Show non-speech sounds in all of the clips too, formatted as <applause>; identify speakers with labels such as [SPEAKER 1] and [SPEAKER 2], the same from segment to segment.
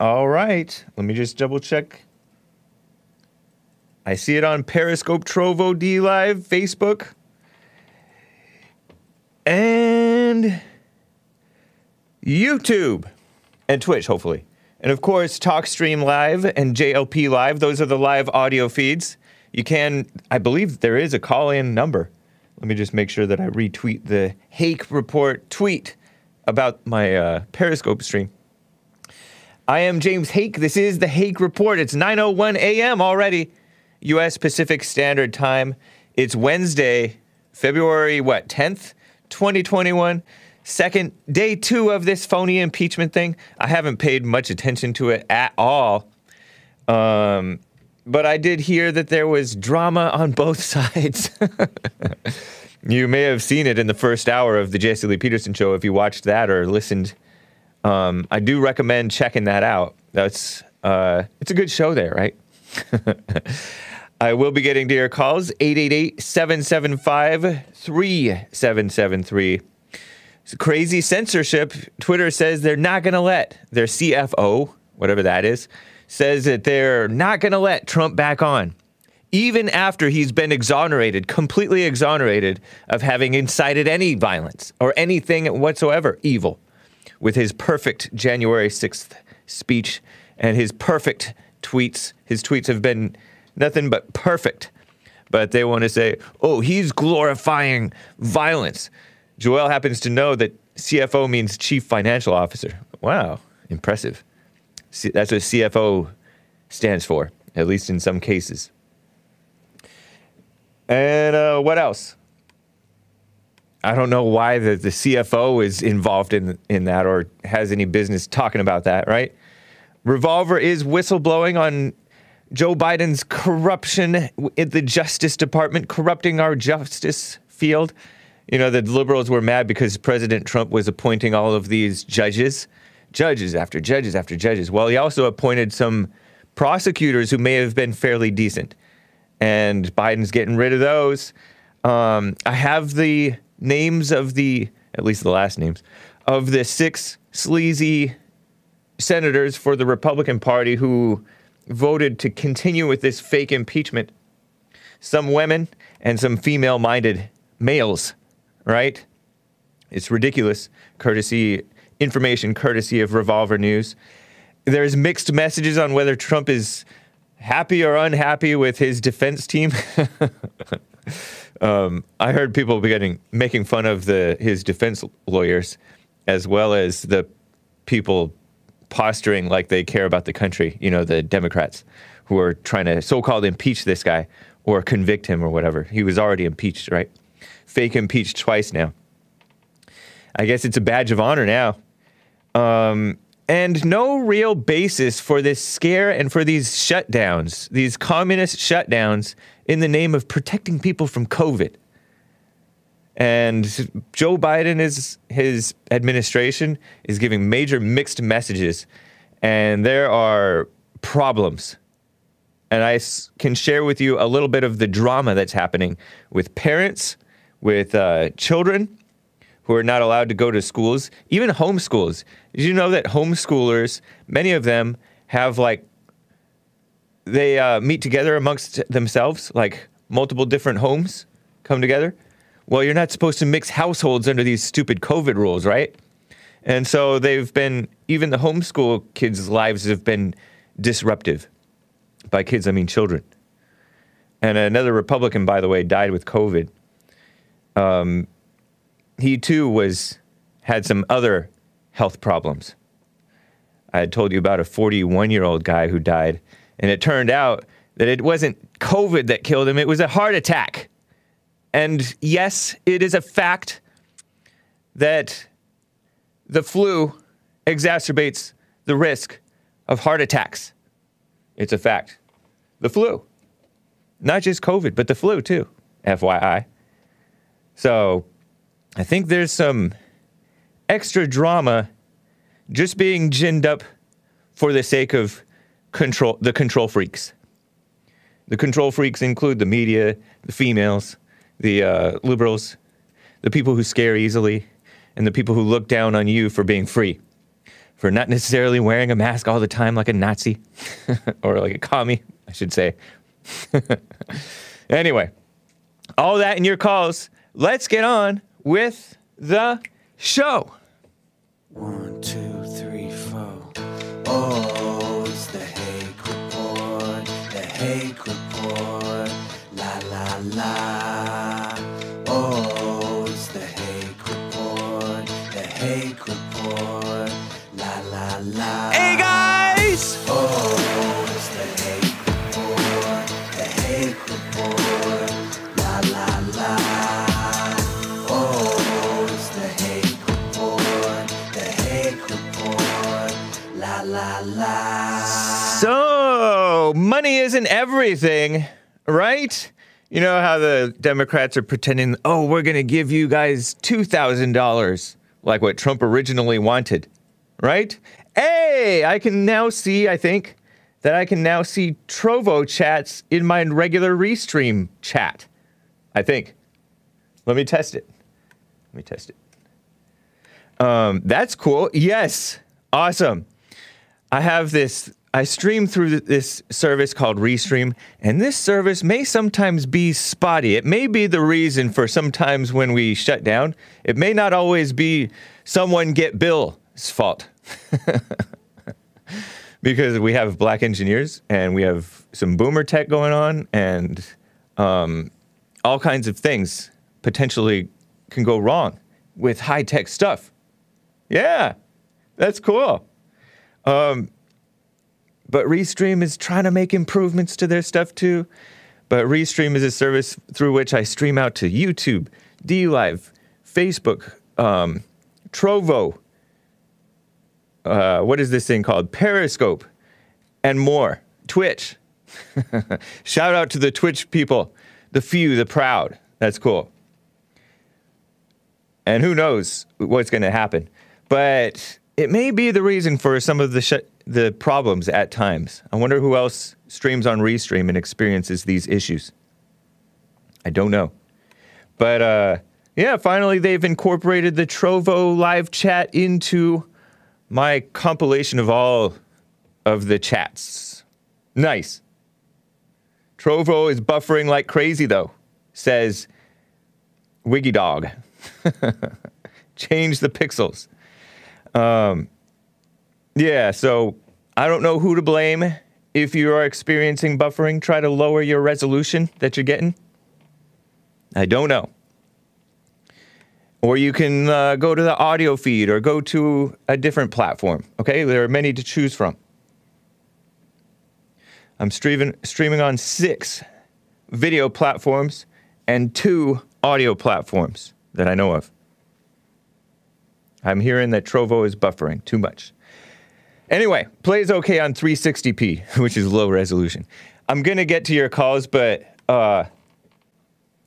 [SPEAKER 1] All right. Let me just double check. I see it on Periscope, Trovo D Live, Facebook, and YouTube, and Twitch, hopefully. And of course, TalkStream Live and JLP Live. Those are the live audio feeds. You can, I believe there is a call in number. Let me just make sure that I retweet the Hake Report tweet about my uh, Periscope stream. I am James Hake. This is the Hake Report. It's 9:01 a.m. already, U.S. Pacific Standard Time. It's Wednesday, February what 10th, 2021. Second day two of this phony impeachment thing. I haven't paid much attention to it at all. Um, but I did hear that there was drama on both <laughs> sides. you may have seen it in the first hour of the Jesse Lee Peterson show if you watched that or listened. Um, I do recommend checking that out. That's uh, it's a good show there, right? <laughs> I will be getting to your calls 888 775 3773. Crazy censorship. Twitter says they're not going to let their CFO, whatever that is, says that they're not going to let Trump back on, even after he's been exonerated, completely exonerated of having incited any violence or anything whatsoever evil with his perfect January 6th speech and his perfect tweets. His tweets have been nothing but perfect. But they want to say, oh, he's glorifying violence. Joel happens to know that CFO means Chief Financial Officer. Wow, impressive. C- that's what CFO stands for, at least in some cases. And uh, what else? I don't know why the, the CFO is involved in in that or has any business talking about that, right? Revolver is whistleblowing on Joe Biden's corruption in the Justice Department, corrupting our justice field. You know, the liberals were mad because President Trump was appointing all of these judges judges after judges after judges. Well, he also appointed some prosecutors who may have been fairly decent, and Biden's getting rid of those. Um, I have the names of the, at least the last names, of the six sleazy senators for the Republican Party who voted to continue with this fake impeachment. Some women and some female minded males, right? It's ridiculous, courtesy information courtesy of Revolver News. There's mixed messages on whether Trump is happy or unhappy with his defense team. <laughs> um, I heard people beginning making fun of the his defense lawyers, as well as the people posturing like they care about the country. You know, the Democrats who are trying to so-called impeach this guy or convict him or whatever. He was already impeached, right? Fake impeached twice now. I guess it's a badge of honor now. Um, and no real basis for this scare and for these shutdowns, these communist shutdowns in the name of protecting people from COVID. And Joe Biden is his administration is giving major mixed messages, and there are problems. And I can share with you a little bit of the drama that's happening with parents, with uh, children, who are not allowed to go to schools, even homeschools. Did you know that homeschoolers, many of them have like, they uh, meet together amongst themselves, like multiple different homes come together? Well, you're not supposed to mix households under these stupid COVID rules, right? And so they've been, even the homeschool kids' lives have been disruptive. By kids, I mean children. And another Republican, by the way, died with COVID. Um, he too was had some other health problems. I had told you about a 41 year old guy who died, and it turned out that it wasn't COVID that killed him, it was a heart attack. And yes, it is a fact that the flu exacerbates the risk of heart attacks. It's a fact. The flu. Not just COVID, but the flu too, FYI. So I think there's some extra drama just being ginned up for the sake of control the control freaks. The control freaks include the media, the females, the uh, liberals, the people who scare easily, and the people who look down on you for being free, for not necessarily wearing a mask all the time like a Nazi <laughs> or like a commie, I should say. <laughs> anyway, all that in your calls. Let's get on with the show.
[SPEAKER 2] One, two, three, four. Oh,
[SPEAKER 1] So, money isn't everything, right? You know how the Democrats are pretending, oh, we're going to give you guys $2,000, like what Trump originally wanted, right? Hey, I can now see, I think, that I can now see Trovo chats in my regular Restream chat. I think. Let me test it. Let me test it. Um, that's cool. Yes. Awesome. I have this, I stream through this service called Restream, and this service may sometimes be spotty. It may be the reason for sometimes when we shut down. It may not always be someone get Bill's fault. <laughs> because we have black engineers and we have some boomer tech going on and um, all kinds of things potentially can go wrong with high tech stuff. Yeah, that's cool. Um, but Restream is trying to make improvements to their stuff too. But Restream is a service through which I stream out to YouTube, DLive, Facebook, um, Trovo. Uh, what is this thing called? Periscope, and more. Twitch. <laughs> Shout out to the Twitch people, the few, the proud. That's cool. And who knows what's going to happen. But it may be the reason for some of the sh- the problems at times. I wonder who else streams on Restream and experiences these issues. I don't know. But uh, yeah, finally they've incorporated the Trovo live chat into my compilation of all of the chats. Nice. Trovo is buffering like crazy though, says Wiggy Dog. <laughs> Change the pixels. Um, yeah, so I don't know who to blame. If you are experiencing buffering, try to lower your resolution that you're getting. I don't know. Or you can uh, go to the audio feed or go to a different platform. Okay, there are many to choose from. I'm streaming, streaming on six video platforms and two audio platforms that I know of. I'm hearing that Trovo is buffering too much. Anyway, plays okay on 360p, <laughs> which is low resolution. I'm gonna get to your calls, but uh,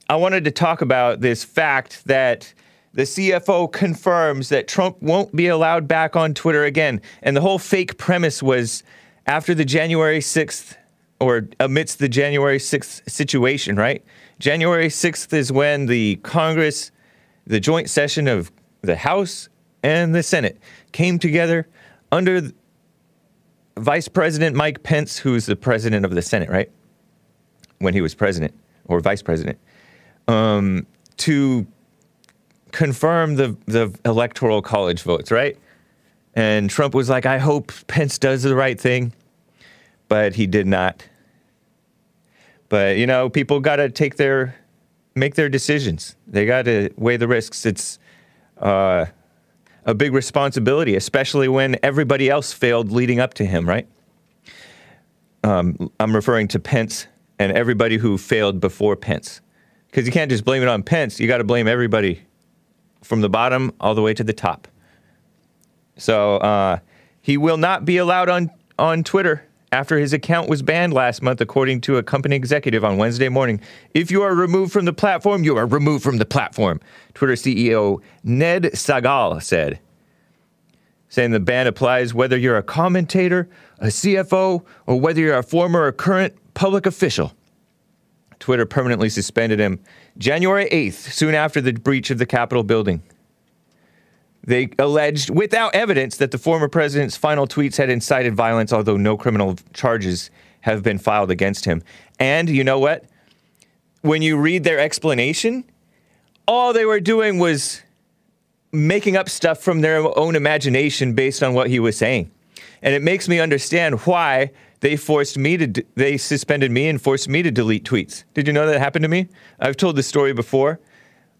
[SPEAKER 1] I wanted to talk about this fact that the CFO confirms that Trump won't be allowed back on Twitter again. And the whole fake premise was after the January 6th, or amidst the January 6th situation, right? January 6th is when the Congress, the joint session of the House and the Senate came together under Vice President Mike Pence, who's the president of the Senate, right? When he was president or vice president, um, to confirm the, the electoral college votes, right? And Trump was like, I hope Pence does the right thing, but he did not. But, you know, people got to take their, make their decisions. They got to weigh the risks. It's uh, a big responsibility, especially when everybody else failed leading up to him, right? Um, I'm referring to Pence and everybody who failed before Pence. Because you can't just blame it on Pence, you got to blame everybody from the bottom all the way to the top. So uh, he will not be allowed on, on Twitter after his account was banned last month, according to a company executive on Wednesday morning. If you are removed from the platform, you are removed from the platform, Twitter CEO Ned Segal said. Saying the ban applies whether you're a commentator, a CFO, or whether you're a former or current public official. Twitter permanently suspended him January 8th, soon after the breach of the Capitol building. They alleged, without evidence, that the former president's final tweets had incited violence, although no criminal charges have been filed against him. And you know what? When you read their explanation, all they were doing was making up stuff from their own imagination based on what he was saying. And it makes me understand why they forced me to, d- they suspended me and forced me to delete tweets. Did you know that happened to me? I've told this story before.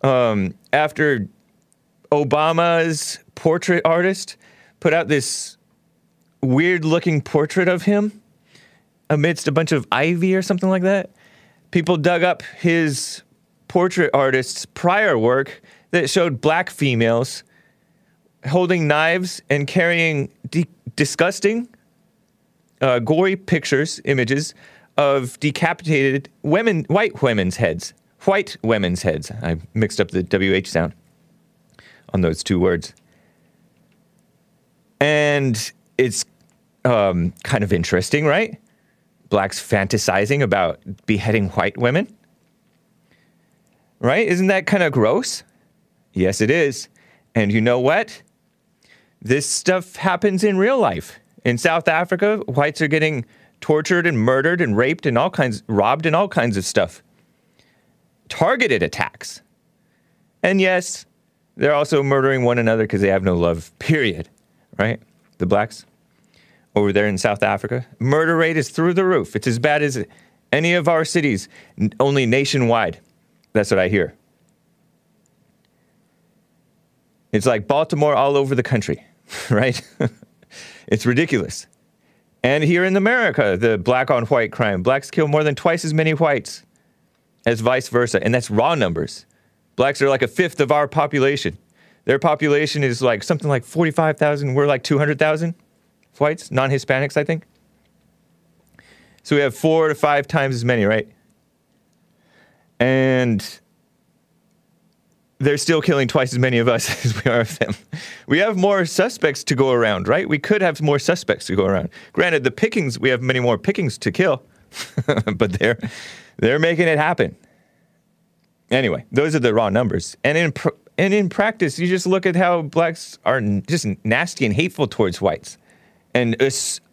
[SPEAKER 1] Um, after Obama's portrait artist put out this weird looking portrait of him amidst a bunch of ivy or something like that. People dug up his portrait artist's prior work that showed black females holding knives and carrying de- disgusting, uh, gory pictures, images of decapitated women, white women's heads. White women's heads. I mixed up the WH sound on those two words. And it's um, kind of interesting, right? Blacks fantasizing about beheading white women. Right? Isn't that kind of gross? Yes, it is. And you know what? This stuff happens in real life. In South Africa, whites are getting tortured and murdered and raped and all kinds, robbed and all kinds of stuff. Targeted attacks. And yes, they're also murdering one another because they have no love, period. Right? The blacks over there in South Africa. Murder rate is through the roof. It's as bad as any of our cities, only nationwide. That's what I hear. It's like Baltimore all over the country, <laughs> right? <laughs> it's ridiculous. And here in America, the black on white crime, blacks kill more than twice as many whites as vice versa. And that's raw numbers. Blacks are like a fifth of our population. Their population is like something like 45,000. We're like 200,000 whites, non Hispanics, I think. So we have four to five times as many, right? And they're still killing twice as many of us <laughs> as we are of them. We have more suspects to go around, right? We could have more suspects to go around. Granted, the pickings, we have many more pickings to kill, <laughs> but they're, they're making it happen. Anyway, those are the raw numbers. And in, pr- and in practice, you just look at how blacks are n- just nasty and hateful towards whites and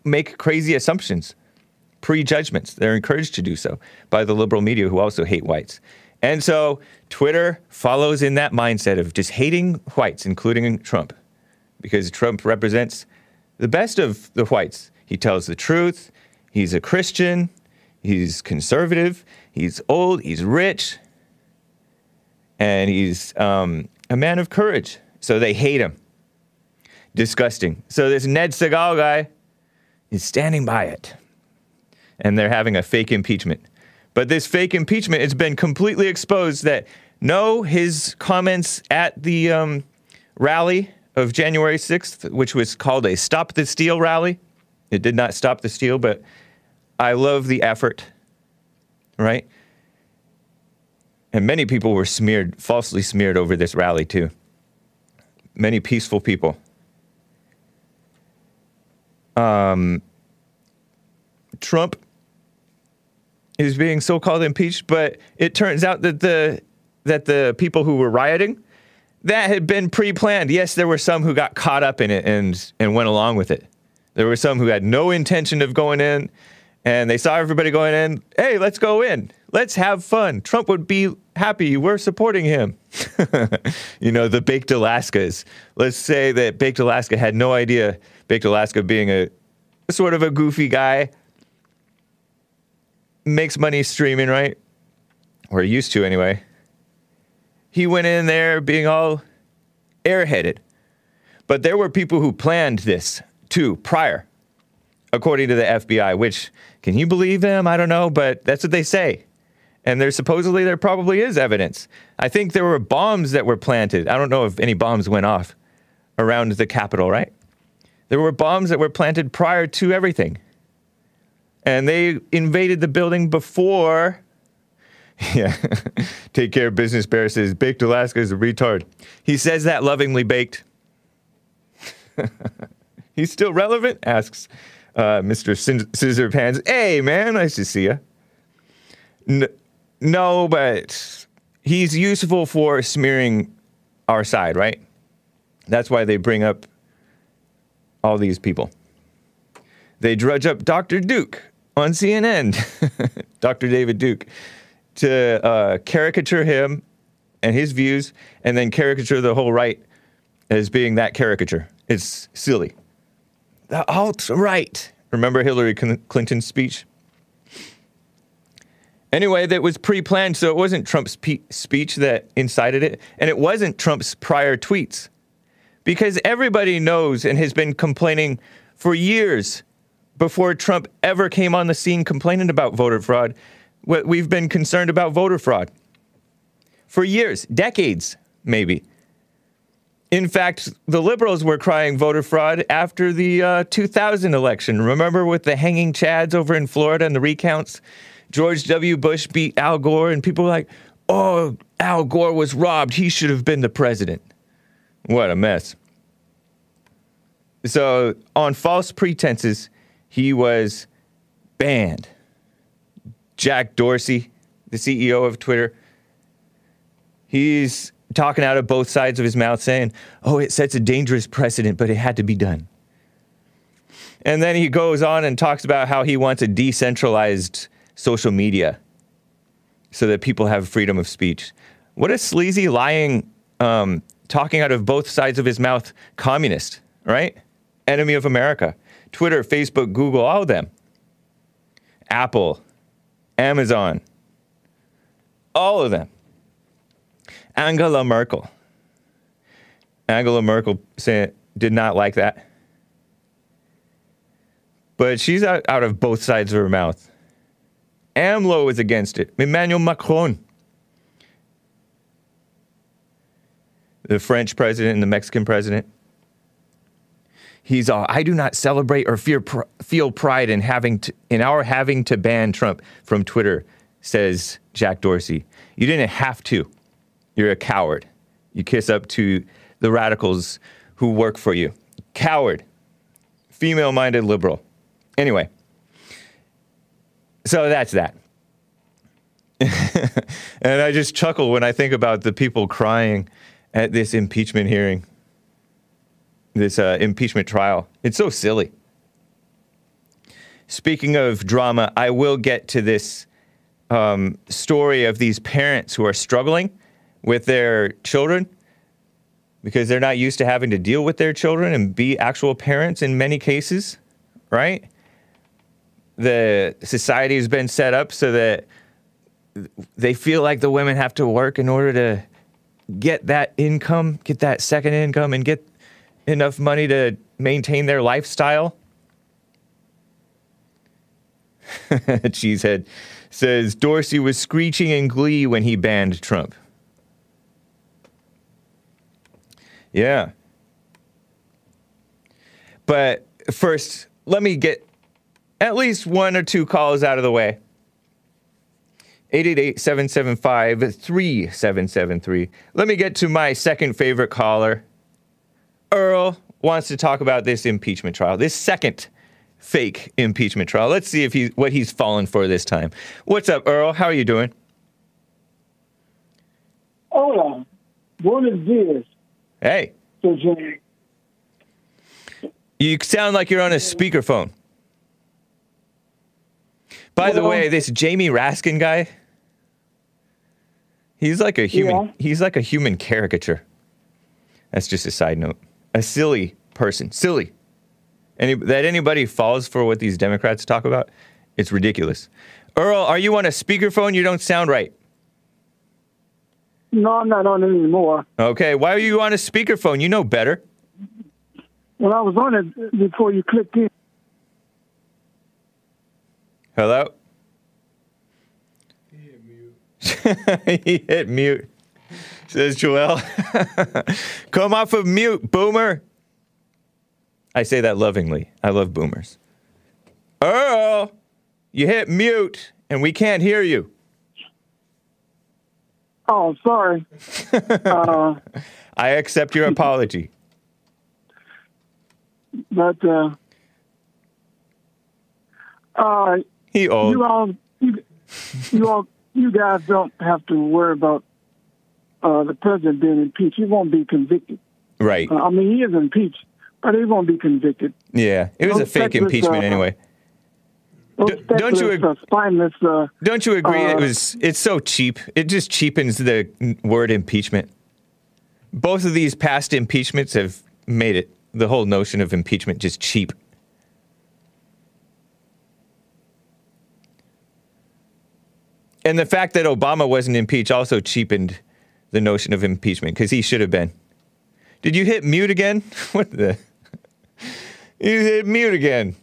[SPEAKER 1] make crazy assumptions prejudgments. They're encouraged to do so by the liberal media who also hate whites. And so Twitter follows in that mindset of just hating whites, including Trump, because Trump represents the best of the whites. He tells the truth. He's a Christian. He's conservative. He's old. He's rich. And he's um, a man of courage. So they hate him. Disgusting. So this Ned Segal guy is standing by it and they're having a fake impeachment. But this fake impeachment has been completely exposed that no, his comments at the um, rally of January 6th, which was called a Stop the Steal rally, it did not stop the steal, but I love the effort, right? And many people were smeared, falsely smeared over this rally too. Many peaceful people. Um, Trump is being so-called impeached, but it turns out that the that the people who were rioting that had been pre-planned. Yes, there were some who got caught up in it and and went along with it. There were some who had no intention of going in, and they saw everybody going in. Hey, let's go in. Let's have fun. Trump would be happy. We're supporting him. <laughs> you know, the Baked Alaskas. Let's say that Baked Alaska had no idea. Baked Alaska being a sort of a goofy guy makes money streaming, right? Or used to anyway. He went in there being all airheaded. But there were people who planned this too prior, according to the FBI, which can you believe them? I don't know, but that's what they say. And there's supposedly there probably is evidence. I think there were bombs that were planted. I don't know if any bombs went off around the Capitol, right? There were bombs that were planted prior to everything and they invaded the building before. <laughs> Yeah, <laughs> take care of business. Bear says Baked Alaska is a retard. He says that lovingly baked. <laughs> He's still relevant? Asks uh, Mr. Sin- Scissor Pants. Hey, man, nice to see you. N- no, but he's useful for smearing our side, right? That's why they bring up all these people. They drudge up Dr. Duke on CNN, <laughs> Dr. David Duke, to uh, caricature him and his views, and then caricature the whole right as being that caricature. It's silly. The alt right. Remember Hillary Clinton's speech? Anyway, that was pre planned, so it wasn't Trump's pe- speech that incited it, and it wasn't Trump's prior tweets. Because everybody knows and has been complaining for years before Trump ever came on the scene complaining about voter fraud. we- We've been concerned about voter fraud for years, decades, maybe. In fact, the liberals were crying voter fraud after the uh, 2000 election. Remember with the hanging chads over in Florida and the recounts? George W. Bush beat Al Gore, and people were like, oh, Al Gore was robbed. He should have been the president. What a mess. So, on false pretenses, he was banned. Jack Dorsey, the CEO of Twitter, he's talking out of both sides of his mouth saying, oh, it sets a dangerous precedent, but it had to be done. And then he goes on and talks about how he wants a decentralized social media so that people have freedom of speech. What a sleazy, lying, um, talking out of both sides of his mouth communist, right? Enemy of America. Twitter, Facebook, Google, all of them. Apple, Amazon, all of them. Angela Merkel. Angela Merkel said, did not like that. But she's out, out of both sides of her mouth. AMLO is against it. Emmanuel Macron, the French president and the Mexican president. He's all, I do not celebrate or fear, pr- feel pride in having to, in our having to ban Trump from Twitter, says Jack Dorsey. You didn't have to. You're a coward. You kiss up to the radicals who work for you. Coward. Female minded liberal. Anyway, so that's that. <laughs> and I just chuckle when I think about the people crying at this impeachment hearing, this uh, impeachment trial. It's so silly. Speaking of drama, I will get to this um, story of these parents who are struggling with their children because they're not used to having to deal with their children and be actual parents in many cases, right? The society has been set up so that they feel like the women have to work in order to get that income, get that second income, and get enough money to maintain their lifestyle. <laughs> Cheesehead says Dorsey was screeching in glee when he banned Trump. Yeah. But first, let me get at least one or two calls out of the way. 888 775 3773. Let me get to my second favorite caller. Earl wants to talk about this impeachment trial, this second fake impeachment trial. Let's see if he's what he's fallen for this time. What's up, Earl? How are you doing?
[SPEAKER 3] Hola, buenos dias,
[SPEAKER 1] Hey, you sound like you're on a speakerphone. By the way, this Jamie Raskin guy, he's like a human.
[SPEAKER 3] Yeah.
[SPEAKER 1] He's like a human caricature. That's just a side note. A silly person, silly. Any, that anybody falls for what these Democrats talk about, it's ridiculous. Earl, are you on a speakerphone? You don't sound right.
[SPEAKER 3] No, I'm not on it anymore.
[SPEAKER 1] Okay, why are you on a speakerphone? You know better.
[SPEAKER 3] Well, I was on it before you clicked in,
[SPEAKER 1] Hello? He <laughs> hit mute. he hit mute, says Joel. <laughs> Come off of mute, boomer. I say that lovingly. I love boomers. Earl, you hit mute and we can't hear you.
[SPEAKER 3] Oh, sorry. <laughs> uh,
[SPEAKER 1] I accept your apology.
[SPEAKER 3] but uh, uh,
[SPEAKER 1] He old.
[SPEAKER 3] you all, you, you all, you guys don't have to worry about uh, the president being impeached. He won't be convicted.
[SPEAKER 1] Right.
[SPEAKER 3] Uh, I mean, he is impeached, but he won't be convicted.
[SPEAKER 1] Yeah. It was a fake impeachment
[SPEAKER 3] uh,
[SPEAKER 1] anyway. D- don't you
[SPEAKER 3] spineless. Uh,
[SPEAKER 1] Don't you agree? it
[SPEAKER 3] uh,
[SPEAKER 1] was. It's so cheap. It just cheapens the word impeachment. Both of these past impeachments have made it the whole notion of impeachment just cheap. And the fact that Obama wasn't impeached also cheapened the notion of impeachment because he should have been. Did you hit mute again? <laughs> What the? You hit mute again.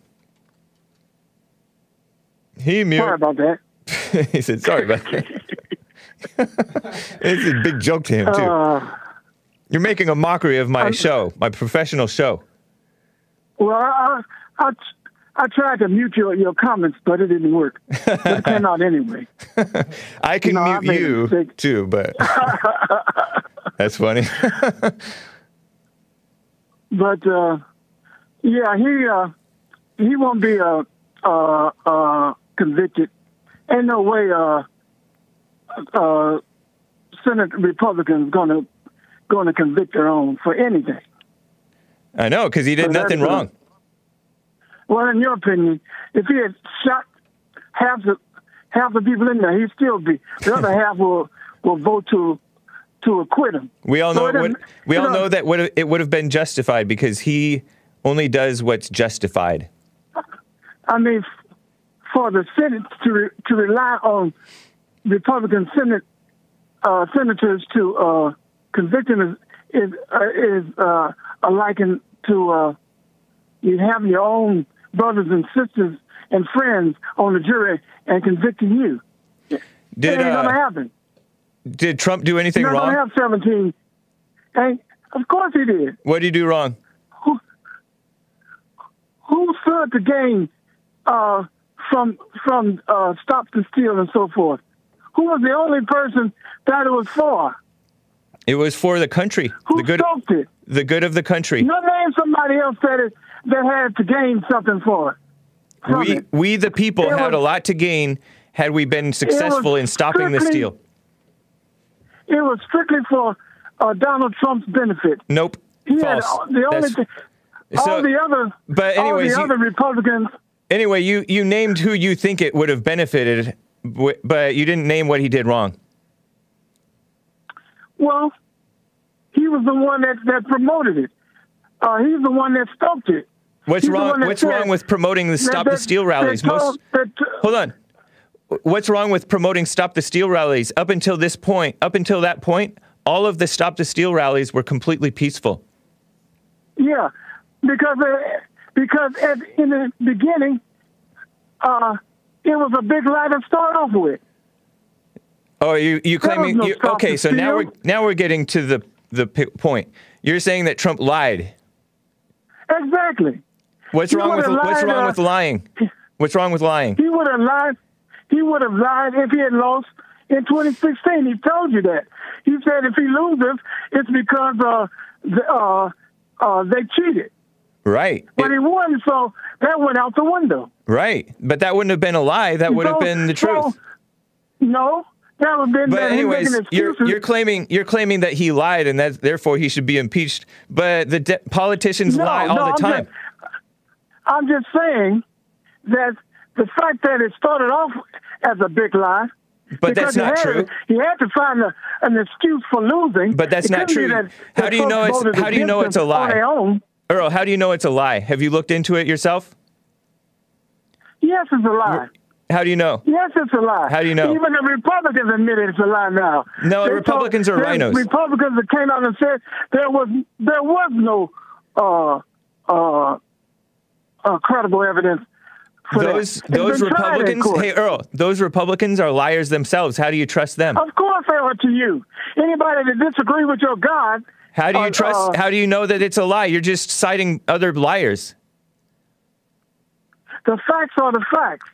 [SPEAKER 1] He mute.
[SPEAKER 3] sorry about that. <laughs>
[SPEAKER 1] he said, "Sorry about that." <laughs> it's a big joke to him too.
[SPEAKER 3] Uh,
[SPEAKER 1] You're making a mockery of my show, my professional show.
[SPEAKER 3] well, I, I, I tried to mute your, your comments, but it didn't work. But it came out anyway. <laughs>
[SPEAKER 1] I can
[SPEAKER 3] No, I
[SPEAKER 1] mute
[SPEAKER 3] a
[SPEAKER 1] you too, but that's funny.
[SPEAKER 3] But uh, yeah, he uh, he won't be a, uh, uh, convicted. Ain't no way uh, uh, Senate Republicans gonna gonna convict their own for anything.
[SPEAKER 1] I know because he did
[SPEAKER 3] that's,
[SPEAKER 1] nothing wrong.
[SPEAKER 3] Well, in your opinion, if he had shot half the half the people in there, he'd still be. The other <laughs> half will will vote to to acquit him.
[SPEAKER 1] We all
[SPEAKER 3] So
[SPEAKER 1] know
[SPEAKER 3] it
[SPEAKER 1] what, we all know that would it would have been justified because he only does what's justified.
[SPEAKER 3] I mean, for the Senate to re, to rely on Republican Senate uh, senators to uh, convict him is is, uh, is uh, a liken to uh, you having your own brothers and sisters and friends on the jury and convicting you.
[SPEAKER 1] Did
[SPEAKER 3] it ain't gonna
[SPEAKER 1] uh,
[SPEAKER 3] happen.
[SPEAKER 1] did Trump do anything
[SPEAKER 3] You're
[SPEAKER 1] wrong?
[SPEAKER 3] gonna have seventeen. And of course he did.
[SPEAKER 1] what did he do wrong?
[SPEAKER 3] Who stood to gain uh, from from uh, stop the steal and so forth? Who was the only person that it was for?
[SPEAKER 1] It was for the country,
[SPEAKER 3] Who
[SPEAKER 1] the good,
[SPEAKER 3] stoked it?
[SPEAKER 1] the good of the country.
[SPEAKER 3] You name somebody else that it, that had to gain something for it. from
[SPEAKER 1] we,
[SPEAKER 3] it.
[SPEAKER 1] we the people
[SPEAKER 3] It
[SPEAKER 1] had
[SPEAKER 3] was-
[SPEAKER 1] a lot to gain had we been successful in stopping the
[SPEAKER 3] strictly-
[SPEAKER 1] steal.
[SPEAKER 3] It was strictly for uh, Donald Trump's benefit.
[SPEAKER 1] Nope.
[SPEAKER 3] He had
[SPEAKER 1] False.
[SPEAKER 3] the only
[SPEAKER 1] That's-
[SPEAKER 3] thing.
[SPEAKER 1] So-
[SPEAKER 3] all the other,
[SPEAKER 1] but anyways,
[SPEAKER 3] all
[SPEAKER 1] you-
[SPEAKER 3] the other Republicans.
[SPEAKER 1] Anyway, you, you named who you think it would have benefited, but you didn't name what he did wrong.
[SPEAKER 3] Well, he was the one that, that promoted it. Uh, he's the one that stopped it.
[SPEAKER 1] What's
[SPEAKER 3] He's
[SPEAKER 1] wrong? What's wrong with promoting the
[SPEAKER 3] that-
[SPEAKER 1] Stop the
[SPEAKER 3] that-
[SPEAKER 1] Steal rallies?
[SPEAKER 3] that
[SPEAKER 1] Most
[SPEAKER 3] that,
[SPEAKER 1] hold on. What's wrong with promoting Stop the Steal rallies? Up until this point, up until that point, all of the Stop the Steal rallies were completely peaceful.
[SPEAKER 3] Yeah, because uh, because at, in the beginning, uh, it was a big lie to start off with.
[SPEAKER 1] Oh, you you claiming?
[SPEAKER 3] no
[SPEAKER 1] you, okay, so now we're now we're getting to the the point. You're saying that Trump lied.
[SPEAKER 3] Exactly.
[SPEAKER 1] What's
[SPEAKER 3] He
[SPEAKER 1] wrong with what's wrong
[SPEAKER 3] uh,
[SPEAKER 1] with lying? What's wrong with lying?
[SPEAKER 3] He would have lied. He would have lied if he had lost in 2016. He told you that. He said if he loses, it's because uh, the, uh, uh, they cheated.
[SPEAKER 1] Right.
[SPEAKER 3] But
[SPEAKER 1] It-
[SPEAKER 3] he won, so that went out the window.
[SPEAKER 1] right. But that wouldn't have been a lie. That would have been the
[SPEAKER 3] so-
[SPEAKER 1] truth.
[SPEAKER 3] No, that would have been
[SPEAKER 1] But
[SPEAKER 3] that
[SPEAKER 1] anyways, you're you're claiming you're claiming that he lied and that therefore he should be impeached. But the de- politicians
[SPEAKER 3] No,
[SPEAKER 1] lie all
[SPEAKER 3] no,
[SPEAKER 1] the
[SPEAKER 3] I'm
[SPEAKER 1] time.
[SPEAKER 3] Just, I'm just saying that the fact that it started off as a big lie.
[SPEAKER 1] But
[SPEAKER 3] because
[SPEAKER 1] that's not
[SPEAKER 3] had,
[SPEAKER 1] true.
[SPEAKER 3] He had to find a, an excuse for losing.
[SPEAKER 1] But that's
[SPEAKER 3] It
[SPEAKER 1] not true.
[SPEAKER 3] that-
[SPEAKER 1] How do you know it's- how do you know it's a lie?
[SPEAKER 3] On their own.
[SPEAKER 1] Earl, how do you know it's a lie? Have you looked into it yourself?
[SPEAKER 3] Yes, it's a lie.
[SPEAKER 1] How do you know?
[SPEAKER 3] Yes, it's a lie.
[SPEAKER 1] How do you know?
[SPEAKER 3] Even the Republicans admit it's a lie now.
[SPEAKER 1] No,
[SPEAKER 3] They
[SPEAKER 1] Republicans are
[SPEAKER 3] there's
[SPEAKER 1] RINOs.
[SPEAKER 3] Republicans that came out and said there was there was no uh, uh, uh, credible evidence. For
[SPEAKER 1] Those. Those
[SPEAKER 3] been tried in
[SPEAKER 1] Republicans, hey Earl, those Republicans are liars themselves. How do you trust them?
[SPEAKER 3] Of course they are to you. Anybody that disagrees with your God.
[SPEAKER 1] How do you
[SPEAKER 3] uh,
[SPEAKER 1] trust?
[SPEAKER 3] uh,
[SPEAKER 1] How do you know that it's a lie? You're just citing other liars.
[SPEAKER 3] the facts are the facts.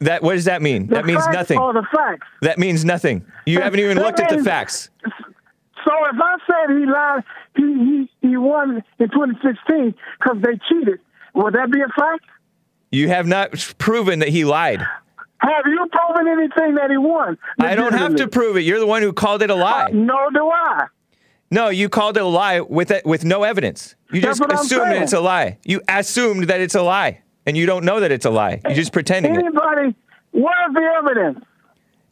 [SPEAKER 1] That what does that mean?
[SPEAKER 3] The
[SPEAKER 1] that means
[SPEAKER 3] facts
[SPEAKER 1] nothing.
[SPEAKER 3] Are the facts.
[SPEAKER 1] That means nothing. You haven't even looked at the facts.
[SPEAKER 3] So if I said he lied, he he, he won in 2016 because they cheated, would that be a fact?
[SPEAKER 1] You have not proven that he lied.
[SPEAKER 3] Have you proven anything that he won?
[SPEAKER 1] I don't have to prove it. You're the one who called it a lie.
[SPEAKER 3] Nor do I.
[SPEAKER 1] No, you called it a lie with it, with no evidence. You
[SPEAKER 3] That's
[SPEAKER 1] just assumed that it's a lie. You assumed that it's a lie, and you don't know that it's a lie. You're just pretending it.
[SPEAKER 3] Anybody, where's the evidence?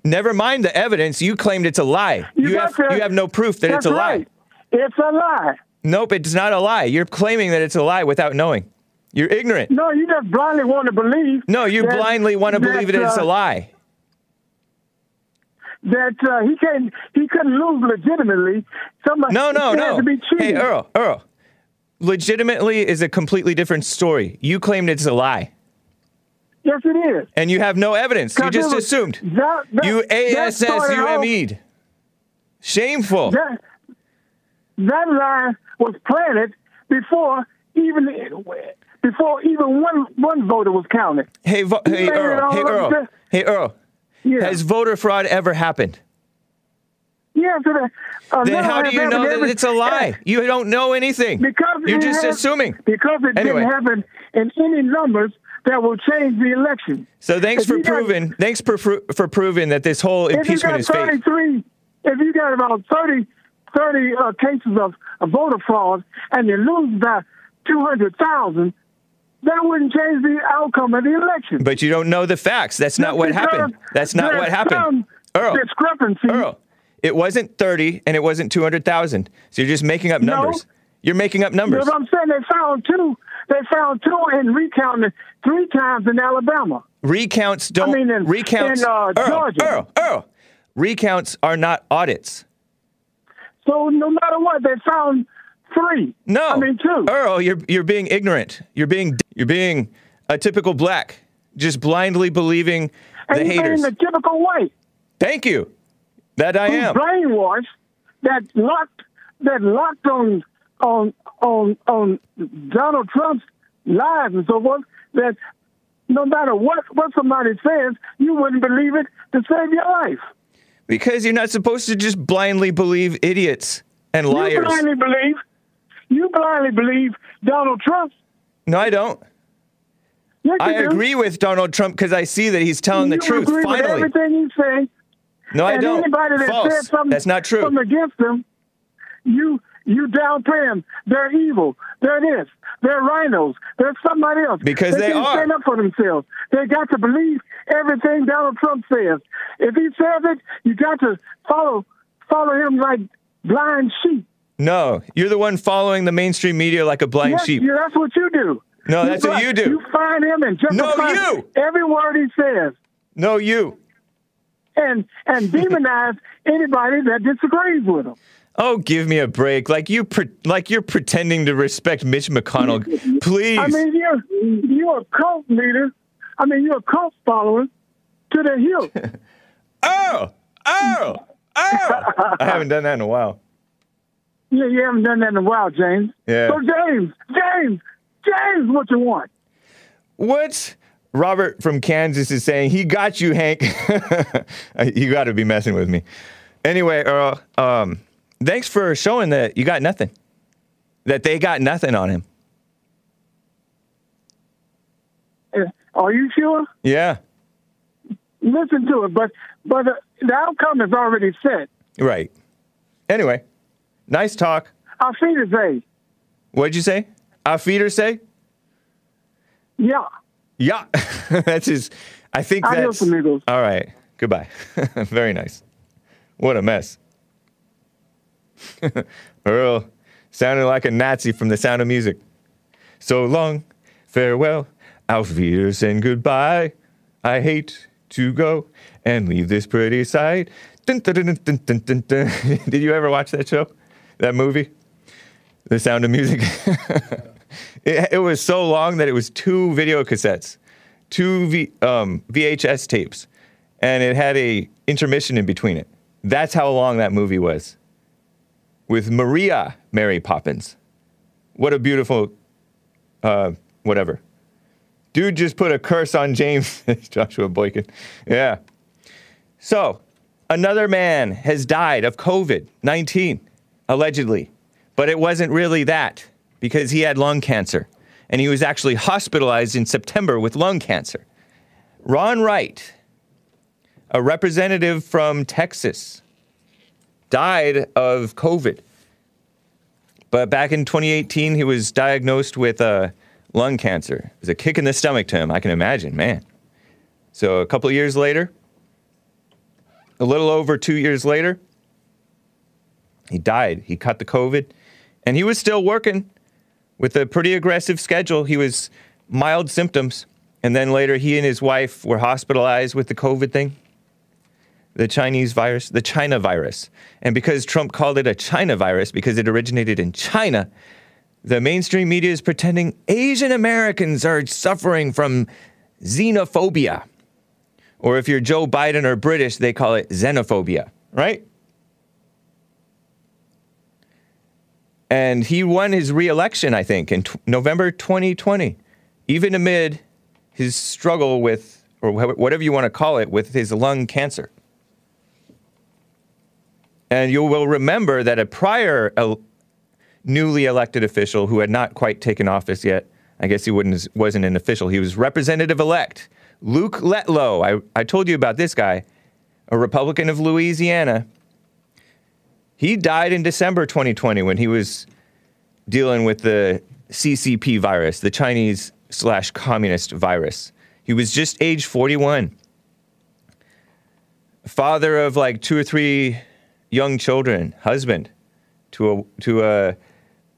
[SPEAKER 1] Never mind the evidence. You claimed it's a lie. You,
[SPEAKER 3] got
[SPEAKER 1] have
[SPEAKER 3] that-
[SPEAKER 1] you have no proof that it's a
[SPEAKER 3] right.
[SPEAKER 1] lie.
[SPEAKER 3] It's a lie.
[SPEAKER 1] Nope, it's not a lie. You're claiming that it's a lie without knowing. You're ignorant.
[SPEAKER 3] No, you just blindly want to believe.
[SPEAKER 1] No, you
[SPEAKER 3] that-
[SPEAKER 1] blindly want to believe that it's a
[SPEAKER 3] uh,
[SPEAKER 1] lie.
[SPEAKER 3] That uh, he can't, he couldn't lose legitimately. Somebody
[SPEAKER 1] No, no, no.
[SPEAKER 3] To be.
[SPEAKER 1] Hey, Earl, Earl. Legitimately is a completely different story. You claimed it's a lie,
[SPEAKER 3] Yes, it is.
[SPEAKER 1] and you have no evidence. You just
[SPEAKER 3] was-
[SPEAKER 1] assumed.
[SPEAKER 3] That, that,
[SPEAKER 1] You ASSUME'd. Shameful.
[SPEAKER 3] That, that lie was planted before even before even one one voter was counted.
[SPEAKER 1] Hey, vo-
[SPEAKER 3] You
[SPEAKER 1] hey, Earl. Hey, Earl. Hey, Earl.
[SPEAKER 3] Yeah.
[SPEAKER 1] Has voter fraud ever happened?
[SPEAKER 3] yeah, so uh,
[SPEAKER 1] Then how do you know that it's a lie? You don't know anything.
[SPEAKER 3] Because
[SPEAKER 1] You're just
[SPEAKER 3] has-
[SPEAKER 1] assuming.
[SPEAKER 3] Because it
[SPEAKER 1] Anyway.
[SPEAKER 3] didn't happen in any numbers that will change the election.
[SPEAKER 1] So thanks
[SPEAKER 3] If
[SPEAKER 1] for
[SPEAKER 3] you got-
[SPEAKER 1] proving. Thanks for for for proving that this whole
[SPEAKER 3] If you
[SPEAKER 1] impeachment
[SPEAKER 3] got
[SPEAKER 1] is fake.
[SPEAKER 3] 33, if you got about 30, 30 uh, cases of, of voter fraud and you lose by 200,000, that wouldn't change the outcome of the election.
[SPEAKER 1] But you don't know the facts. That's not what happened. That's not what happened. Earl.
[SPEAKER 3] Discrepancy.
[SPEAKER 1] Earl, it wasn't 30 and it wasn't 200,000. So you're just making up
[SPEAKER 3] No.
[SPEAKER 1] numbers. You're making up numbers.
[SPEAKER 3] But I'm saying they found two. They found two and recounted three times in Alabama.
[SPEAKER 1] Recounts don't I
[SPEAKER 3] mean, in-
[SPEAKER 1] recounts
[SPEAKER 3] in, uh,
[SPEAKER 1] Earl,
[SPEAKER 3] Georgia.
[SPEAKER 1] Earl, Earl. Recounts are not audits.
[SPEAKER 3] So no matter what, they found three.
[SPEAKER 1] No.
[SPEAKER 3] I mean two.
[SPEAKER 1] Earl, you're you're being ignorant. You're being you're being a typical black, just blindly believing
[SPEAKER 3] and
[SPEAKER 1] the
[SPEAKER 3] he's
[SPEAKER 1] haters.
[SPEAKER 3] the typical white.
[SPEAKER 1] Thank you. That I am.
[SPEAKER 3] brainwashed that locked that locked on on on on Donald Trump's lies and so forth that no matter what what somebody says, you wouldn't believe it to save your life.
[SPEAKER 1] Because you're not supposed to just blindly believe idiots and
[SPEAKER 3] You
[SPEAKER 1] liars.
[SPEAKER 3] blindly believe you blindly believe Donald Trump.
[SPEAKER 1] No, I don't.
[SPEAKER 3] Yes,
[SPEAKER 1] I
[SPEAKER 3] do.
[SPEAKER 1] agree with Donald Trump because I see that he's telling the truth.
[SPEAKER 3] Agree with
[SPEAKER 1] Finally.
[SPEAKER 3] everything he says.
[SPEAKER 1] No, I
[SPEAKER 3] and
[SPEAKER 1] don't.
[SPEAKER 3] anybody that
[SPEAKER 1] False.
[SPEAKER 3] says something,
[SPEAKER 1] That's not true.
[SPEAKER 3] something against them, you you downplay them. They're evil. They're this. They're RINOs. They're somebody else.
[SPEAKER 1] Because they
[SPEAKER 3] can't
[SPEAKER 1] are.
[SPEAKER 3] stand up for themselves. They got to believe everything Donald Trump says. If he says it, you got to follow follow him like blind sheep.
[SPEAKER 1] No, you're the one following the mainstream media like a blind
[SPEAKER 3] yes,
[SPEAKER 1] sheep.
[SPEAKER 3] yeah, that's what you do.
[SPEAKER 1] No, that's what you do.
[SPEAKER 3] You find him and
[SPEAKER 1] No,
[SPEAKER 3] justify
[SPEAKER 1] you.
[SPEAKER 3] every word he says,
[SPEAKER 1] No, you.
[SPEAKER 3] and and <laughs> demonize anybody that disagrees with him.
[SPEAKER 1] Oh, give me a break. Like you, pre- like you're pretending to respect Mitch McConnell. Please. <laughs>
[SPEAKER 3] I mean, you're you're a cult leader. I mean, you're a cult follower to the hill. <laughs>
[SPEAKER 1] oh, oh, oh. I haven't done that in a while.
[SPEAKER 3] Yeah, you haven't done that in a while, James.
[SPEAKER 1] Yeah.
[SPEAKER 3] So James, James, James, what you want?
[SPEAKER 1] What Robert from Kansas is saying, he got you, Hank. <laughs> you got to be messing with me. Anyway, Earl, um, thanks for showing that you got nothing, that they got nothing on him.
[SPEAKER 3] Uh, Are you sure?
[SPEAKER 1] Yeah,
[SPEAKER 3] Listen to it, but but uh, the outcome is already set.
[SPEAKER 1] right. Anyway, nice talk.
[SPEAKER 3] Our feet is a
[SPEAKER 1] What'd you say? Feeder say?
[SPEAKER 3] yeah.
[SPEAKER 1] Yeah, <laughs> that's his. I think
[SPEAKER 3] Adios,
[SPEAKER 1] that's
[SPEAKER 3] amigos.
[SPEAKER 1] all right. Goodbye. <laughs> Very nice. What a mess. <laughs> Earl sounded like a Nazi from The Sound of Music. So long, farewell, auf Wiedersehen, goodbye. I hate to go and leave this pretty sight. Dun, dun, dun. Did you ever watch that show? That movie? The Sound of Music? <laughs> it, it was so long that it was two video cassettes, two v, um, VHS tapes, and it had a intermission in between it. That's how long that movie was. With Maria Mary Poppins. What a beautiful, uh, whatever. Dude just put a curse on James, <laughs> Joshua Boykin. Yeah. So, another man has died of COVID 19, allegedly. But it wasn't really that because he had lung cancer. And he was actually hospitalized in September with lung cancer. Ron Wright, a representative from Texas, died of COVID But back in 2018, he was diagnosed with uh, lung cancer. It was a kick in the stomach to him, I can imagine, man. So a couple years later, a little over two years later, he died. He caught the COVID, and he was still working with a pretty aggressive schedule. He was mild symptoms, and then later he and his wife were hospitalized with the COVID thing, the Chinese virus, the China virus. And because Trump called it a China virus because it originated in China, the mainstream media is pretending Asian Americans are suffering from xenophobia. Or if you're Joe Biden or British, they call it xenophobia, right? And he won his reelection, I think, in t- November 2020, even amid his struggle with, or wh- whatever you want to call it, with his lung cancer. And you will remember that a prior el- newly elected official who had not quite taken office yet, I guess he wasn't an official, he was representative elect, Luke Letlow. I, I told you about this guy, a Republican of Louisiana. He died in December 2020 when he was dealing with the CCP virus, the Chinese slash communist virus. He was just age 41. Father of like two or three young children, husband to a, to a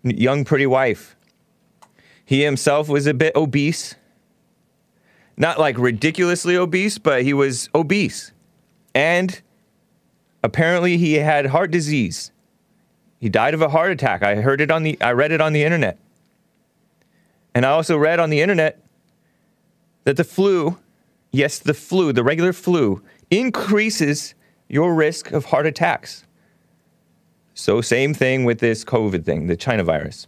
[SPEAKER 1] young, pretty wife. He himself was a bit obese. Not like ridiculously obese, but he was obese. And apparently he had heart disease. He died of a heart attack. I heard it on the I read it on the internet. And I also read on the internet that the flu, yes, the flu, the regular flu, increases your risk of heart attacks. So same thing with this COVID thing, the China virus.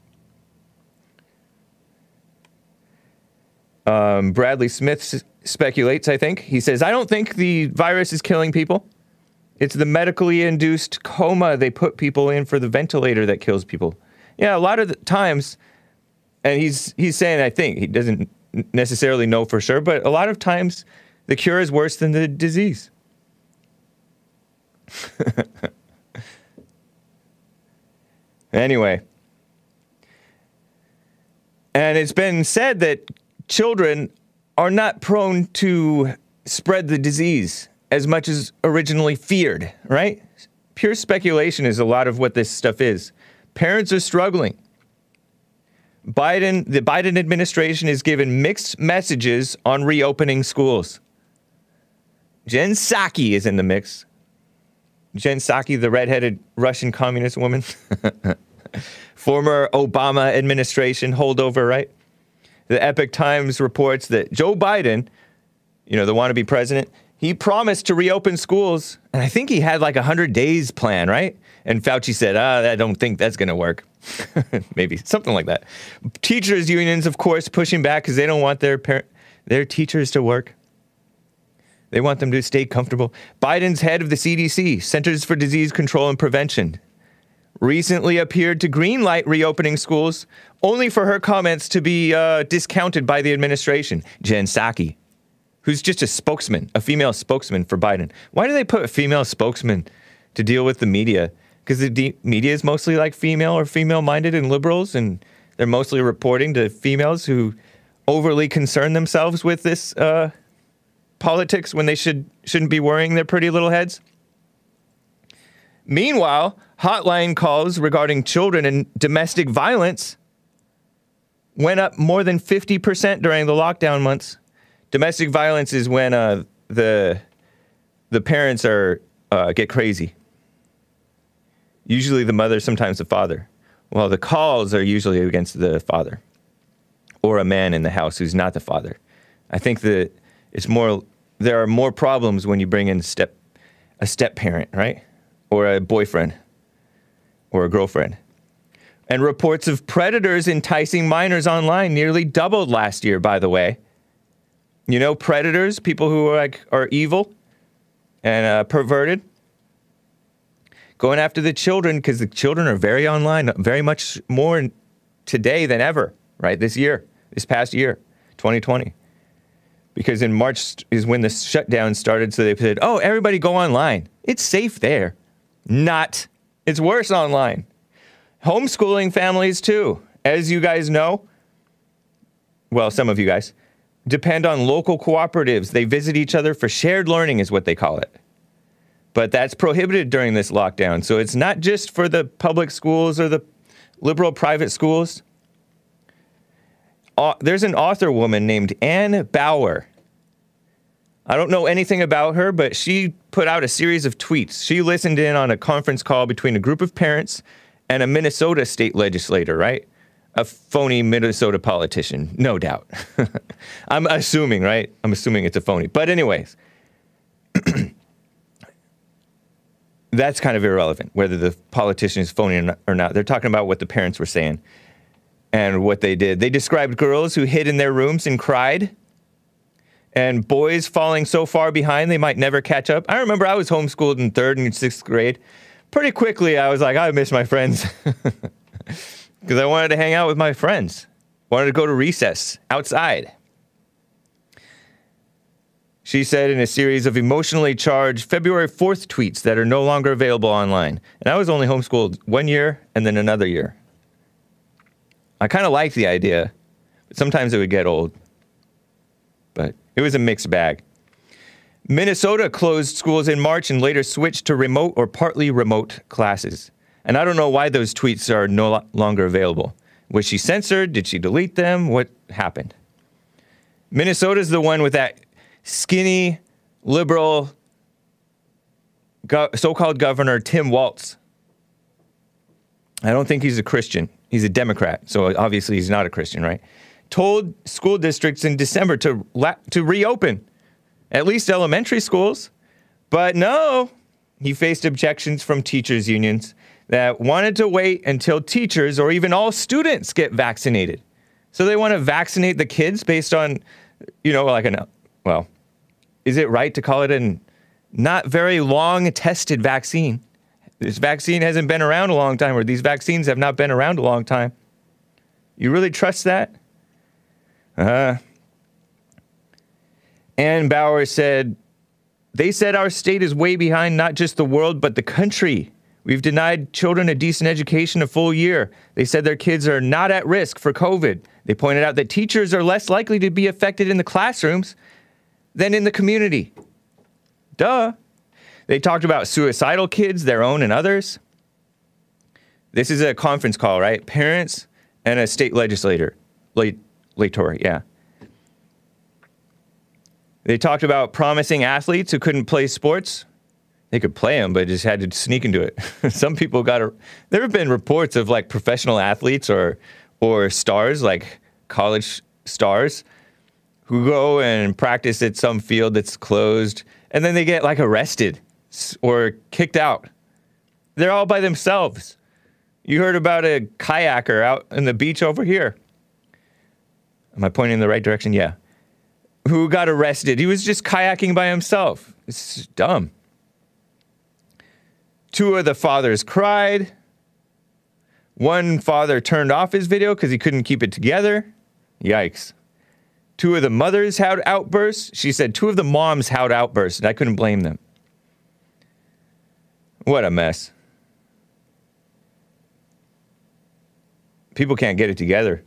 [SPEAKER 1] Um, Bradley Smith s- speculates, I think. He says, I don't think the virus is killing people. It's the medically induced coma they put people in for the ventilator that kills people. Yeah, a lot of the times, and he's he's saying I think he doesn't necessarily know for sure, but a lot of times the cure is worse than the disease. <laughs> anyway, and it's been said that children are not prone to spread the disease as much as originally feared, right? Pure speculation is a lot of what this stuff is. Parents are struggling. Biden, the Biden administration is given mixed messages on reopening schools. Jen Psaki is in the mix. Jen Psaki, the redheaded Russian communist woman, <laughs> former Obama administration holdover, right? The Epoch Times reports that Joe Biden, you know, the wannabe president, he promised to reopen schools, and I think he had like a 100 days plan, right? And Fauci said, ah, I don't think that's going to work. <laughs> Maybe something like that. Teachers' unions, of course, pushing back because they don't want their, par- their teachers to work. They want them to stay comfortable. Biden's head of the CDC, Centers for Disease Control and Prevention, recently appeared to greenlight reopening schools, only for her comments to be uh, discounted by the administration. Jen Psaki, who's just a spokesman, a female spokesman for Biden. Why do they put a female spokesman to deal with the media? Because the de- media is mostly like female or female minded and liberals, and they're mostly reporting to females who overly concern themselves with this uh, politics when they should, shouldn't be worrying their pretty little heads. Meanwhile, hotline calls regarding children and domestic violence went up more than 50% during the lockdown months. Domestic violence is when uh, the the parents are uh, get crazy. Usually the mother, sometimes the father. Well, the calls are usually against the father or a man in the house who's not the father. I think that it's more. There are more problems when you bring in step a step parent, right, or a boyfriend or a girlfriend. And reports of predators enticing minors online nearly doubled last year. By the way. You know, predators, people who are like are evil and uh, perverted, going after the children because the children are very online, very much more today than ever. Right, this year, this past year, 2020, because in March is when the shutdown started. So they said, "Oh, everybody go online. It's safe there." Not. It's worse online. Homeschooling families, too. As you guys know, well, some of you guys, depend on local cooperatives. They visit each other for shared learning, is what they call it. But that's prohibited during this lockdown. So it's not just for the public schools or the liberal private schools. Uh, there's an author woman named Ann Bauer. I don't know anything about her, but she put out a series of tweets. She listened in on a conference call between a group of parents and a Minnesota state legislator, right? A phony Minnesota politician, no doubt. <laughs> I'm assuming, right? I'm assuming it's a phony. But, anyways, <clears throat> that's kind of irrelevant whether the politician is phony or not. They're talking about what the parents were saying and what they did. They described girls who hid in their rooms and cried, and boys falling so far behind they might never catch up. I remember I was homeschooled in third and sixth grade. Pretty quickly, I was like, I miss my friends <laughs> because I wanted to hang out with my friends, wanted to go to recess outside. She said in a series of emotionally charged February 4th tweets that are no longer available online. And I was only homeschooled one year and then another year. I kind of liked the idea, but sometimes it would get old. But it was a mixed bag. Minnesota closed schools in March and later switched to remote or partly remote classes. And I don't know why those tweets are no lo- longer available. Was she censored? Did she delete them? What happened? Minnesota's the one with that skinny, liberal, go- so called governor, Tim Walz. I don't think he's a Christian. He's a Democrat, so obviously he's not a Christian, right? Told school districts in December to la- to reopen at least elementary schools, but no, he faced objections from teachers unions that wanted to wait until teachers or even all students get vaccinated. So they want to vaccinate the kids based on, you know, like an well, is it right to call it a not very long tested vaccine? This vaccine hasn't been around a long time, or these vaccines have not been around a long time. You really trust that? Uh, Ann Bauer said, They said our state is way behind not just the world, but the country. We've denied children a decent education a full year. They said their kids are not at risk for COVID. They pointed out that teachers are less likely to be affected in the classrooms than in the community. Duh. They talked about suicidal kids, their own and others. This is a conference call, right? Parents and a state legislator. Late, lator, yeah. They talked about promising athletes who couldn't play sports. They could play them, but just had to sneak into it. <laughs> Some people got a. There have been reports of like professional athletes or or stars, like college stars, who go and practice at some field that's closed, and then they get like arrested or kicked out. They're all by themselves. You heard about a kayaker out in the beach over here. Am I pointing in the right direction? Yeah. Who got arrested? He was just kayaking by himself. It's dumb. Two of the fathers cried. One father turned off his video because he couldn't keep it together. Yikes. Two of the mothers had outbursts. She said two of the moms had outbursts, and I couldn't blame them. What a mess. People can't get it together.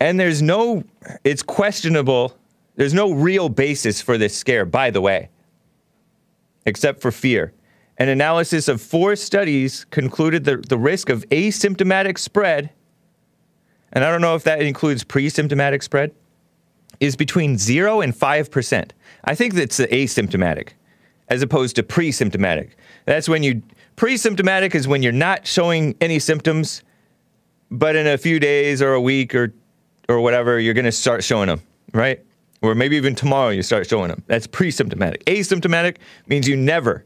[SPEAKER 1] And there's no, it's questionable. There's no real basis for this scare, by the way, except for fear. An analysis of four studies concluded that the risk of asymptomatic spread, and I don't know if that includes pre symptomatic spread, is between 0 and 5%. I think that's the asymptomatic as opposed to pre symptomatic. That's when you, pre symptomatic is when you're not showing any symptoms, but in a few days or a week or, or whatever, you're going to start showing them, right? Or maybe even tomorrow you start showing them. That's pre symptomatic. Asymptomatic means you never,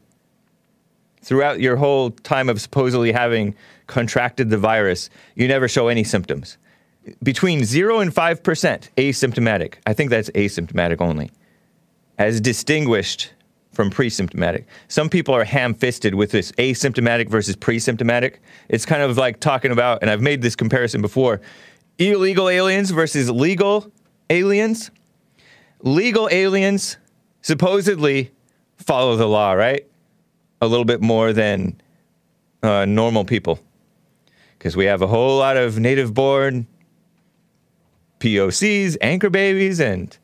[SPEAKER 1] throughout your whole time of supposedly having contracted the virus, you never show any symptoms. Between 0 and 5% asymptomatic. I think that's asymptomatic only, as distinguished from pre-symptomatic. Some people are ham-fisted with this asymptomatic versus pre-symptomatic. It's kind of like talking about, and I've made this comparison before, illegal aliens versus legal aliens. Legal aliens supposedly follow the law, right? A little bit more than uh, normal people because we have a whole lot of native born POCs, anchor babies, and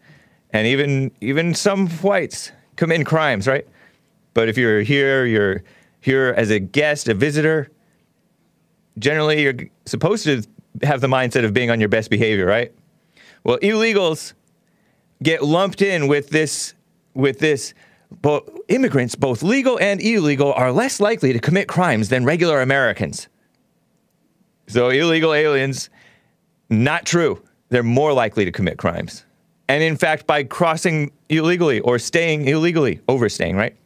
[SPEAKER 1] and even even some whites commit crimes, right? But if you're here, you're here as a guest, a visitor. Generally, you're supposed to have the mindset of being on your best behavior, right? Well, illegals get lumped in with this with this but immigrants both legal and illegal are less likely to commit crimes than regular Americans. So illegal aliens not true. They're more likely to commit crimes. And in fact by crossing illegally or staying illegally, overstaying, right?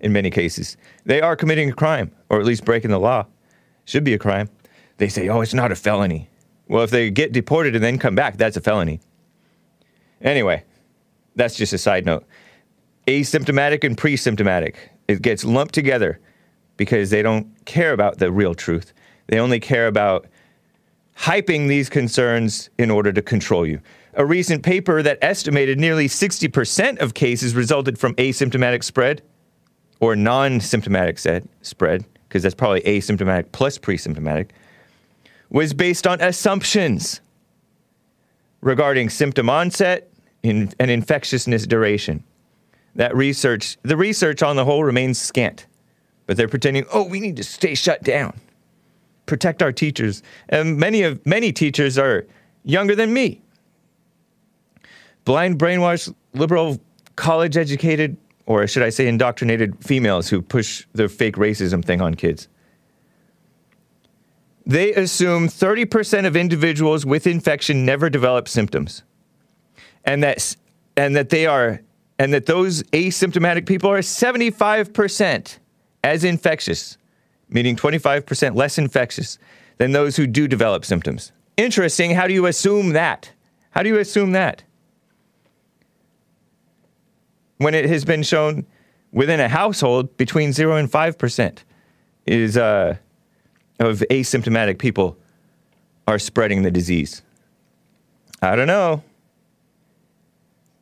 [SPEAKER 1] In many cases, they are committing a crime or at least breaking the law. Should be a crime. They say, "Oh, it's not a felony." Well, if they get deported and then come back, that's a felony. Anyway, that's just a side note. Asymptomatic and pre-symptomatic. It gets lumped together because they don't care about the real truth. They only care about hyping these concerns in order to control you. A recent paper that estimated nearly 60% of cases resulted from asymptomatic spread or non symptomatic spread, because that's probably asymptomatic plus pre symptomatic, was based on assumptions regarding symptom onset in, and infectiousness duration. That research, the research on the whole remains scant, but they're pretending, oh, we need to stay shut down, protect our teachers. And many of many teachers are younger than me. Blind, brainwashed, liberal, college educated, or should I say indoctrinated females who push the fake racism thing on kids. They assume 30% of individuals with infection never develop symptoms. And that, and that they are and that those asymptomatic people are 75% as infectious, meaning 25% less infectious than those who do develop symptoms. Interesting. How do you assume that? How do you assume that? When it has been shown within a household between 0 and 5% is uh, of asymptomatic people are spreading the disease. I don't know.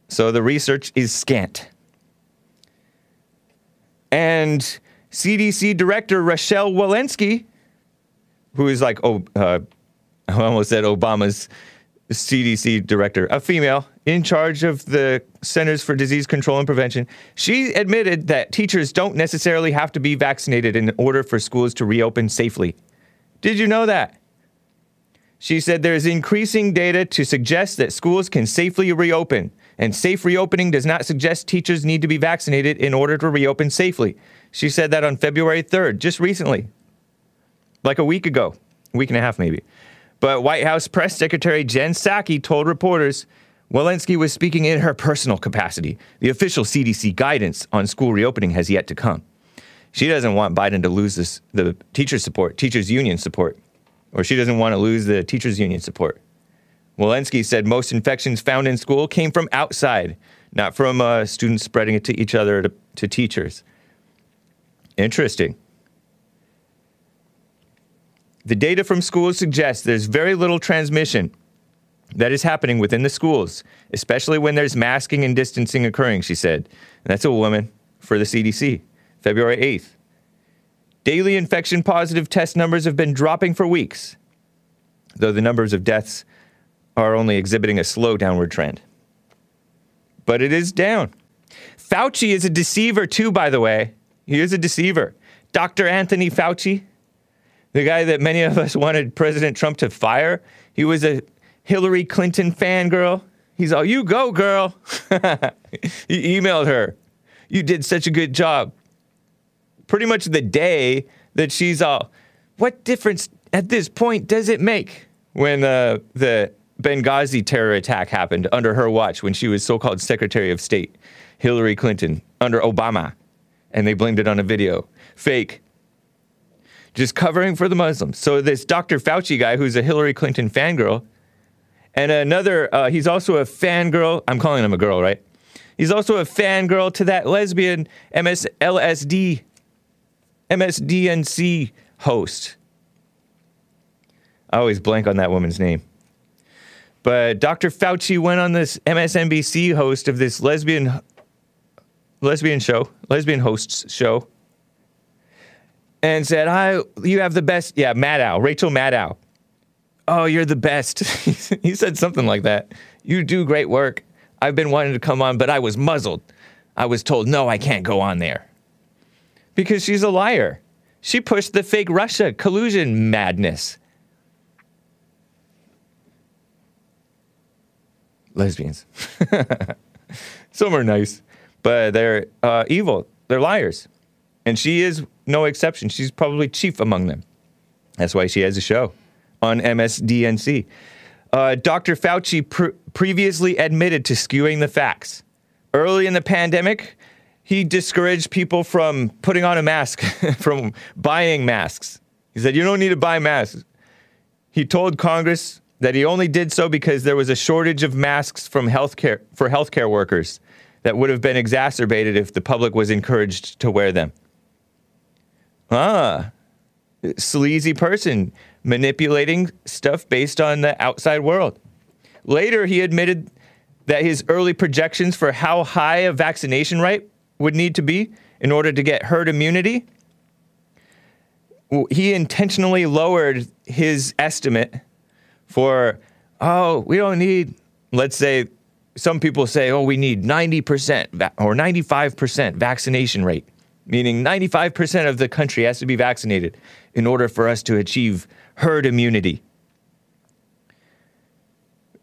[SPEAKER 1] So the research is scant. And CDC Director Rochelle Walensky, who is like, oh, uh, <laughs> I almost said Obama's CDC director, a female in charge of the Centers for Disease Control and Prevention, she admitted that teachers don't necessarily have to be vaccinated in order for schools to reopen safely. Did you know that? She said there is increasing data to suggest that schools can safely reopen, and safe reopening does not suggest teachers need to be vaccinated in order to reopen safely. She said that on February 3rd, just recently, like a week ago, a week and a half maybe. But White House Press Secretary Jen Psaki told reporters Walensky was speaking in her personal capacity. The official CDC guidance on school reopening has yet to come. She doesn't want Biden to lose this, the teacher support, teachers union support, or she doesn't want to lose the teachers union support. Walensky said most infections found in school came from outside, not from uh, students spreading it to each other to, to teachers. Interesting. The data from schools suggests there's very little transmission that is happening within the schools, especially when there's masking and distancing occurring, she said. And that's a woman for the CDC, February 8th. Daily infection positive test numbers have been dropping for weeks, though the numbers of deaths are only exhibiting a slow downward trend. But it is down. Fauci is a deceiver, too, by the way. He is a deceiver. Dr. Anthony Fauci, the guy that many of us <laughs> wanted President Trump to fire, he was a Hillary Clinton fangirl. He's all, you go, girl. <laughs> he emailed her. You did such a good job. Pretty much the day that she's all, what difference at this point does it make when uh, the Benghazi terror attack happened under her watch when she was so called Secretary of State, Hillary Clinton, under Obama? And they blamed it on a video. Fake. Just covering for the Muslims. So this Dr. Fauci guy, who's a Hillary Clinton fangirl, and another, uh, he's also a fangirl. I'm calling him a girl, right? He's also a fangirl to that lesbian MS, LSD, MSDNC host. I always blank on that woman's name. But Dr. Fauci went on this MSNBC host of this lesbian lesbian show, lesbian hosts show. and said, "I, you have the best." Yeah, Maddow, Rachel Maddow. Oh, you're the best. <laughs> he said something like that. You do great work. I've been wanting to come on, but I was muzzled. I was told, no, I can't go on there. Because she's a liar. She pushed the fake Russia collusion madness. Lesbians. <laughs> Some are nice, but they're uh, evil. They're liars. And she is no exception. She's probably chief among them. That's why she has a show on MSDNC. Uh, Dr. Fauci pr- previously admitted to skewing the facts. Early in the pandemic, he discouraged people from putting on a mask, <laughs> from buying masks. He said, You don't need to buy masks. He told Congress that he only did so because there was a shortage of masks from healthcare, for healthcare workers that would have been exacerbated if the public was encouraged to wear them. Ah, sleazy person manipulating stuff based on the outside world. Later, he admitted that his early projections for how high a vaccination rate would need to be in order to get herd immunity, he intentionally lowered his estimate for, oh, we don't need, let's say, some people say, oh, we need 90% va- or 95% vaccination rate, meaning 95% of the country has to be vaccinated in order for us to achieve herd immunity.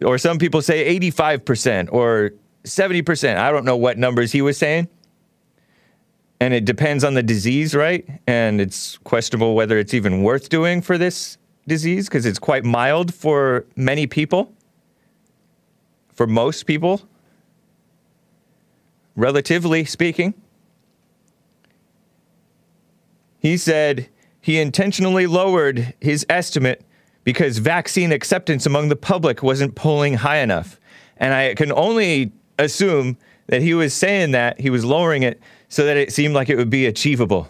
[SPEAKER 1] Or some people say 85% or 70%. I don't know what numbers he was saying. And it depends on the disease, right? And it's questionable whether it's even worth doing for this disease because it's quite mild for many people, for most people, relatively speaking. He said he intentionally lowered his estimate because vaccine acceptance among the public wasn't polling high enough. And I can only assume that he was saying that, he was lowering it so that it seemed like it would be achievable.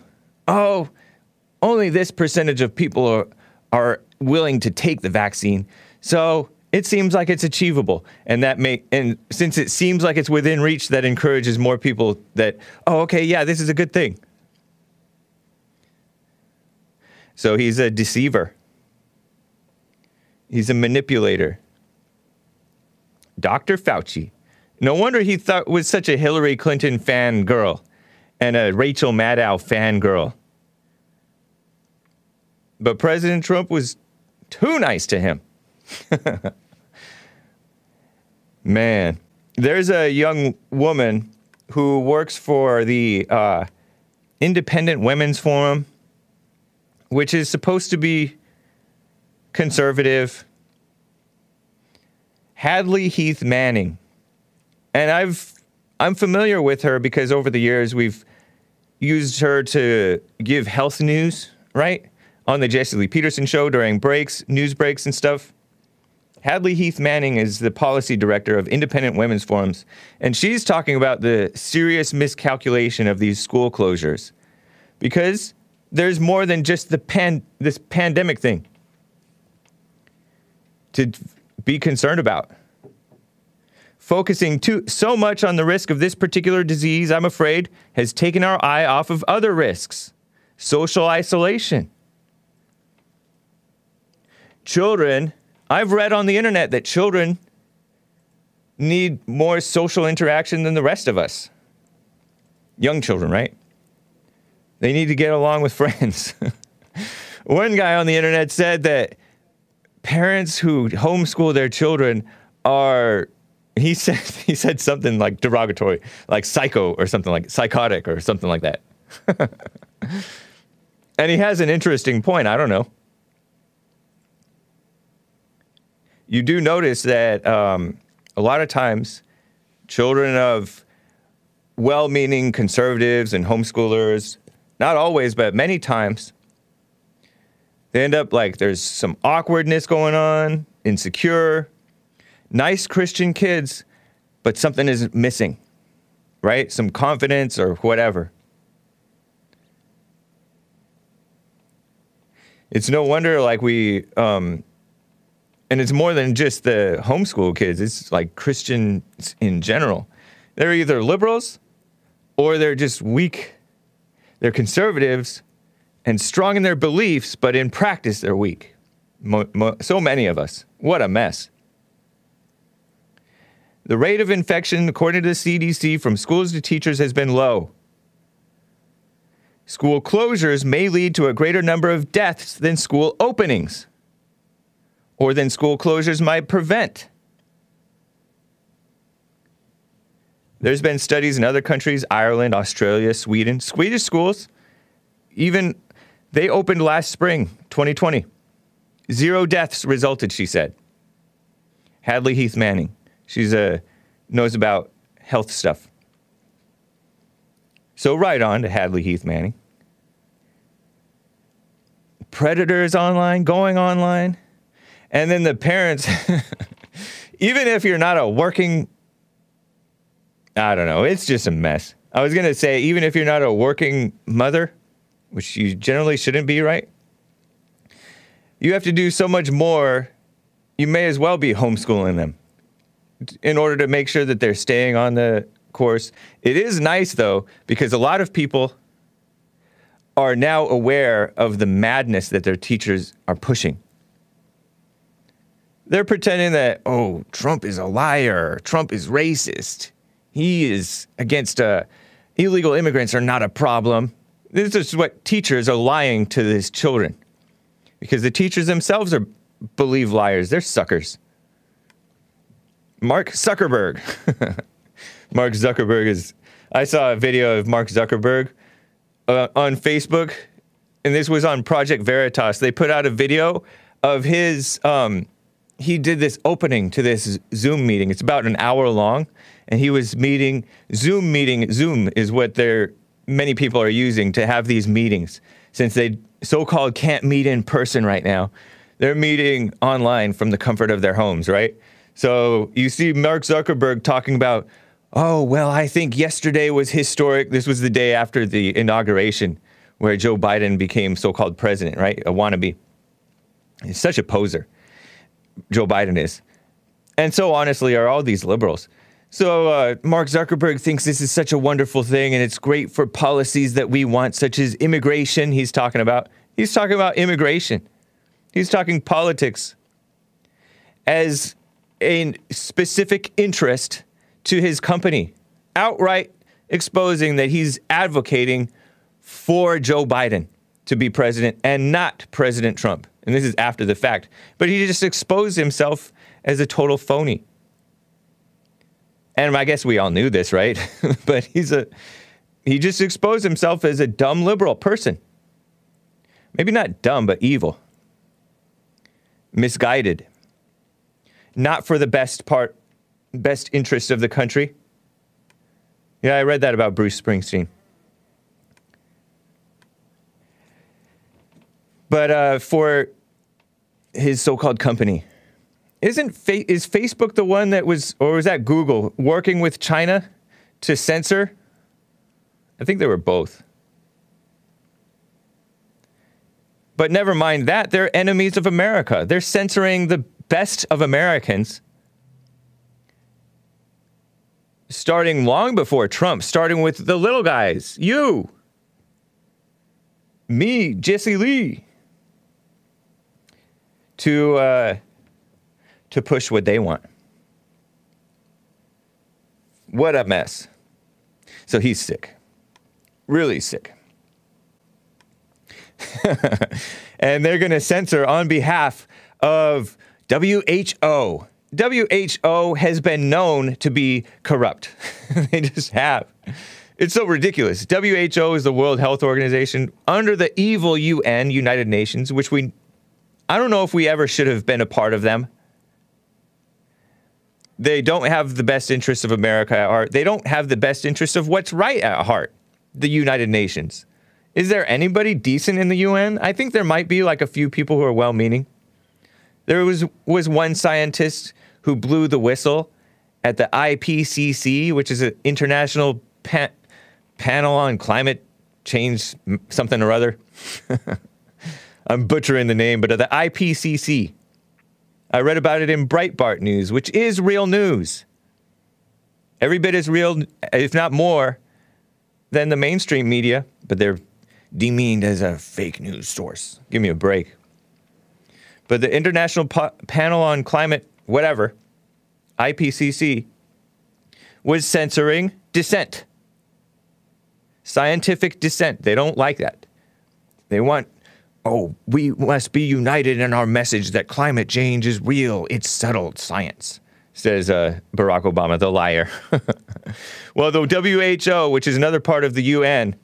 [SPEAKER 1] Oh, only this percentage of people are, are willing to take the vaccine. So it seems like it's achievable. And that may and since it seems like it's within reach, that encourages more people that, oh, okay, yeah, this is a good thing. So he's a deceiver. He's a manipulator. Dr. Fauci. No wonder he thought was such a Hillary Clinton fan girl and a Rachel Maddow fan girl. But President Trump was too nice to him. <laughs> Man, there's a young woman who works for the uh, Independent Women's Forum, which is supposed to be conservative. Hadley Heath Manning. And I've I'm familiar with her because over the years we've used her to give health news, right? On the Jesse Lee Peterson show during breaks, news breaks and stuff. Hadley Heath Manning is the policy director of Independent Women's Forums, and she's talking about the serious miscalculation of these school closures because there's more than just the pan this pandemic thing to be concerned about. Focusing too so much on the risk of this particular disease, I'm afraid, has taken our eye off of other risks. Social isolation. Children, I've read on the internet that children need more social interaction than the rest of us. Young children, right? They need to get along with <laughs> friends. One guy on the internet said that parents who homeschool their children are he <laughs> said he said something like derogatory, like psycho or something like psychotic or something like that. <laughs> and he has an interesting point. I don't know. You do notice that um, a lot of times, children of well-meaning conservatives and homeschoolers, not always, but many times, they end up like there's some awkwardness going on, insecure, nice Christian kids, but something is missing, right? Some confidence or whatever. It's no wonder, like, we, um, and it's more than just the homeschool kids, it's like Christians in general. They're either liberals or they're just weak. They're conservatives and strong in their beliefs, but in practice they're weak. Mo- mo- so many of us. What a mess. The rate of infection, according to the CDC, from schools to teachers has been low. School closures may lead to a greater number of deaths than school openings, or than school closures might prevent. There's been studies in other countries, Ireland, Australia, Sweden. Swedish schools, even they opened last spring, 2020. Zero deaths resulted, she said. Hadley Heath Manning. She's a knows about health stuff. So right on to Hadley Heath Manning. Predators online, going online. And then the parents, <laughs> even if you're not a working, I don't know, it's just a mess. I was going to say, even if you're not a working mother, which you generally shouldn't be, right? You have to do so much more. You may as well be homeschooling them in order to make sure that they're staying on the course. It is nice though, because a lot of people are now aware of the madness that their teachers are pushing. They're pretending that, oh, Trump is a liar, Trump is racist, he is against uh, illegal immigrants are not a problem. This is what teachers are lying to these children because the teachers themselves are believe liars. They're suckers. Mark Zuckerberg. <laughs> Mark Zuckerberg is. I saw a video of Mark Zuckerberg uh, on Facebook, and this was on Project Veritas. They put out a video of his. Um, he did this opening to this Zoom meeting. It's about an hour long, and he was meeting Zoom meeting. Zoom is what they're many people are using to have these meetings since they so-called can't meet in person right now. They're meeting online from the comfort of their homes, right? So you see Mark Zuckerberg talking about, oh, well, I think yesterday was historic. This was the day after the inauguration where Joe Biden became so called president, right? A wannabe. He's such a poser. Joe Biden is. And so honestly are all these liberals. So uh, Mark Zuckerberg thinks this is such a wonderful thing and it's great for policies that we want, such as immigration. He's talking about. He's talking about immigration. He's talking politics as a specific interest to his company, outright exposing that he's advocating for Joe Biden to be president and not President Trump. And this is after the fact. But he just exposed himself as a total phony. And I guess we all knew this, right? <laughs> but he's a he just exposed himself as a dumb liberal person. Maybe not dumb, but evil. Misguided not for the best part, best interest of the country. Yeah, I read that about Bruce Springsteen. But uh, for his so-called company, isn't fa- is Facebook the one that was, or was that Google working with China to censor? I think they were both. But never mind that, they're enemies of America. They're censoring the best of Americans, starting long before Trump, starting with the little guys, you, me, Jesse Lee, to uh, to push what they want. What a mess. So he's sick, really sick. <laughs> and they're going to censor on behalf of WHO. WHO has been known to be corrupt. <laughs> they just have. It's so ridiculous. WHO is the World Health Organization under the evil UN, United Nations, which we, I don't know if we ever should have been a part of them. They don't have the best interests of America at heart. They don't have the best interests of what's right at heart, the United Nations. Is there anybody decent in the UN? I think there might be like a few people who are well meaning. There was, was one scientist who blew the whistle at the IPCC, which is an international pa- panel on climate change, something or other. <laughs> I'm butchering the name, but at the IPCC. I read about it in Breitbart News, which is real news. Every bit as real, if not more, than the mainstream media, but they're demeaned as a fake news source. Give me a break. But the International Pa- Panel on Climate, whatever, IPCC, was censoring dissent. Scientific dissent. They don't like that. They want, oh, we must be united in our message that climate change is real. It's settled science, says uh, Barack Obama, the liar. <laughs> well, the WHO, which is another part of the UN,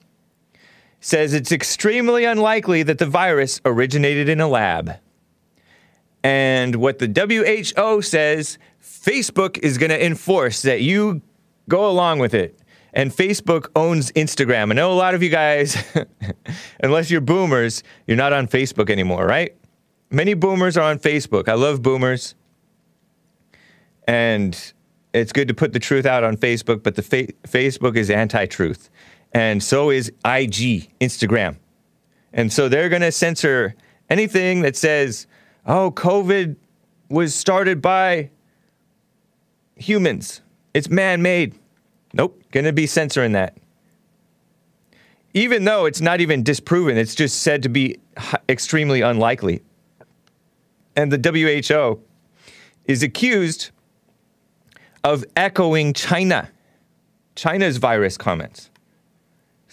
[SPEAKER 1] says it's extremely unlikely that the virus originated in a lab. And what the WHO says, Facebook is going to enforce that you go along with it. And Facebook owns Instagram. I know a lot of you guys, <laughs> unless you're boomers, you're not on Facebook anymore, right? Many boomers are on Facebook. I love boomers. And it's good to put the truth out on Facebook, but the fa- Facebook is anti truth. And so is IG, Instagram. And so they're going to censor anything that says, oh, COVID was started by humans. It's man made. Nope, going to be censoring that. Even though it's not even disproven, it's just said to be extremely unlikely. And the WHO is accused of echoing China, China's virus comments.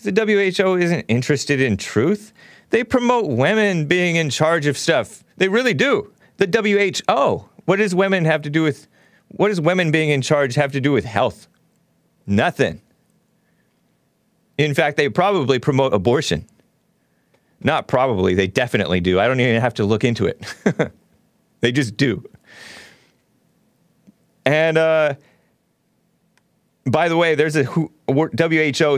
[SPEAKER 1] The WHO isn't interested in truth. They promote women being in charge of stuff. They really do. The WHO. What does women have to do with what does women being in charge have to do with health? Nothing. In fact, they probably promote abortion. Not probably, they definitely do. I don't even have to look into it. <laughs> they just do. And uh, by the way, there's a who-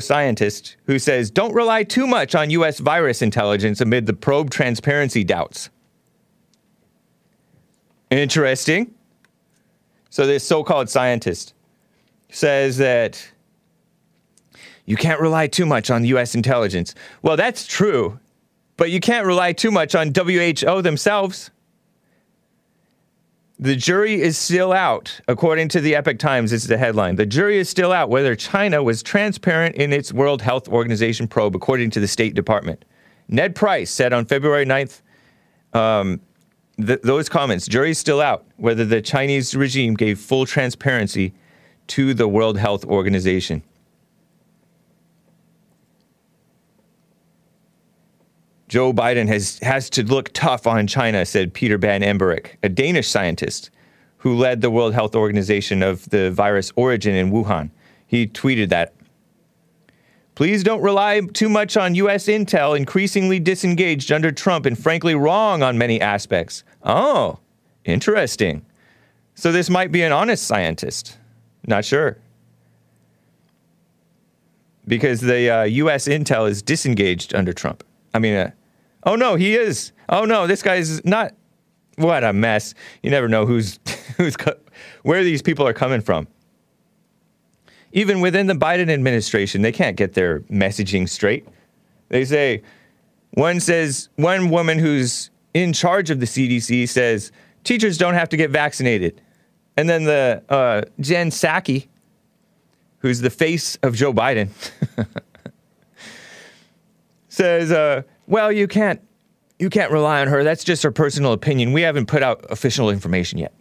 [SPEAKER 1] scientist who says don't rely too much on US virus intelligence amid the probe transparency doubts. Interesting. So, this so called scientist says that you can't rely too much on US intelligence. Well, that's true, but you can't rely too much on WHO themselves. The jury is still out, according to the Epoch Times. Is the headline. The jury is still out whether China was transparent in its World Health Organization probe, according to the State Department. Ned Price said on February 9th um, th- those comments, jury's still out, whether the Chinese regime gave full transparency to the World Health Organization. Joe Biden has, has to look tough on China, said Peter Ben Embarek, a Danish scientist who led the World Health Organization of the virus origin in Wuhan. He tweeted that. Please don't rely too much on U.S. intel, increasingly disengaged under Trump and frankly wrong on many aspects. Oh, interesting. So this might be an honest scientist. Not sure. Because the uh, U.S. intel is disengaged under Trump. I mean, uh, oh no, he is. Oh no, this guy's not. What a mess. You never know who's, <laughs> who's, co- where these people are coming from. Even within the Biden administration, they can't get their messaging straight. They say, one says, one woman who's in charge of the CDC says, teachers don't have to get vaccinated. And then the uh, Jen Psaki, who's the face of Joe Biden, <laughs> says, uh, well, you can't, you can't rely on her. That's just her personal opinion. We haven't put out official information yet.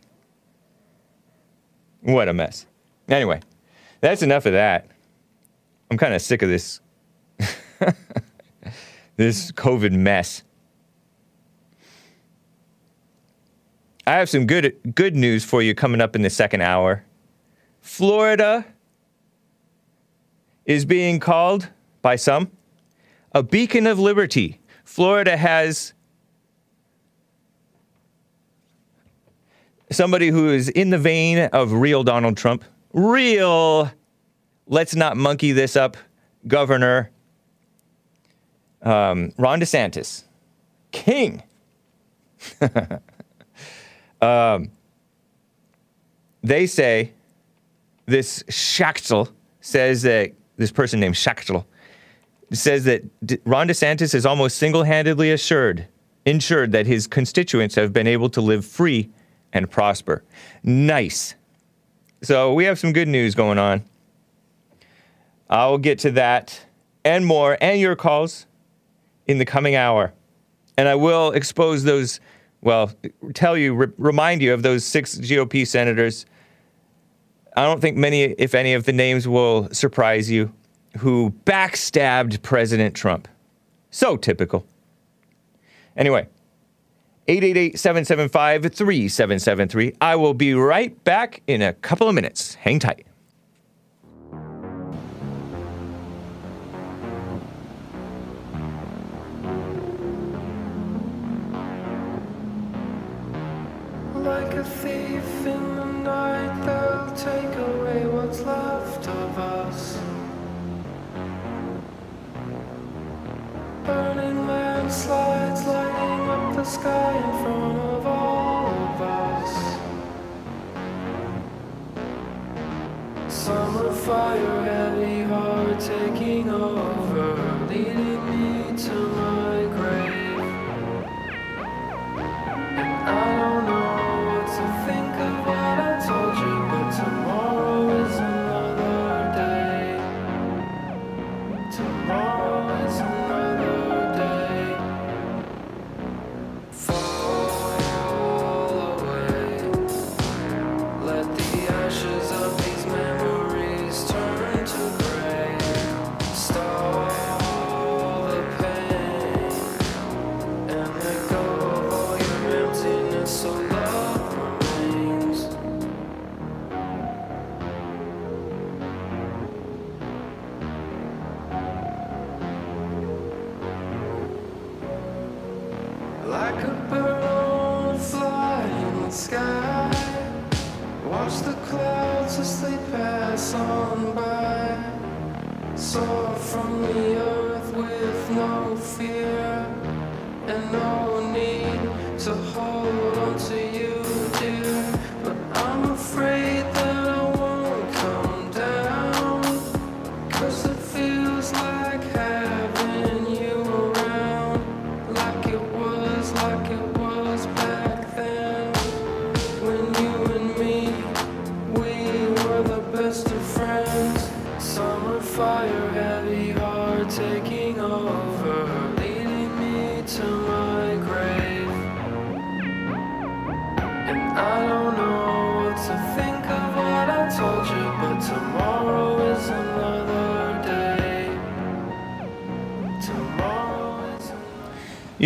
[SPEAKER 1] What a mess. Anyway, that's enough of that. I'm kind of sick of this <laughs> this COVID mess. I have some good good news for you coming up in the second hour. Florida is being called by some a beacon of liberty. Florida has somebody who is in the vein of real Donald Trump, real, let's not monkey this up, Governor um, Ron DeSantis, king. <laughs> um, they say this Schachtel says that this person named Schachtel says that D- Ron DeSantis is almost single-handedly assured, ensured that his constituents have been able to live free and prosper. Nice. So we have some good news going on. I'll get to that and more, and your calls in the coming hour. And I will expose those, well, tell you, re- remind you of those six GOP senators. I don't think many, if any, of the names will surprise you who backstabbed President Trump. So typical. Anyway, 888 775 3773. I will be right back in a couple of minutes. Hang tight.
[SPEAKER 4] Sky in front of all of us. Summer fire, heavy heart taking over,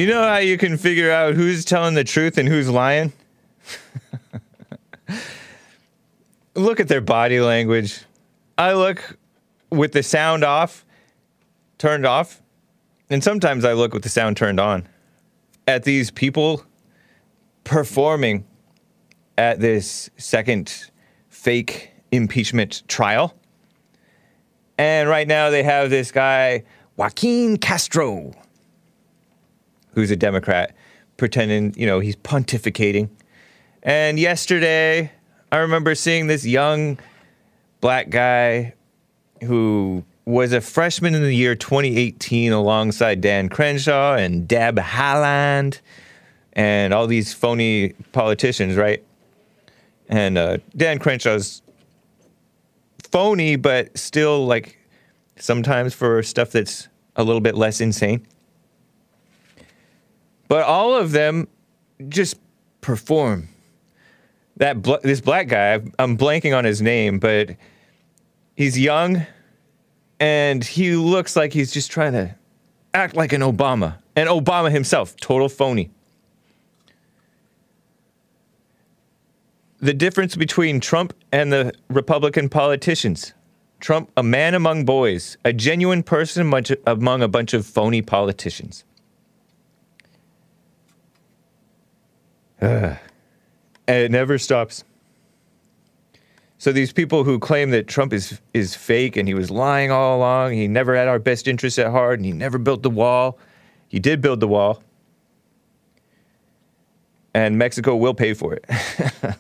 [SPEAKER 4] You know
[SPEAKER 1] how you can figure out who's telling the truth and who's lying? <laughs> look at their body language. I look with the sound off, turned off, and sometimes I look with the sound turned on at these people performing at this second fake impeachment trial. And right now they have this guy, Joaquin Castro, who's a Democrat, pretending, you know, he's pontificating. And yesterday, I remember seeing this young black guy who was a freshman in the year 2018 alongside Dan Crenshaw and Deb Haaland and all these phony politicians, right? And uh, Dan Crenshaw's phony, but still like sometimes for stuff that's a little bit less insane. But all of them just perform. That bl- this black guy, I'm blanking on his name, but he's young and he looks like he's just trying to act like an Obama. And Obama himself, total phony. The difference between Trump and the Republican politicians. Trump, a man among boys, a genuine person among a bunch of phony politicians. And it never stops. So these people who claim that Trump is is fake and he was lying all along, he never had our best interests at heart, and he never built the wall. He did build the wall, and Mexico will pay for it. <laughs>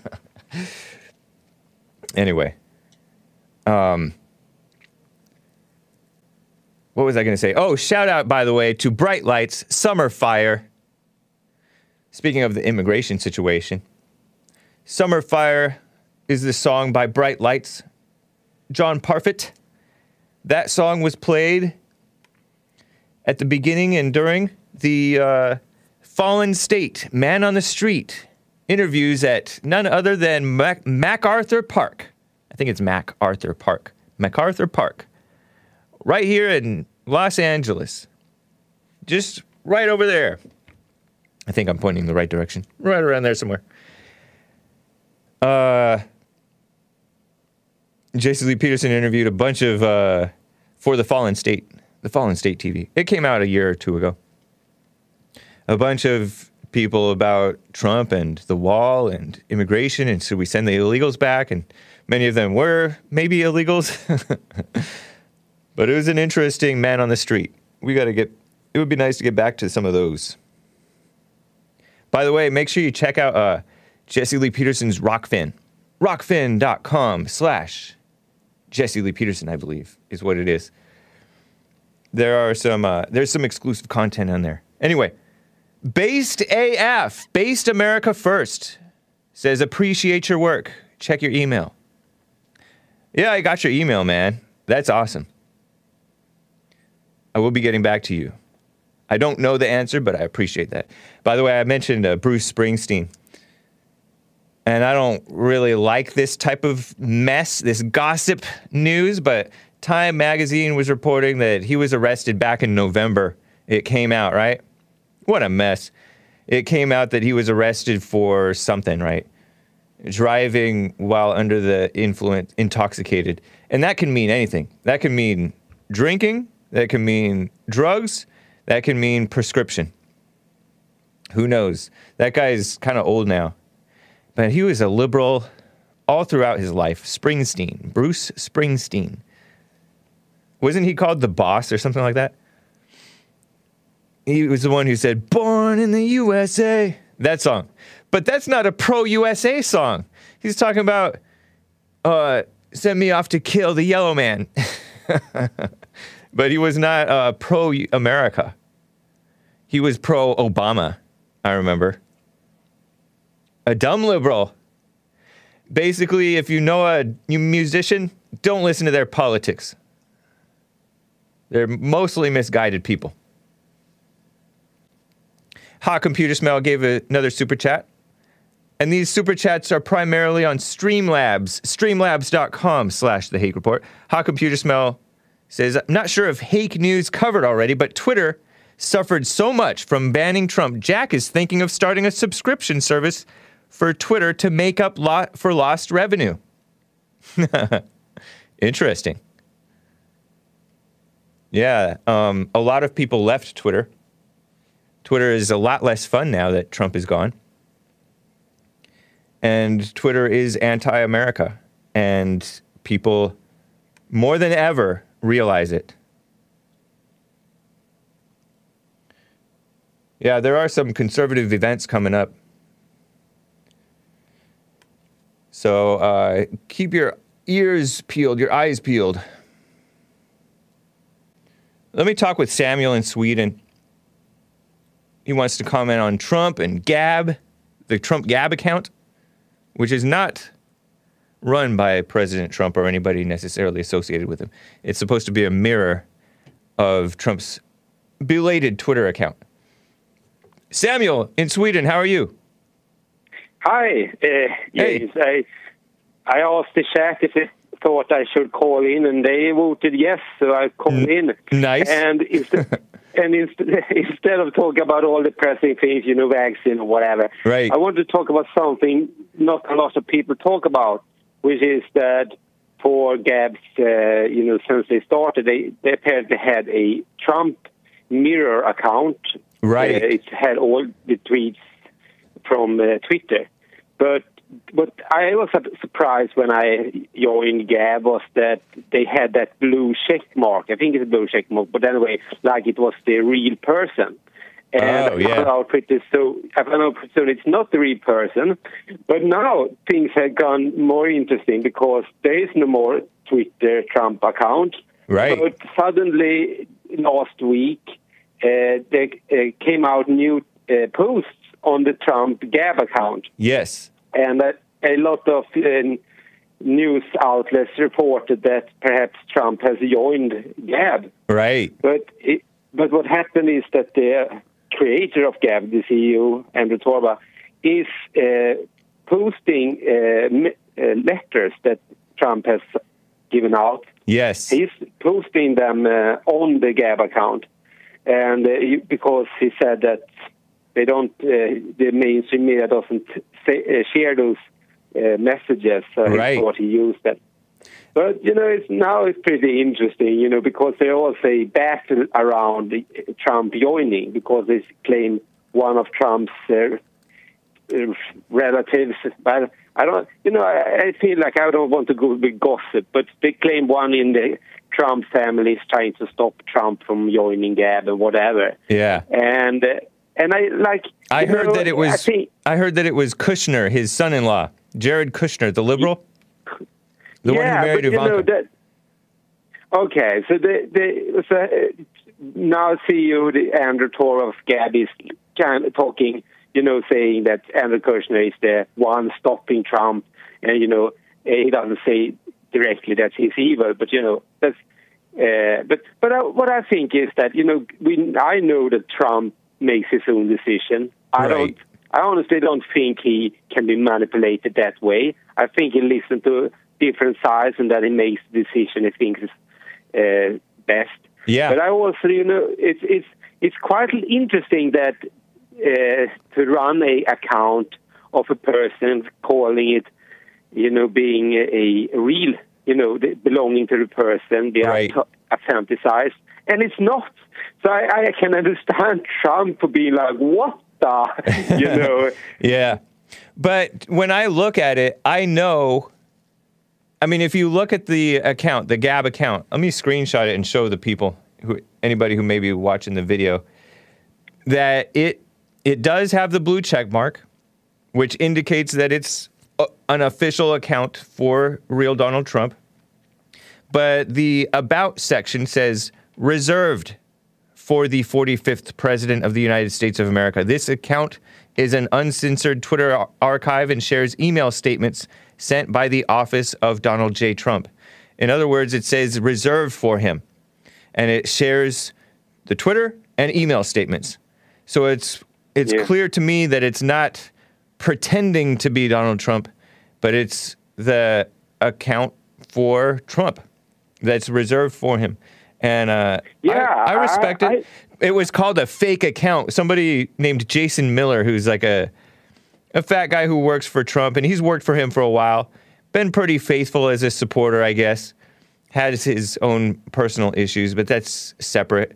[SPEAKER 1] anyway, um, what was I going to say? Oh, shout out by the way to Bright Lights Summer Fire. Speaking of the immigration situation, Summer Fire is the song by Bright Lights, John Parfit. That song was played at the beginning and during the uh, Fallen State Man on the Street interviews at none other than Mac- MacArthur Park. I think it's MacArthur Park. MacArthur Park. Right here in Los Angeles. Just right over there. I think I'm pointing the right direction. Right around there somewhere. Uh, Jesse Lee Peterson interviewed a bunch of uh, for the Fallen State, the Fallen State TV. It came out a year or two ago. A bunch of people about Trump and the wall and immigration, and should we send the illegals back? And many of them were maybe illegals, <laughs> but it was an interesting man on the street. We got to get. It would be nice to get back to some of those. By the way, make sure you check out uh, Jesse Lee Peterson's Rokfin. Rokfin.com slash Jesse Lee Peterson, I believe, is what it is. There are some, uh, there's some exclusive content on there. Anyway, Based AF, Based America First, says appreciate your work. Check your email. Yeah, I got your email, man. That's awesome. I will be getting back to you. I don't know the answer, but I appreciate that. By the way, I mentioned uh, Bruce Springsteen. And I don't really like this type of mess, this gossip news, but Time magazine was reporting that he was arrested back in November. It came out, right? What a mess. It came out that he was arrested for something, right? Driving while under the influence, intoxicated. And that can mean anything. That can mean drinking, that can mean drugs, that can mean prescription. Who knows? That guy is kind of old now. But he was a liberal all throughout his life. Springsteen, Bruce Springsteen. Wasn't he called the boss or something like that? He was the one who said, Born in the USA. That song. But that's not a pro USA song. He's talking about, uh, send me off to kill the yellow man. <laughs> but he was not uh, pro America. He was pro Obama, I remember. A dumb liberal. Basically, if you know a musician, don't listen to their politics. They're mostly misguided people. Hot Computer Smell gave a- another super chat. And these super chats are primarily on Streamlabs, streamlabs.com slash the Hake Report. Hot Computer Smell says, I'm not sure if Hake News covered already, but Twitter suffered so much from banning Trump. Jack is thinking of starting a subscription service for Twitter to make up lo- for lost revenue. <laughs> Interesting. Yeah, um, a lot of people left Twitter. Twitter is a lot less fun now that Trump is gone. And Twitter is anti America. And people, more than ever, realize it. Yeah, there are some conservative events coming up. So uh, keep your ears peeled, your eyes peeled. Let me talk with Samuel in Sweden. He wants to comment on Trump and Gab, the Trump Gab account, which is not run by President Trump or anybody necessarily associated with him. It's supposed to be a mirror of Trump's belated Twitter account. Samuel in Sweden, how are you?
[SPEAKER 5] Hi, uh, James. I, I asked the chat if they thought I should call in, and they voted yes, so I called in.
[SPEAKER 1] nice.
[SPEAKER 5] And instead, <laughs> and instead, instead of talking about all the pressing things, you know, vaccine or whatever,
[SPEAKER 1] Right.
[SPEAKER 5] I want to talk about something not a lot of people talk about, which is that for Gabs, uh, you know, since they started, they, they apparently had a Trump mirror account.
[SPEAKER 1] Right.
[SPEAKER 5] Uh, it had all the tweets from uh, Twitter. But what I was su- surprised when I joined Gab was that they had that blue check mark. I think it's a blue check mark, but anyway, like it was the real person. And
[SPEAKER 1] Oh, yeah.
[SPEAKER 5] I found out pretty so I found out it's not the real person. But now things have gone more interesting because there is no more Twitter Trump account.
[SPEAKER 1] Right.
[SPEAKER 5] But suddenly last week uh, there uh, came out new uh, posts on the Trump Gab account
[SPEAKER 1] Yes.
[SPEAKER 5] and that a lot of uh, news outlets reported that perhaps Trump has joined Gab.
[SPEAKER 1] Right.
[SPEAKER 5] But it, but what happened is that the creator of Gab, the CEO Andrew Torba, is uh, posting uh, uh, letters that Trump has given out.
[SPEAKER 1] Yes.
[SPEAKER 5] He's posting them uh, on the Gab account, and uh, because he said that they don't, uh, the mainstream media doesn't say, uh, share those uh, messages. So
[SPEAKER 1] Right.
[SPEAKER 5] he thought he used that. But you know, it's now it's pretty interesting, you know, because they all say battle around Trump joining because they claim one of Trump's uh, uh, relatives. But I don't, you know, I, I feel like I don't want to go with gossip, but they claim one in the Trump family is trying to stop Trump from joining Gab and whatever.
[SPEAKER 1] Yeah.
[SPEAKER 5] And uh, and I like.
[SPEAKER 1] I heard
[SPEAKER 5] know,
[SPEAKER 1] that it
[SPEAKER 5] I
[SPEAKER 1] was.
[SPEAKER 5] think,
[SPEAKER 1] I heard that it was Kushner, his son-in-law, Jared Kushner, the liberal, the one
[SPEAKER 5] yeah,
[SPEAKER 1] who married
[SPEAKER 5] but, you know, that, okay, so the the so, uh, now CEO the Andrew Torba of Gab is kind of talking, you know, saying that Andrew Kushner is the one stopping Trump, and you know he doesn't say directly that he's evil, but you know that's. Uh, but but I, what I think is that you know we I know that Trump makes his own decision. I
[SPEAKER 1] Right.
[SPEAKER 5] don't. I honestly don't think he can be manipulated that way. I think he listens to different sides and that he makes the decision he thinks is uh, best.
[SPEAKER 1] Yeah.
[SPEAKER 5] But I also, you know, it's it's it's quite interesting that uh, to run a account of a person calling it, you know, being a, a real, you know, the- belonging to the person, they
[SPEAKER 1] Right.
[SPEAKER 5] are fantasized, and it's not. So I, I can understand <laughs> Trump for being like, what the, <laughs> you know. <laughs>
[SPEAKER 1] Yeah. But when I look at it, I know. I mean, if you look at the account, the Gab account, let me screenshot it and show the people, who, anybody who may be watching the video, that it it does have the blue check mark, which indicates that it's a, an official account for real Donald Trump. But the about section says reserved for the 45th President of the United States of America. This account is an uncensored Twitter ar- archive and shares email statements sent by the office of Donald J. Trump. In other words, it says reserved for him. And it shares the Twitter and email statements. So it's it's
[SPEAKER 5] Yeah.
[SPEAKER 1] clear to me that it's not pretending to be Donald Trump, but it's the account for Trump that's reserved for him. And uh,
[SPEAKER 5] Yeah,
[SPEAKER 1] I, I
[SPEAKER 5] I-
[SPEAKER 1] respect
[SPEAKER 5] I-
[SPEAKER 1] it. It was called a fake account. Somebody named Jason Miller, who's like a a fat guy who works for Trump, and he's worked for him for a while. Been pretty faithful as a supporter, I guess. Has his own personal issues, but that's separate.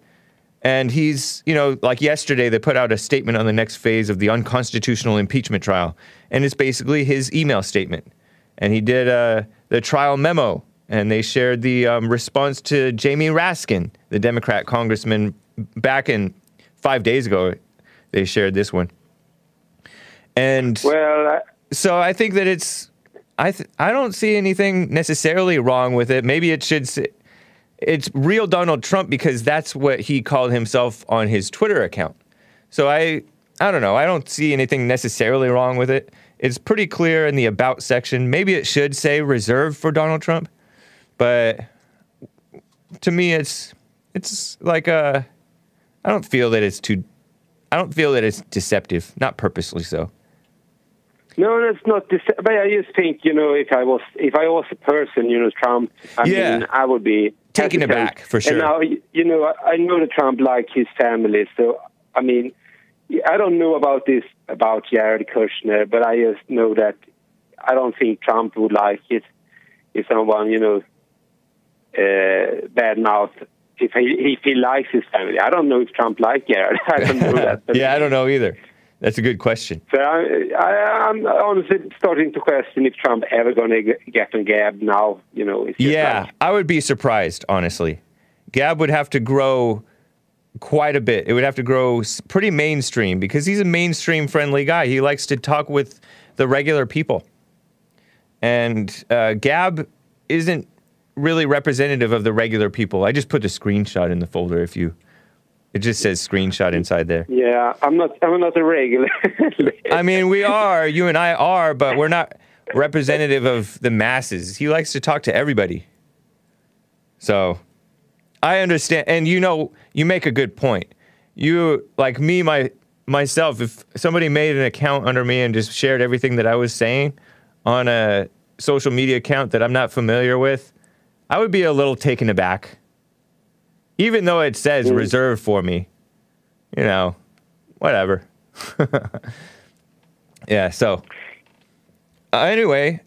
[SPEAKER 1] And he's, you know, like yesterday, they put out a statement on the next phase of the unconstitutional impeachment trial. And it's basically his email statement. And he did uh, the trial memo, and they shared the um, response to Jamie Raskin, the Democrat congressman, back in five days ago. They shared this one. And
[SPEAKER 5] Well, uh,
[SPEAKER 1] so I think that it's I th- I don't see anything necessarily wrong with it. Maybe it should say, it's real Donald Trump because that's what he called himself on his Twitter account. So I I don't know. I don't see anything necessarily wrong with it. It's pretty clear in the about section. Maybe it should say reserved for Donald Trump, but to me it's it's like a I don't feel that it's too I don't feel that it's deceptive, not purposely so.
[SPEAKER 5] No, that's not. This, but I just think you know, if I was if I was a person, you know, Trump, I
[SPEAKER 1] Yeah.
[SPEAKER 5] mean, I would be
[SPEAKER 1] Taken aback, for sure.
[SPEAKER 5] And now, you know, I, I know that Trump like his family, so I mean, I don't know about this about Jared Kushner, but I just know that I don't think Trump would like it if someone, you know, uh, bad mouth. If he if he likes his family, I don't know if Trump likes Jared. <laughs> I don't know that. <laughs>
[SPEAKER 1] yeah, I don't know either. That's a good question.
[SPEAKER 5] so I, I, I'm honestly starting to question if Trump ever going to get on Gab now. You know,
[SPEAKER 1] Yeah,
[SPEAKER 5] like-
[SPEAKER 1] I would be surprised, honestly. Gab would have to grow quite a bit. It would have to grow pretty mainstream because he's a mainstream friendly guy. He likes to talk with the regular people. And uh, Gab isn't really representative of the regular people. I just put the screenshot in the folder if you. It just says screenshot inside there.
[SPEAKER 5] yeah. I'm not. I'm not a regular. <laughs>
[SPEAKER 1] I mean, we are, you and I are, but we're not representative of the masses. He likes to talk to everybody. So, I understand, and you know, you make a good point. You like me, my myself. If somebody made an account under me and just shared everything that I was saying on a social media account that I'm not familiar with, I would be a little taken aback. Even though it says reserved for me, you know, whatever. <laughs> yeah. So uh, anyway,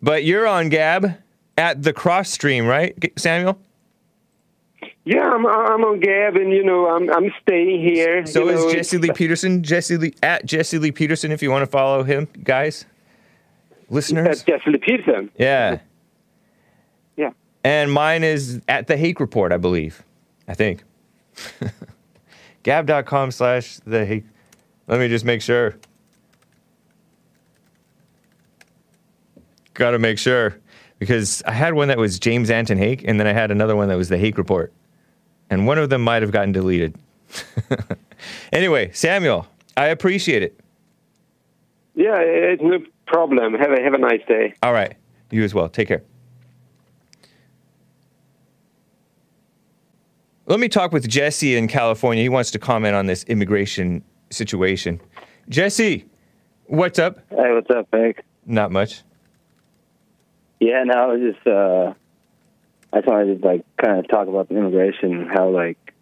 [SPEAKER 1] but you're on Gab at the cross stream, right, Samuel?
[SPEAKER 5] Yeah, I'm, I'm on Gab, and you know, I'm I'm staying here.
[SPEAKER 1] So
[SPEAKER 5] you know,
[SPEAKER 1] is Jesse Lee Peterson. Jesse Lee at Jesse Lee Peterson. If you want to follow him, guys, listeners.
[SPEAKER 5] That's Jesse Lee Peterson.
[SPEAKER 1] Yeah,
[SPEAKER 5] Yeah.
[SPEAKER 1] and mine is at the Hake Report, I believe. I think. <laughs> Gab.com slash the Hake. Let me just make sure. Got to make sure because I had one that was James Anton Hake, and then I had another one that was the Hake Report, and one of them might have gotten deleted. <laughs> anyway, Samuel, I appreciate it.
[SPEAKER 5] Yeah, it's no problem. Have a have a nice day.
[SPEAKER 1] All right. You as well. Take care. Let me talk with Jesse in California. He wants to comment on this immigration situation. Jesse, what's up?
[SPEAKER 6] Hey, what's up, Vic?
[SPEAKER 1] Not much.
[SPEAKER 6] Yeah, no, I was just uh I just wanted to like kind of talk about the immigration, how like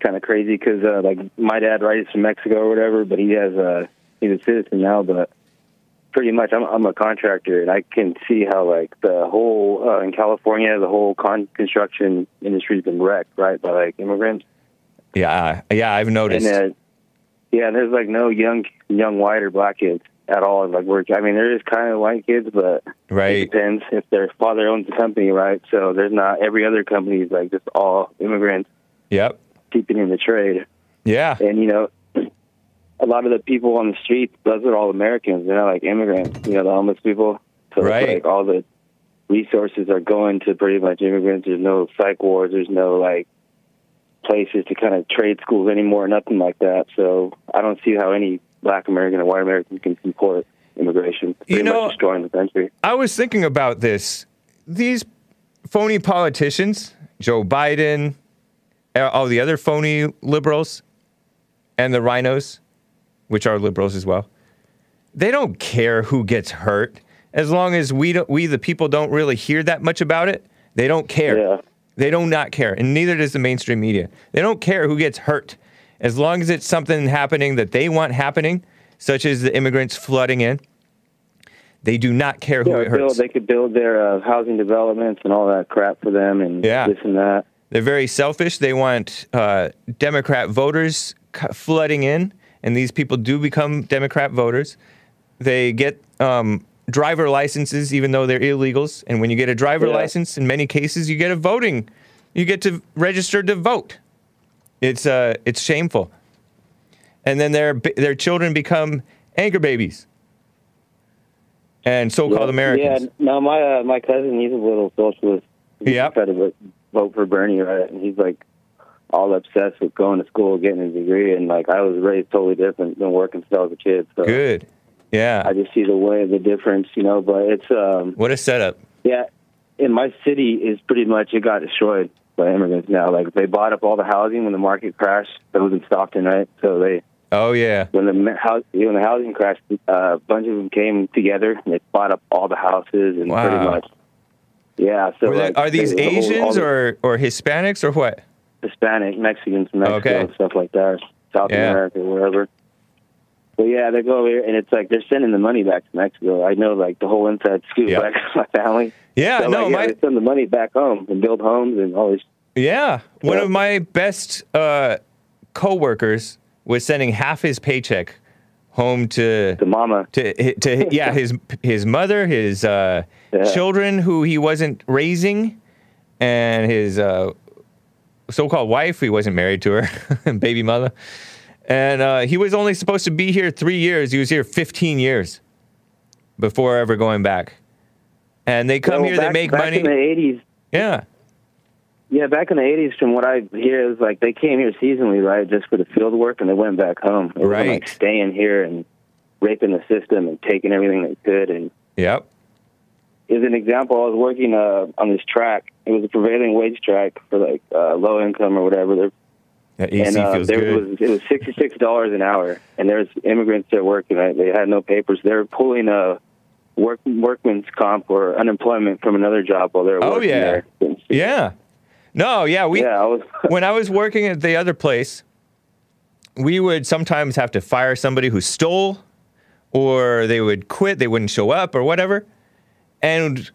[SPEAKER 6] kind of crazy because uh, like my dad right he's from Mexico or whatever, but he has uh he's a citizen now, but pretty much I'm I'm a contractor and I can see how like the whole uh, in California the whole con- construction industry's been wrecked right by like immigrants
[SPEAKER 1] Yeah, uh, yeah, I've noticed.
[SPEAKER 6] and uh, yeah, there's like no young young white or black kids at all. Like we're, I mean, there is kind of white kids, but
[SPEAKER 1] Right.
[SPEAKER 6] it depends if their father owns the company, right? So there's not every other company is like just all immigrants
[SPEAKER 1] yep.
[SPEAKER 6] keeping in the trade,
[SPEAKER 1] Yeah.
[SPEAKER 6] and you know. A lot of the people on the streets, those are all Americans. They're not like immigrants, you know, the homeless people. So
[SPEAKER 1] Right.
[SPEAKER 6] like all the resources are going to pretty much immigrants. There's no psych wards. There's no like places to kind of trade schools anymore. Nothing like that. So I don't see how any Black American or white American can support immigration. It's
[SPEAKER 1] You know-
[SPEAKER 6] destroying the country.
[SPEAKER 1] I was thinking about this. These phony politicians, Joe Biden, all the other phony liberals, and the RINOs, which are liberals as well, they don't care who gets hurt as long as we don't, we the people don't really hear that much about it. They don't care.
[SPEAKER 6] Yeah.
[SPEAKER 1] They do not care, and neither does the mainstream media. They don't care who gets hurt as long as it's something happening that they want happening, such as the immigrants flooding in. They do not care who
[SPEAKER 6] Yeah,
[SPEAKER 1] it hurts.
[SPEAKER 6] build, they could build their uh, housing developments and all that crap for them and
[SPEAKER 1] Yeah.
[SPEAKER 6] this and that.
[SPEAKER 1] They're very selfish. They want uh, Democrat voters flooding in, and these people do become Democrat voters. They get um, driver licenses even though they're illegals. And when you get a driver
[SPEAKER 6] Yeah.
[SPEAKER 1] license, in many cases, you get a voting. You get to register to vote. It's uh, it's shameful. And then their their children become anchor babies and so-called
[SPEAKER 6] yeah,
[SPEAKER 1] Americans.
[SPEAKER 6] Yeah, no, my uh, my cousin, he's a little socialist. He
[SPEAKER 1] Yep.
[SPEAKER 6] tried to vote, vote for Bernie, right? And he's like all obsessed with going to school, getting a degree, and like I was raised totally different than working since I was a kid. So
[SPEAKER 1] Good. Yeah.
[SPEAKER 6] I just see the way the difference, you know. But it's um,
[SPEAKER 1] what a setup.
[SPEAKER 6] yeah, in my city is pretty much it got destroyed by immigrants now. Like they bought up all the housing when the market crashed. That was in Stockton, right? So they
[SPEAKER 1] Oh yeah.
[SPEAKER 6] when the house when the housing crashed, uh, a bunch of them came together and they bought up all the houses and
[SPEAKER 1] Wow.
[SPEAKER 6] pretty much. Yeah, so
[SPEAKER 1] they- are these
[SPEAKER 6] they- all- all
[SPEAKER 1] Asians
[SPEAKER 6] the
[SPEAKER 1] or, or Hispanics or what?
[SPEAKER 6] Hispanic, Mexicans, from Mexico,
[SPEAKER 1] Okay.
[SPEAKER 6] and stuff like that, South
[SPEAKER 1] Yeah.
[SPEAKER 6] America, wherever. But yeah, they go over here, and it's like they're sending the money back to Mexico. I know, like the whole inside scoop,
[SPEAKER 1] Yep.
[SPEAKER 6] like <laughs> my family.
[SPEAKER 1] Yeah,
[SPEAKER 6] So,
[SPEAKER 1] no,
[SPEAKER 6] like, yeah,
[SPEAKER 1] my
[SPEAKER 6] they send the money back home and build homes and all this.
[SPEAKER 1] yeah, one of my best uh, coworkers was sending half his paycheck home to
[SPEAKER 6] The mama,
[SPEAKER 1] to to yeah <laughs> his his mother, his uh,
[SPEAKER 6] Yeah.
[SPEAKER 1] children who he wasn't raising, and his uh, so-called wife. He wasn't married to her, <laughs> baby mother, and uh, he was only supposed to be here three years. He was here 15 years before ever going back. And they come
[SPEAKER 6] Well,
[SPEAKER 1] here,
[SPEAKER 6] back,
[SPEAKER 1] they make
[SPEAKER 6] back
[SPEAKER 1] money.
[SPEAKER 6] in the '80s.
[SPEAKER 1] yeah,
[SPEAKER 6] Yeah, back in the '80s, from what I hear, is like they came here seasonally, right, just for the field work, and they went back home. It
[SPEAKER 1] Right.
[SPEAKER 6] like staying here and raping the system and taking everything they could. And
[SPEAKER 1] yep,
[SPEAKER 6] as an example, I was working uh, on this track it was a prevailing wage strike for like uh, low income or whatever. They're
[SPEAKER 1] Yeah, AC
[SPEAKER 6] and uh,
[SPEAKER 1] feels
[SPEAKER 6] there
[SPEAKER 1] good.
[SPEAKER 6] was it was sixty six dollars an hour, and there's immigrants there working. They they had no papers. They're pulling a work workman's comp or unemployment from another job while they're
[SPEAKER 1] Oh,
[SPEAKER 6] working
[SPEAKER 1] yeah.
[SPEAKER 6] there.
[SPEAKER 1] yeah. No, yeah, we
[SPEAKER 6] yeah, I was. <laughs>
[SPEAKER 1] when I was working at the other place, we would sometimes have to fire somebody who stole, or they would quit, they wouldn't show up, or whatever. And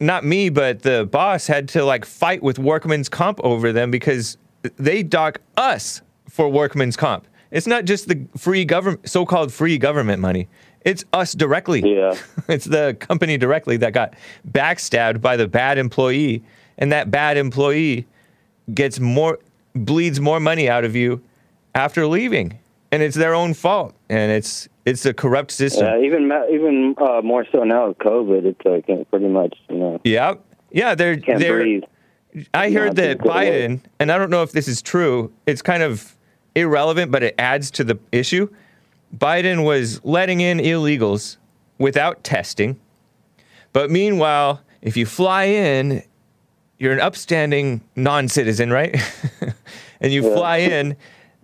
[SPEAKER 1] not me, but the boss had to like fight with workman's comp over them because they dock us for workman's comp. It's not just the free government, so-called free government money. It's us directly.
[SPEAKER 6] Yeah. <laughs>
[SPEAKER 1] it's the company directly that got backstabbed by the bad employee, and that bad employee gets more bleeds more money out of you after leaving, and it's their own fault, and it's it's a corrupt system.
[SPEAKER 6] Yeah, even even uh, more so now with COVID, it's like uh, pretty much you know
[SPEAKER 1] Yeah, yeah, they're
[SPEAKER 6] can't
[SPEAKER 1] they're.
[SPEAKER 6] breathe.
[SPEAKER 1] I heard that
[SPEAKER 6] it's a good way.
[SPEAKER 1] Biden, and I don't know if this is true. It's kind of irrelevant, but it adds to the issue. Biden was letting in illegals without testing, but meanwhile, if you fly in, you're an upstanding non-citizen, right? <laughs> and you
[SPEAKER 6] Yeah.
[SPEAKER 1] fly in,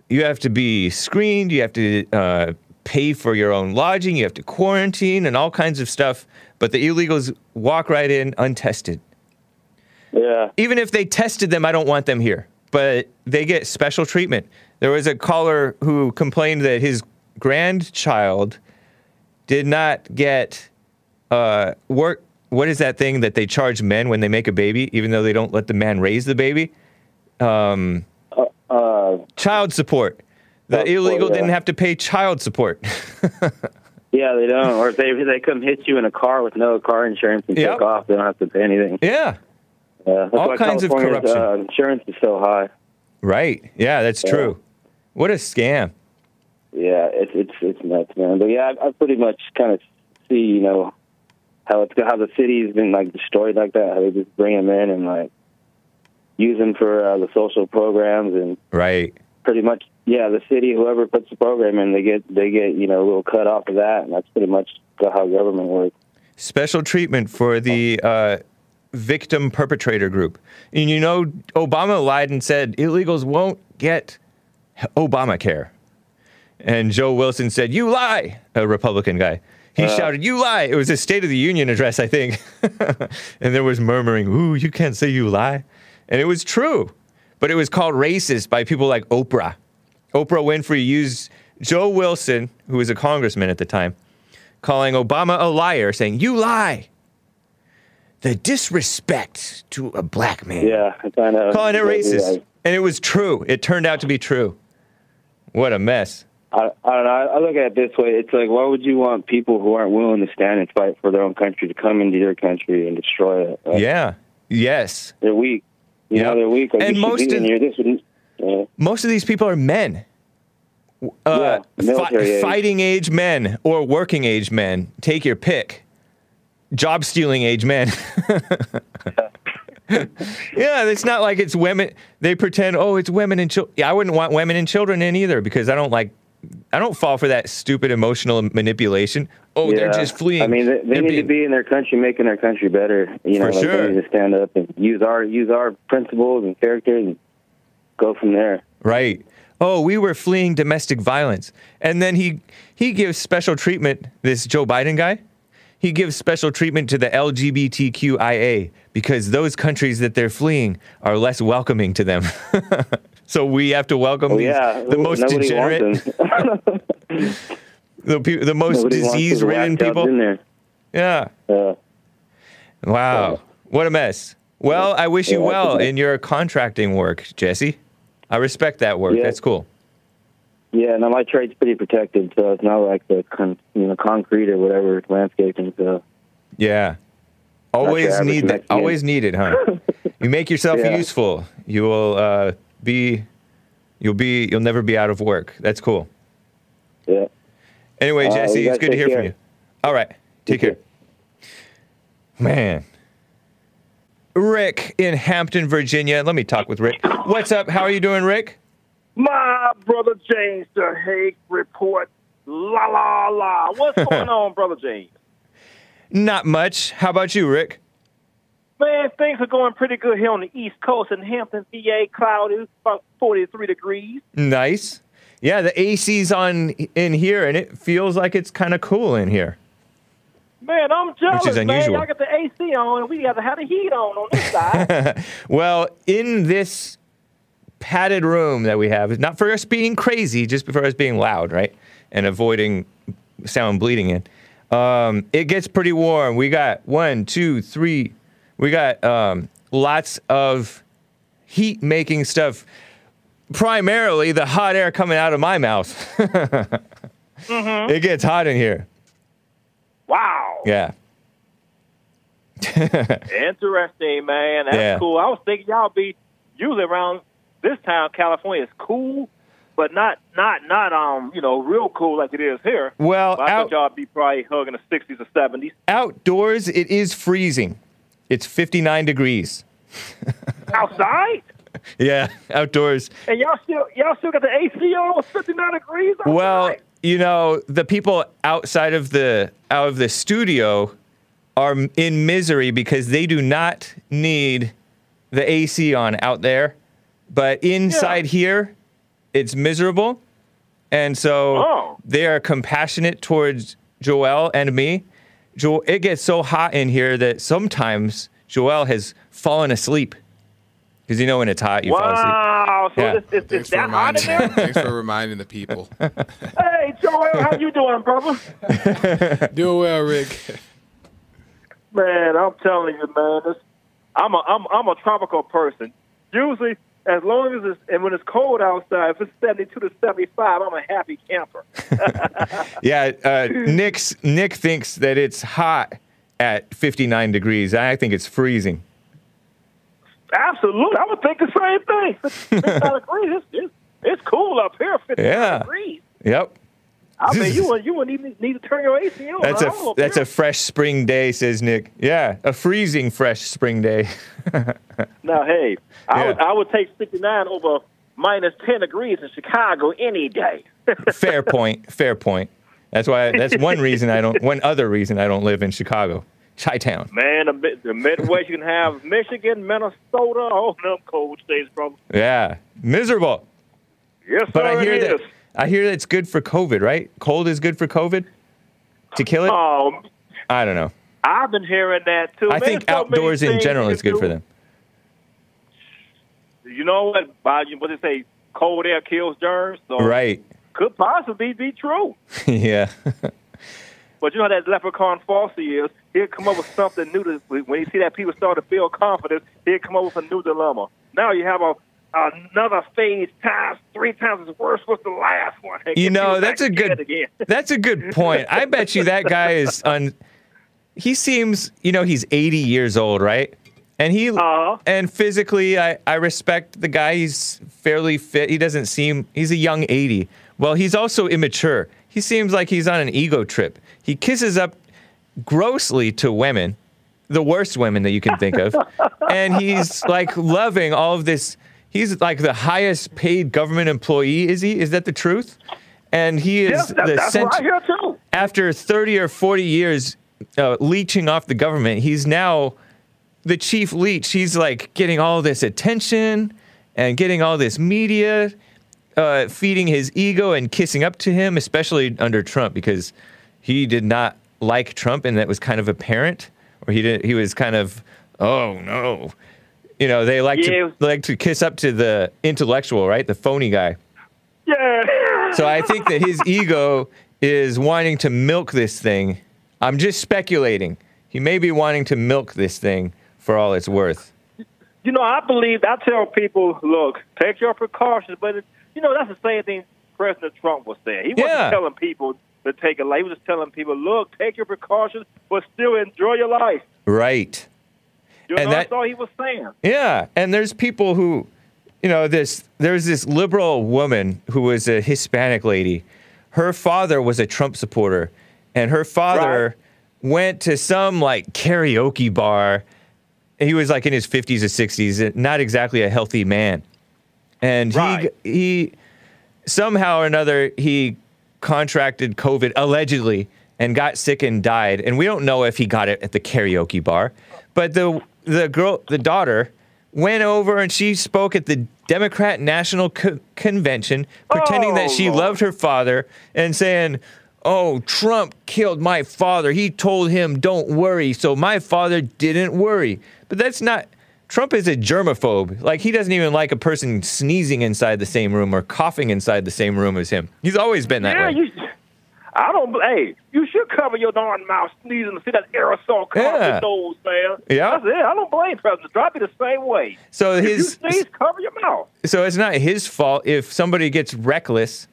[SPEAKER 1] you have to be screened. You have to uh, pay for your own lodging. You have to quarantine and all kinds of stuff. But the illegals walk right in untested
[SPEAKER 6] Yeah,
[SPEAKER 1] even if they tested them, I don't want them here. But they get special treatment. There was a caller who complained that his grandchild did not get uh, work. What is that thing that they charge men when they make a baby, even though they don't let the man raise the baby? Um,
[SPEAKER 6] uh,
[SPEAKER 1] child support. The illegal
[SPEAKER 6] yeah.
[SPEAKER 1] didn't have to pay child support. <laughs>
[SPEAKER 6] yeah, they don't. Or if they if they come hit you in a car with no car insurance and
[SPEAKER 1] Yep.
[SPEAKER 6] take off, they don't have to pay anything.
[SPEAKER 1] yeah,
[SPEAKER 6] Yeah, that's
[SPEAKER 1] All kinds of corruption.
[SPEAKER 6] Uh, insurance is so high.
[SPEAKER 1] right. Yeah, that's
[SPEAKER 6] Yeah.
[SPEAKER 1] true. What a scam.
[SPEAKER 6] Yeah, it's it's it's nuts, man. But yeah, I, I pretty much kind of see, you know, how it's how the city's been like destroyed like that. How they just bring them in and like use them for uh, the social programs and
[SPEAKER 1] Right.
[SPEAKER 6] pretty much, yeah, the city, whoever puts the program in, they get they get you know a little cut off of that, and that's pretty much how government works.
[SPEAKER 1] special treatment for the uh, victim perpetrator group. And you know, Obama lied and said illegals won't get Obamacare. And Joe Wilson said, You lie, a Republican guy. He
[SPEAKER 6] Uh.
[SPEAKER 1] shouted, You lie. It was a State of the Union address, I think. <laughs> and there was murmuring, Ooh, you can't say you lie. And it was true. But it was called racist by people like Oprah. Oprah Winfrey used Joe Wilson, who was a congressman at the time, calling Obama a liar, saying, You lie. The disrespect to a black man.
[SPEAKER 6] Yeah, I kind of
[SPEAKER 1] Calling it racist. And it was true. It turned out to be true. What a mess.
[SPEAKER 6] I, I don't know. I I look at it this way. It's like, why would you want people who aren't willing to stand and fight for their own country to come into your country and destroy it? Like,
[SPEAKER 1] Yeah. Yes.
[SPEAKER 6] They're weak. You
[SPEAKER 1] Yep.
[SPEAKER 6] know, they're weak. Like,
[SPEAKER 1] And most of-
[SPEAKER 6] in here. This would, uh,
[SPEAKER 1] Most of these people are men. Uh,
[SPEAKER 6] Yeah, age.
[SPEAKER 1] fighting age men or working age men. Take your pick. Job stealing age men. <laughs> yeah, it's not like it's women. They pretend, oh, it's women and children. Yeah, I wouldn't want women and children in either because I don't like, I don't fall for that stupid emotional manipulation. Oh, they're just fleeing.
[SPEAKER 6] I mean, they, they need
[SPEAKER 1] being-
[SPEAKER 6] to be in their country, making their country better. You know,
[SPEAKER 1] For
[SPEAKER 6] like
[SPEAKER 1] sure.
[SPEAKER 6] they need to stand up and use our use our principles and characters and go from there.
[SPEAKER 1] Right. Oh, we were fleeing domestic violence. And then he he gives special treatment this Joe Biden guy. He gives special treatment to the LGBTQIA because those countries that they're fleeing are less welcoming to them. <laughs> so we have to welcome
[SPEAKER 6] Oh
[SPEAKER 1] these,
[SPEAKER 6] yeah, <laughs>
[SPEAKER 1] the most
[SPEAKER 6] nobody
[SPEAKER 1] degenerate, the, pe- the most
[SPEAKER 6] Nobody
[SPEAKER 1] disease-ridden people.
[SPEAKER 6] in there.
[SPEAKER 1] Yeah.
[SPEAKER 6] Uh,
[SPEAKER 1] Wow. What a mess. Well, I wish you well in your contracting work, Jesse. I respect that work.
[SPEAKER 6] Yeah.
[SPEAKER 1] That's cool.
[SPEAKER 6] yeah, now my trade's pretty protected, so it's not like the con- you know concrete or whatever landscaping. So
[SPEAKER 1] Yeah. Always need that. Always need it, huh? <laughs> you make yourself
[SPEAKER 6] Yeah.
[SPEAKER 1] useful. You will uh, be. You'll be. You'll never be out of work. That's cool.
[SPEAKER 6] yeah,
[SPEAKER 1] Anyway,
[SPEAKER 6] Uh,
[SPEAKER 1] Jesse,
[SPEAKER 6] you
[SPEAKER 1] it's good to
[SPEAKER 6] take
[SPEAKER 1] hear from you. All right. Take
[SPEAKER 6] You
[SPEAKER 1] care. Man. Rick in Hampton, Virginia. Let me talk with Rick. What's up? How are you doing, Rick?
[SPEAKER 7] My brother James, the Hake report. La la la. What's <laughs> going on, brother James?
[SPEAKER 1] Not much. How about you, Rick?
[SPEAKER 7] Man, things are going pretty good here on the East Coast in Hampton, VA. Cloudy, about 43 degrees.
[SPEAKER 1] Nice. Yeah, the AC's on in here, and it feels like it's kind of cool in here.
[SPEAKER 7] Man, I'm jealous, man.
[SPEAKER 1] unusual.
[SPEAKER 7] Y'all got the AC on, and we got to have the heat on on this side. <laughs>
[SPEAKER 1] Well, in this padded room that we have, not for us being crazy, just for us being loud, right? And avoiding sound bleeding in. Um, it gets pretty warm. We got one, two, three. We got um, lots of heat making stuff. Primarily the hot air coming out of my mouth. <laughs> It gets hot in here.
[SPEAKER 7] wow.
[SPEAKER 1] Yeah. <laughs>
[SPEAKER 7] Interesting, man. That's
[SPEAKER 1] Yeah.
[SPEAKER 7] cool. I was thinking y'all be usually around this time, California is cool, but not not not um you know real cool like it is here.
[SPEAKER 1] Well,
[SPEAKER 7] But I
[SPEAKER 1] out-
[SPEAKER 7] thought y'all be probably hugging the sixties or seventies.
[SPEAKER 1] Outdoors, it is freezing. It's 59 degrees. <laughs>
[SPEAKER 7] Outside,
[SPEAKER 1] Yeah, outdoors.
[SPEAKER 7] and y'all still y'all still got the AC on, fifty nine degrees. Outside.
[SPEAKER 1] Well, you know, the people outside of the out of the studio are in misery because they do not need the AC on out there, but inside here, it's miserable, and so
[SPEAKER 7] Oh.
[SPEAKER 1] they are compassionate towards Joel and me. Jo- it gets so hot in here that sometimes Joel has fallen asleep because you know when it's hot, you fall asleep.
[SPEAKER 7] wow, so
[SPEAKER 1] Yeah.
[SPEAKER 7] it's, it's,
[SPEAKER 8] Thanks
[SPEAKER 7] it's
[SPEAKER 8] for
[SPEAKER 7] that hot in
[SPEAKER 8] reminding.
[SPEAKER 7] there.
[SPEAKER 8] Thanks for reminding the people. <laughs>
[SPEAKER 7] hey, Joel, how you doing, brother? <laughs>
[SPEAKER 8] Doing well, Rick.
[SPEAKER 7] Man, I'm telling you, man, this, I'm a I'm I'm a tropical person. Usually, as long as it's and when it's cold outside, if it's 72 to 75, I'm a happy camper. <laughs>
[SPEAKER 1] Yeah, uh, Nick's, Nick thinks that it's hot at 59 degrees. I think it's freezing.
[SPEAKER 7] Absolutely, I would think the same thing. <laughs> 59 degrees, it's, it's it's cool up here. 59
[SPEAKER 1] Yeah.
[SPEAKER 7] degrees.
[SPEAKER 1] Yep.
[SPEAKER 7] I mean, <laughs> you wouldn't you wouldn't even need to turn your AC on.
[SPEAKER 1] That's a that's a fresh spring day, says Nick. Yeah, a freezing fresh spring day. <laughs>
[SPEAKER 7] Now, hey, I
[SPEAKER 1] Yeah.
[SPEAKER 7] would I would take 69 over minus 10 degrees in Chicago any day. <laughs>
[SPEAKER 1] fair point. Fair point. That's why. That's one reason I don't. One other reason I don't live in Chicago, Chi-town.
[SPEAKER 7] Man, the, the Midwest, you can have Michigan, Minnesota, all them cold states, bro.
[SPEAKER 1] Yeah, miserable.
[SPEAKER 7] Yes,
[SPEAKER 1] But
[SPEAKER 7] sir,
[SPEAKER 1] I hear that.
[SPEAKER 7] is.
[SPEAKER 1] I hear that it's good for COVID, right? Cold is good for COVID. To kill it?
[SPEAKER 7] Um,
[SPEAKER 1] I don't know.
[SPEAKER 7] I've been hearing that too.
[SPEAKER 1] I
[SPEAKER 7] Man,
[SPEAKER 1] think
[SPEAKER 7] so
[SPEAKER 1] outdoors in general is good
[SPEAKER 7] do.
[SPEAKER 1] for them.
[SPEAKER 7] You know what? By what they say, cold air kills germs. So
[SPEAKER 1] Right.
[SPEAKER 7] could possibly be true. <laughs>
[SPEAKER 1] yeah. <laughs>
[SPEAKER 7] But you know how that leprechaun Fauci is. He'll come up with something new. To, when you see that people start to feel confident, he'll come up with a new dilemma. Now you have a another phase times three times as worse was the last one.
[SPEAKER 1] You know, that's a good. <laughs> That's a good point. I bet you that guy is <laughs> on he seems, you know, he's 80 years old, right? And he
[SPEAKER 7] Uh-huh.
[SPEAKER 1] and physically I I respect the guy. He's fairly fit. He doesn't seem he's a young 80. Well, he's also immature. He seems like he's on an ego trip. He kisses up grossly to women, the worst women that you can think of. <laughs> and he's like loving all of this. He's like the highest paid government employee, is he? Is that the truth? And he is
[SPEAKER 7] Yes, that,
[SPEAKER 1] the
[SPEAKER 7] that's
[SPEAKER 1] cent-
[SPEAKER 7] what I hear too.
[SPEAKER 1] after 30 or 40 years uh, leeching off the government, he's now the chief leech. He's like getting all this attention and getting all this media, uh, feeding his ego and kissing up to him, especially under Trump, because he did not like Trump, and that was kind of apparent. Or he did. He was kind of, oh no, you know. They like
[SPEAKER 7] Yeah.
[SPEAKER 1] to like to kiss up to the intellectual, right? The phony guy.
[SPEAKER 7] Yeah.
[SPEAKER 1] So I think that his ego is wanting to milk this thing. I'm just speculating. He may be wanting to milk this thing for all it's worth.
[SPEAKER 7] You know, I believe I tell people, look, take your precautions, but it, you know that's the same thing President Trump was saying. He wasn't
[SPEAKER 1] Yeah.
[SPEAKER 7] telling people to take a life. He was just telling people, look, take your precautions, but still enjoy your life.
[SPEAKER 1] Right.
[SPEAKER 7] You know,
[SPEAKER 1] And that-
[SPEAKER 7] that's all he was saying.
[SPEAKER 1] Yeah, and there's people who, you know, this there's this liberal woman who was a Hispanic lady. Her father was a Trump supporter, and her father went to some like karaoke bar. He was like in his 50s or 60s, eh, not exactly a healthy man. And
[SPEAKER 7] Right.
[SPEAKER 1] he he somehow or another he contracted COVID allegedly and got sick and died. And we don't know if he got it at the karaoke bar. But the the girl, the daughter, went over and she spoke at the Democrat National Co- Convention, pretending that
[SPEAKER 7] Oh,
[SPEAKER 1] she
[SPEAKER 7] Lord.
[SPEAKER 1] loved her father and saying, "Oh, Trump killed my father. He told him don't worry, so my father didn't worry." But that's not. Trump is a germaphobe. Like he doesn't even like a person sneezing inside the same room or coughing inside the same room as him. He's always been that
[SPEAKER 7] Yeah,
[SPEAKER 1] way.
[SPEAKER 7] you. I don't. Hey, you should cover your darn mouth sneezing to see that aerosol come
[SPEAKER 1] Yeah.
[SPEAKER 7] your nose, man.
[SPEAKER 1] Yeah.
[SPEAKER 7] That's it. I don't blame President Trump. Be the same way.
[SPEAKER 1] so
[SPEAKER 7] If you
[SPEAKER 1] his
[SPEAKER 7] sneeze, cover your mouth.
[SPEAKER 1] so it's not his fault if somebody gets reckless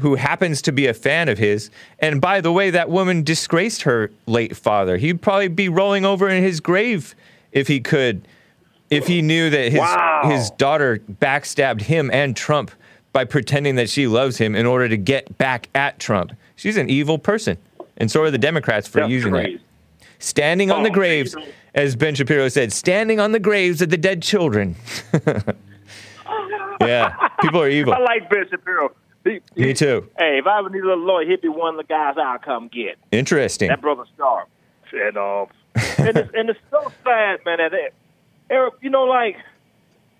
[SPEAKER 1] who happens to be a fan of his. And by the way, that woman disgraced her late father. He'd probably be rolling over in his grave if he could, if he knew that his
[SPEAKER 7] Wow.
[SPEAKER 1] his daughter backstabbed him and Trump by pretending that she loves him in order to get back at Trump. She's an evil person. And so are the Democrats for
[SPEAKER 7] That's
[SPEAKER 1] using
[SPEAKER 7] crazy.
[SPEAKER 1] that. Standing on
[SPEAKER 7] Oh,
[SPEAKER 1] the graves,
[SPEAKER 7] geez.
[SPEAKER 1] as Ben Shapiro said, standing on the graves of the dead children. <laughs> <laughs> yeah, people are evil.
[SPEAKER 7] I like Ben Shapiro. He,
[SPEAKER 1] Me too.
[SPEAKER 7] Hey, if I ever need a little lawyer, he'd be one of the guys I'll come get.
[SPEAKER 1] Interesting.
[SPEAKER 7] That brother sharp. And um, and it's, and it's so sad, man. That Eric, you know, like,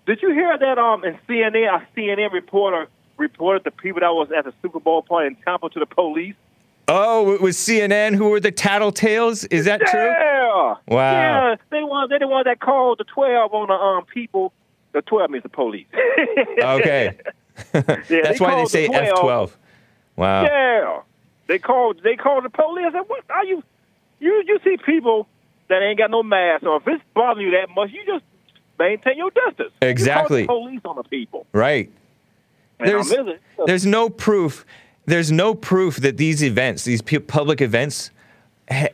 [SPEAKER 7] did you hear that? Um, in CNN, a CNN reporter reported the people that was at the Super Bowl party in Tampa to the police.
[SPEAKER 1] Oh, it was CNN who were the tattletales? Is that true?
[SPEAKER 7] Yeah.
[SPEAKER 1] Wow.
[SPEAKER 7] Yeah, they want they the one that called the twelve on the um people. The twelve means the police. <laughs>
[SPEAKER 1] Okay.
[SPEAKER 7] Yeah, <laughs>
[SPEAKER 1] That's why they
[SPEAKER 7] called the
[SPEAKER 1] say F12. Wow.
[SPEAKER 7] Yeah, they called. They called the police. I said, "What are you? You you see people that ain't got no mask or If it's bothering you that much, you just maintain your distance.
[SPEAKER 1] Exactly.
[SPEAKER 7] You call the police on the people.
[SPEAKER 1] Right. There's, <laughs> there's no proof. There's no proof that these events, these pu- public events, ha-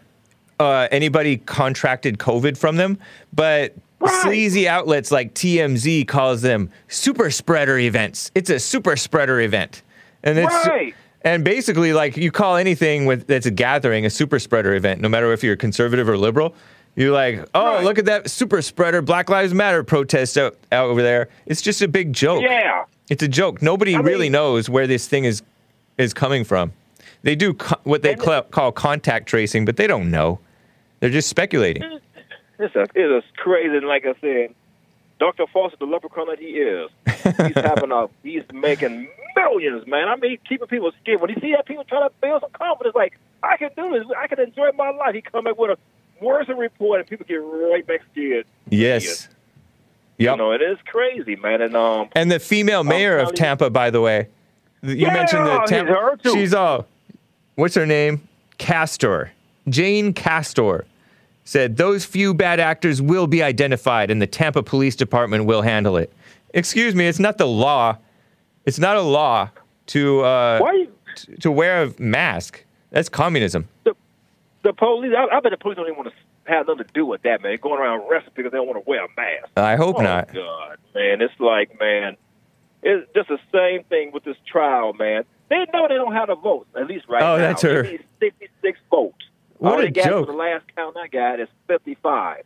[SPEAKER 1] uh, anybody contracted COVID from them. But
[SPEAKER 7] Right.
[SPEAKER 1] sleazy outlets like TMZ calls them super spreader events. It's a super spreader event, and it's
[SPEAKER 7] Right.
[SPEAKER 1] and basically like you call anything with that's a gathering a super spreader event, no matter if you're conservative or liberal. You're like, oh,
[SPEAKER 7] Right.
[SPEAKER 1] look at that super spreader Black Lives Matter protest out, out over there. It's just a big joke.
[SPEAKER 7] Yeah.
[SPEAKER 1] It's a joke. Nobody
[SPEAKER 7] I mean-
[SPEAKER 1] really knows where this thing is is coming from. They do co- what they cl- call contact tracing, but they don't know. They're just speculating.
[SPEAKER 7] It's a, it is crazy. And like I said, Dr. Foster, the leprechaun that he is, he's having a, <laughs> he's making millions, man. I mean, keeping people scared. When you see that people trying to build some confidence, like, I can do this, I can enjoy my life. He come back with a worse report, and people get right back scared.
[SPEAKER 1] Yes.
[SPEAKER 7] You
[SPEAKER 1] Yep.
[SPEAKER 7] know, it is crazy, man. And um,
[SPEAKER 1] And the female mayor of
[SPEAKER 7] you-
[SPEAKER 1] Tampa, by the way, you
[SPEAKER 7] Yeah,
[SPEAKER 1] mentioned the Tampa. She's all, what's her name? Castor. Jane Castor said those few bad actors will be identified, and the Tampa Police Department will handle it. Excuse me, it's not the law. It's not a law to uh,
[SPEAKER 7] why you,
[SPEAKER 1] t- to wear a mask. That's communism.
[SPEAKER 7] the police? I, I bet the police don't even want to have nothing to do with that, man. Going around arresting because they don't want to wear a mask.
[SPEAKER 1] I hope
[SPEAKER 7] oh,
[SPEAKER 1] not.
[SPEAKER 7] God, man, it's like, man, it's just the same thing with this trial, man. They know they don't have the votes, at least right
[SPEAKER 1] Oh,
[SPEAKER 7] now.
[SPEAKER 1] that's her.
[SPEAKER 7] 66 votes.
[SPEAKER 1] What
[SPEAKER 7] All
[SPEAKER 1] a joke.
[SPEAKER 7] for the last count I got is 55.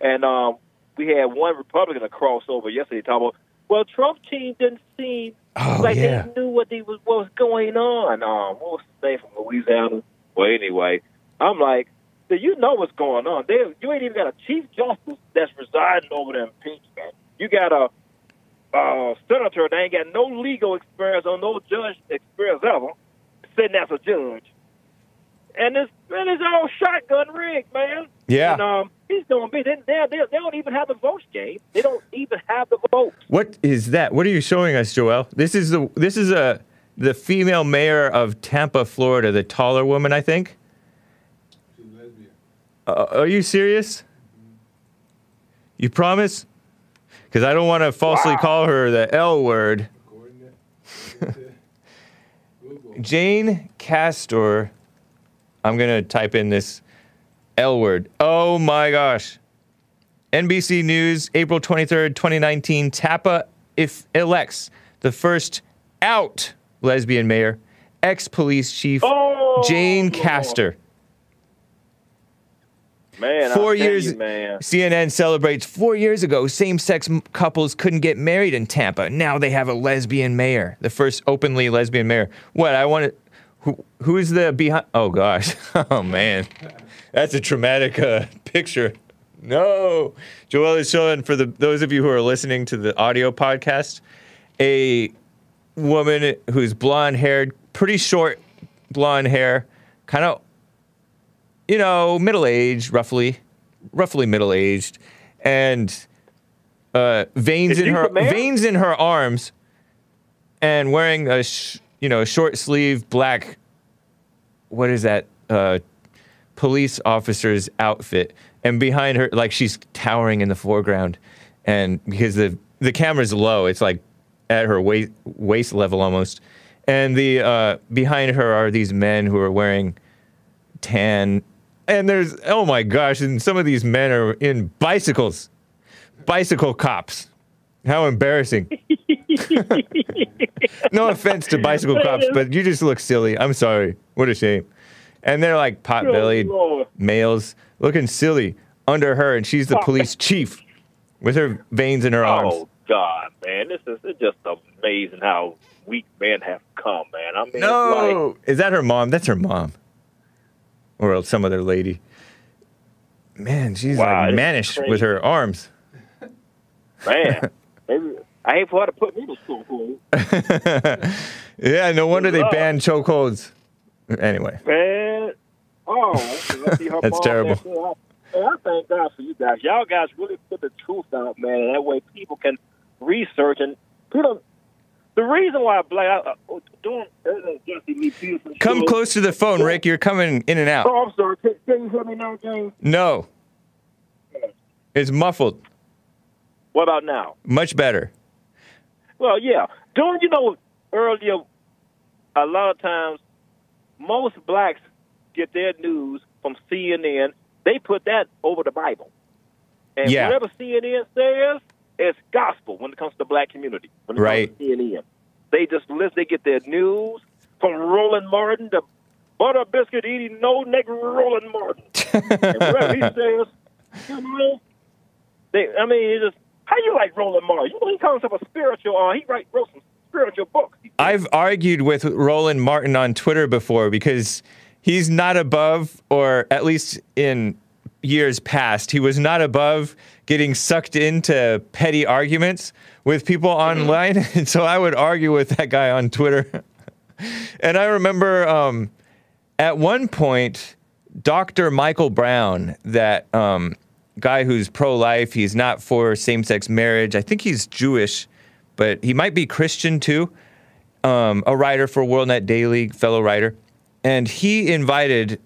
[SPEAKER 7] And um, we had one Republican to cross over yesterday talking about, well, Trump team didn't seem
[SPEAKER 1] Oh,
[SPEAKER 7] like
[SPEAKER 1] yeah.
[SPEAKER 7] they knew what they was what was going on. Um, what was the name from Louisiana? Well, anyway, I'm like, do you know what's going on? They, you ain't even got a chief justice that's residing over the impeachment. You got a uh, senator that ain't got no legal experience or no judge experience ever, sitting as a judge. And it's man, it's all shotgun rigged, man.
[SPEAKER 1] Yeah.
[SPEAKER 7] And um, he's gonna be. They, they, they, they don't even have the votes, Gabe. They don't even have the votes.
[SPEAKER 1] What is that? What are you showing us, Joel? This is the this is a the female mayor of Tampa, Florida, the taller woman, I think. Uh, are you serious? You promise? Because I don't want to falsely
[SPEAKER 7] Wow.
[SPEAKER 1] call her the L word. <laughs> Jane Castor. I'm gonna type in this L word. Oh my gosh. NBC News, April 23rd, 2019. Tampa if elects the first out lesbian mayor, ex police chief
[SPEAKER 7] Oh,
[SPEAKER 1] Jane. Castor.
[SPEAKER 7] Man,
[SPEAKER 1] Four
[SPEAKER 7] I'll tell
[SPEAKER 1] years.
[SPEAKER 7] you, man.
[SPEAKER 1] CNN celebrates four years ago. Same-sex m- couples couldn't get married in Tampa. Now they have a lesbian mayor, the first openly lesbian mayor. What I want to. Who, who is the behind? Oh gosh. <laughs> Oh man, that's a traumatic uh, picture. No. Joel is showing for the those of you who are listening to the audio podcast, a woman who's blonde haired, pretty short blonde hair, kind of you know, middle aged, roughly, roughly middle aged, and uh, veins
[SPEAKER 7] Is
[SPEAKER 1] in her veins in her arms, and wearing a sh- you know short sleeve black. What is that? Uh, police officer's outfit, and behind her, like she's towering in the foreground, and because the the camera's low, it's like at her waist waist level almost, and the uh, behind her are these men who are wearing tan, and there's oh my gosh, and some of these men are in bicycles, bicycle cops. How embarrassing! <laughs> no offense to bicycle cops, but you just look silly. I'm sorry. What a shame. And they're like pot-bellied males looking silly under her, and she's the oh. police chief with her veins in her oh, arms.
[SPEAKER 7] Oh God, man, this is it's just amazing how weak men have come, man. I mean,
[SPEAKER 1] No, is that her mom? That's her mom, or some other lady. Man, she's
[SPEAKER 7] Wow,
[SPEAKER 1] like mannish with her arms. <laughs>
[SPEAKER 7] man, I hate for her to put me to school, <laughs>
[SPEAKER 1] Yeah, no wonder they banned chokeholds. Anyway,
[SPEAKER 7] man. Oh, okay, I see her <laughs>
[SPEAKER 1] That's terrible.
[SPEAKER 7] there, too. I, thank God for you guys. Y'all guys really put the truth out, man, and that way people can research and people. The reason why black uh, doing uh, Jesse Lee Peterson
[SPEAKER 1] come
[SPEAKER 7] show-
[SPEAKER 1] close to the phone, Rick. You're coming in and out.
[SPEAKER 7] Oh, I'm sorry. Can, can you hear me now, James?
[SPEAKER 1] No, it's muffled.
[SPEAKER 7] What about now?
[SPEAKER 1] Much better.
[SPEAKER 7] Well, yeah. Don't you know earlier? A lot of times, most blacks get their news from CNN. They put that over the Bible, and
[SPEAKER 1] Yeah.
[SPEAKER 7] whatever CNN says, it's gospel when it comes to the black community. When it
[SPEAKER 1] Right.
[SPEAKER 7] comes to CNN, they just listen. They get their news from Roland Martin, the butter biscuit eating no neck Roland Martin. <laughs> and whatever he says, you know, they. I mean, it's just how you like Roland Martin? You know, he calls himself a spiritual. Uh, he write wrote some spiritual books.
[SPEAKER 1] I've argued with Roland Martin on Twitter before because he's not above, or at least in years past, he was not above getting sucked into petty arguments with people online. <laughs> And so I would argue with that guy on Twitter. <laughs> and I remember um, at one point, Dr. Michael Brown, that um, guy who's pro life, he's not for same sex marriage. I think he's Jewish, but he might be Christian too um, a writer for WorldNet Daily, fellow writer, and he invited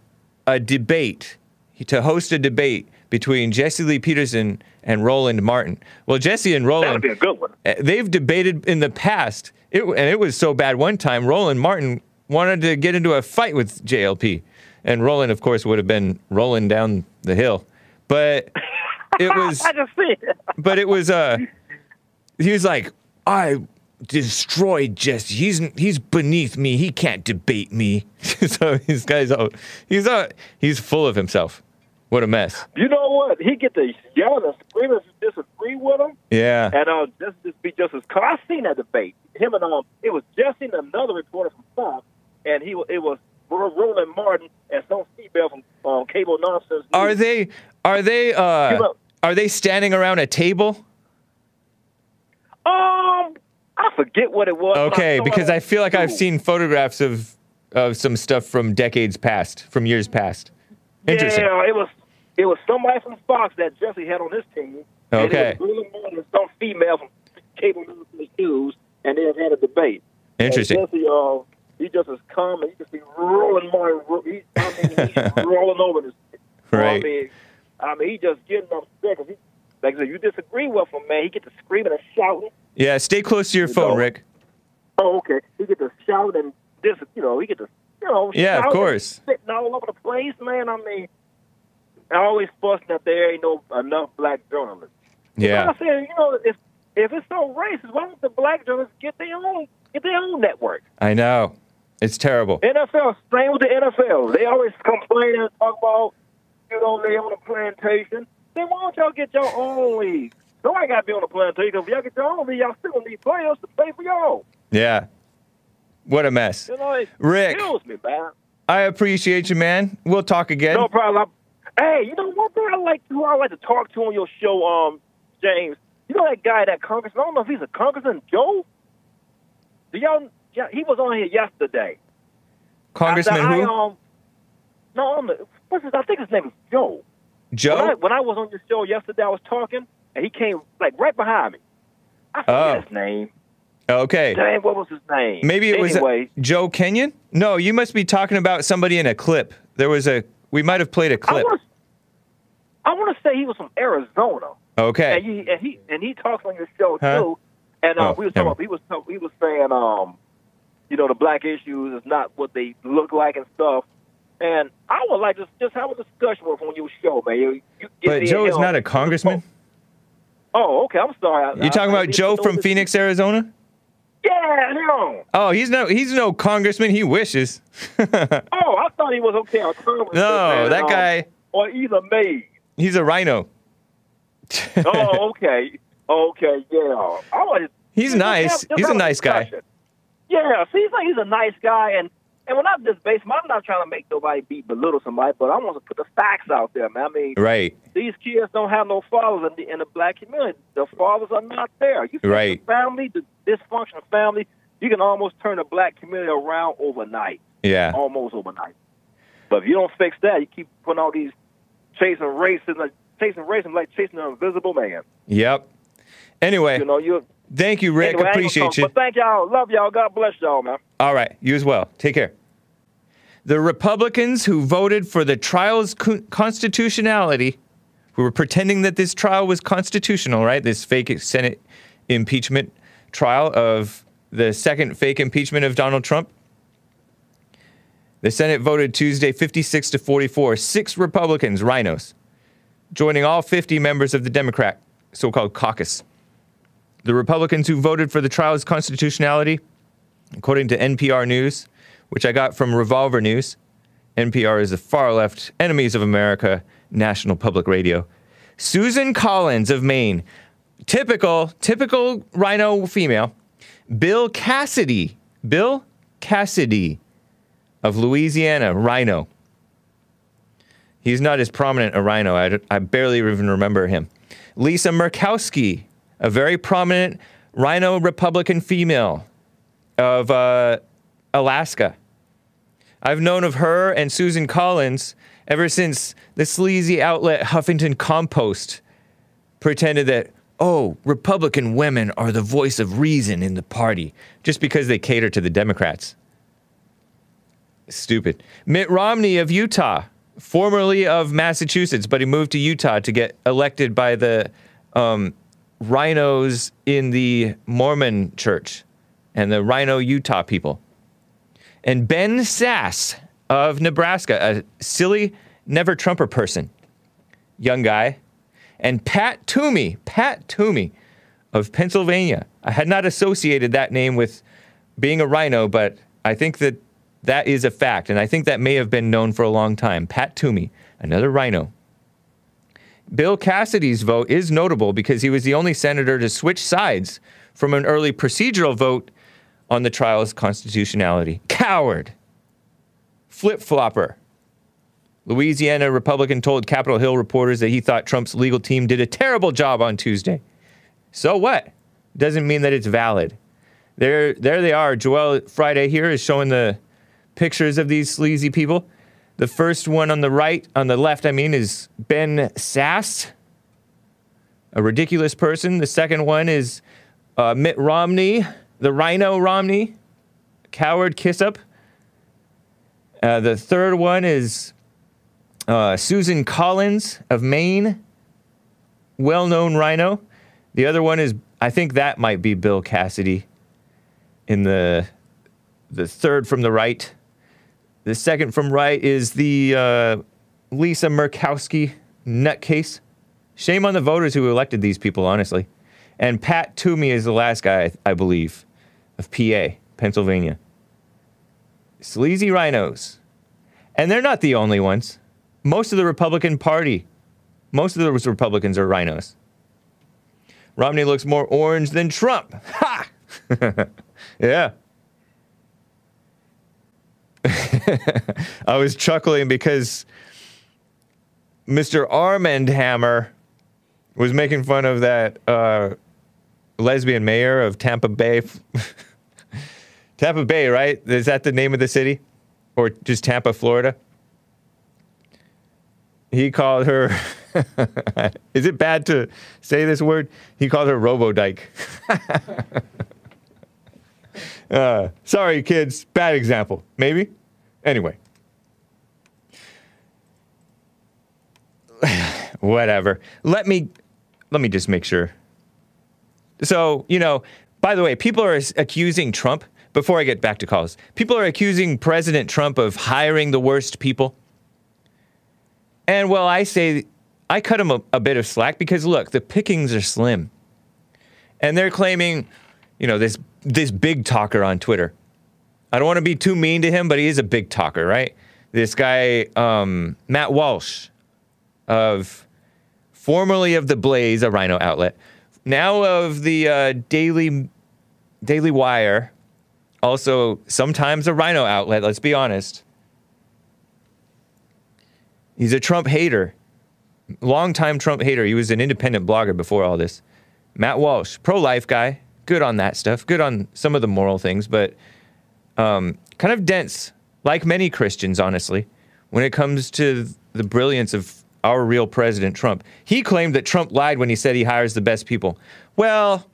[SPEAKER 1] a debate to host a debate between Jesse Lee Peterson and Roland Martin. Well, Jesse and Roland,
[SPEAKER 7] be a good one.
[SPEAKER 1] uh, they've debated in the past, it, and it was so bad one time. Roland Martin wanted to get into a fight with JLP, and Roland, of course, would have been rolling down the hill, but <laughs> it was
[SPEAKER 7] I just see it.
[SPEAKER 1] but it was uh he was like i destroyed jesse he's he's beneath me he can't debate me <laughs> so this guy's all he's uh he's full of himself what a mess
[SPEAKER 7] You know what? He get to yell and scream if you disagree with him,
[SPEAKER 1] yeah
[SPEAKER 7] and uh, just just be just as. I seen that debate. Him and um, it was Jesse and another reporter from Fox, and he it was Ro- Roland Martin and some female from um, Cable Nonsense.
[SPEAKER 1] are they are they uh are they standing around a table
[SPEAKER 7] Um, I forget what it was.
[SPEAKER 1] okay
[SPEAKER 7] saw
[SPEAKER 1] because i feel like i've seen photographs of of some stuff from decades past from years past interesting
[SPEAKER 7] Yeah, it was it was somebody from Fox that Jesse had on his team. And
[SPEAKER 1] Okay.
[SPEAKER 7] it was Martin and some female from Cable News, and they have had a debate.
[SPEAKER 1] interesting
[SPEAKER 7] And Jesse, uh, he just is calm, and you can see Roland Martin. He, I mean, he's <laughs> rolling over this.
[SPEAKER 1] Right.
[SPEAKER 7] I mean, I mean, he just getting upset. 'cause he, like I said, you disagree with him, man. He get to screaming and shouting.
[SPEAKER 1] yeah stay close to your phone
[SPEAKER 7] know.
[SPEAKER 1] rick
[SPEAKER 7] Oh, okay. He get to shout and this, you know, he get to, you know,
[SPEAKER 1] Yeah, of
[SPEAKER 7] shout and
[SPEAKER 1] course.
[SPEAKER 7] sitting all over the place, man. I mean, I always fussing that there ain't no enough black journalists.
[SPEAKER 1] yeah
[SPEAKER 7] I said, you know, if if it's so racist, why don't the black journalists get their own get their own network?
[SPEAKER 1] i know it's terrible
[SPEAKER 7] NFL, same with the NFL. They always complain and talk about, you know, they on a plantation. Then why don't y'all get your own league? Nobody got to be on a plantation. If y'all get your own league, y'all still need players to pay for y'all.
[SPEAKER 1] Yeah. What a mess.
[SPEAKER 7] You know,
[SPEAKER 1] Rick.
[SPEAKER 7] me, man.
[SPEAKER 1] I appreciate you, man. We'll talk again.
[SPEAKER 7] No problem. Hey, you know one thing I like who I like to talk to on your show, um, James. You know that guy, that congressman. I don't know if he's a congressman, Joe. Do y'all? Yeah, he was on here yesterday.
[SPEAKER 1] Congressman
[SPEAKER 7] I, I,
[SPEAKER 1] who?
[SPEAKER 7] um, no, I'm the, what's his? I think his name is Joe.
[SPEAKER 1] Joe?
[SPEAKER 7] When I, when I was on your show yesterday, I was talking, and he came like right behind me. I forget
[SPEAKER 1] Oh.
[SPEAKER 7] his name.
[SPEAKER 1] Okay.
[SPEAKER 7] Dang, what was his name?
[SPEAKER 1] Maybe it was uh. Joe Kenyon? No, you must be talking about somebody in a clip. There was a, we might have played a clip.
[SPEAKER 7] I want to say he was from Arizona.
[SPEAKER 1] Okay.
[SPEAKER 7] And he and he and he talks on your show
[SPEAKER 1] Huh?
[SPEAKER 7] too. And uh,
[SPEAKER 1] Oh,
[SPEAKER 7] we was talking. He was he was saying, um, you know, the black issues is not what they look like and stuff. And I would like to just have a discussion with him on your show, man. You, you
[SPEAKER 1] But Joe is not a congressman?
[SPEAKER 7] Oh, okay. I'm sorry. I-
[SPEAKER 1] You talking
[SPEAKER 7] I- I
[SPEAKER 1] about
[SPEAKER 7] didn't
[SPEAKER 1] Joe from Phoenix, Arizona?
[SPEAKER 7] Yeah, him.
[SPEAKER 1] Oh, he's no he's no congressman. He wishes. <laughs>
[SPEAKER 7] Oh, I thought he was okay. on Congress,
[SPEAKER 1] No, that
[SPEAKER 7] um,
[SPEAKER 1] guy-
[SPEAKER 7] Or he's a maid.
[SPEAKER 1] He's a RINO. <laughs>
[SPEAKER 7] oh, okay. Okay, yeah. I want to
[SPEAKER 1] He's nice.
[SPEAKER 7] have-
[SPEAKER 1] He's a nice guy.
[SPEAKER 7] Yeah, seems like he's a nice guy, and and when I'm just based, I'm not trying to make nobody be belittle somebody, but I want to put the facts out there, man. I mean,
[SPEAKER 1] Right.
[SPEAKER 7] these kids don't have no fathers in the in the black community. The fathers are not there. You
[SPEAKER 1] Right.
[SPEAKER 7] the family, the dysfunctional family, you can almost turn the black community around overnight,
[SPEAKER 1] Yeah.
[SPEAKER 7] almost overnight. But if you don't fix that, you keep putting all these chasing racism, like chasing racism like chasing an invisible man.
[SPEAKER 1] Yep. Anyway,
[SPEAKER 7] You know, you.
[SPEAKER 1] thank you, Rick.
[SPEAKER 7] anyway, I ain't gonna
[SPEAKER 1] Appreciate
[SPEAKER 7] talk,
[SPEAKER 1] you.
[SPEAKER 7] But thank y'all. Love y'all. God bless y'all, man.
[SPEAKER 1] All right. You as well. Take care. The Republicans who voted for the trial's constitutionality, who were pretending that this trial was constitutional, right? This fake Senate impeachment trial of the second fake impeachment of Donald Trump. The Senate voted Tuesday 56 to 44, six Republicans, RINOs, joining all 50 members of the Democrat so called caucus. The Republicans who voted for the trial's constitutionality according to NPR News, which I got from Revolver News. NPR is the far left enemies of America national public radio. Susan Collins of Maine, typical, typical RINO female. Bill Cassidy, Bill Cassidy of Louisiana, RINO. He's not as prominent a RINO. I, I barely even remember him. Lisa Murkowski, a very prominent RINO Republican female of uh, Alaska. I've known of her and Susan Collins ever since the sleazy outlet Huffington Compost pretended that, oh, Republican women are the voice of reason in the party just because they cater to the Democrats. Stupid. Mitt Romney of Utah, formerly of Massachusetts, but he moved to Utah to get elected by the um, RINOs in the Mormon church and the RINO Utah people. And Ben Sasse of Nebraska, a silly, never Trumper person, young guy. And Pat Toomey, Pat Toomey of Pennsylvania. I had not associated that name with being a RINO, but I think that that is a fact. And I think that may have been known for a long time. Pat Toomey, another RINO. Bill Cassidy's vote is notable because he was the only senator to switch sides from an early procedural vote on the trial's constitutionality. Coward. Flip flopper. Louisiana Republican told Capitol Hill reporters that he thought Trump's legal team did a terrible job on Tuesday. So what? Doesn't mean that it's valid. There, there they are. Joel Friday here is showing the pictures of these sleazy people. The first one on the right, on the left, I mean, is Ben Sasse, a ridiculous person. The second one is uh, Mitt Romney, the RINO Romney, coward kiss up. Uh, the third one is uh, Susan Collins of Maine, well known RINO. The other one is, I think that might be Bill Cassidy in the, the third from the right. The second from right is the uh, Lisa Murkowski nutcase. Shame on the voters who elected these people, honestly. And Pat Toomey is the last guy, I, believe, of PA, Pennsylvania. Sleazy RINOs. And they're not the only ones. Most of the Republican Party, most of those Republicans are RINOs. Romney looks more orange than Trump. Ha! <laughs> yeah. <laughs> I was chuckling because Mr. Armand Hammer was making fun of that uh, lesbian mayor of Tampa Bay. <laughs> Tampa Bay, right? Is that the name of the city? Or just Tampa, Florida? He called her. <laughs> Is it bad to say this word? He called her Robo Dyke. Uh, sorry, kids. Bad example. Maybe? Anyway. <sighs> Whatever. Let me let me just make sure. So, you know, by the way, people are accusing Trump, before I get back to calls, people are accusing President Trump of hiring the worst people. And well, I say I cut him a, a bit of slack because look, the pickings are slim. And they're claiming, you know, this this big talker on Twitter. I don't want to be too mean to him, but he is a big talker, right? This guy, um, Matt Walsh, of formerly of the Blaze, a RINO outlet, now of the uh, Daily Daily Wire, also sometimes a RINO outlet. Let's be honest. He's a Trump hater, longtime Trump hater. He was an independent blogger before all this. Matt Walsh, pro-life guy, good on that stuff, good on some of the moral things, but um, kind of dense, like many Christians, honestly, when it comes to the brilliance of our real President Trump. He claimed that Trump lied when he said he hires the best people. Well,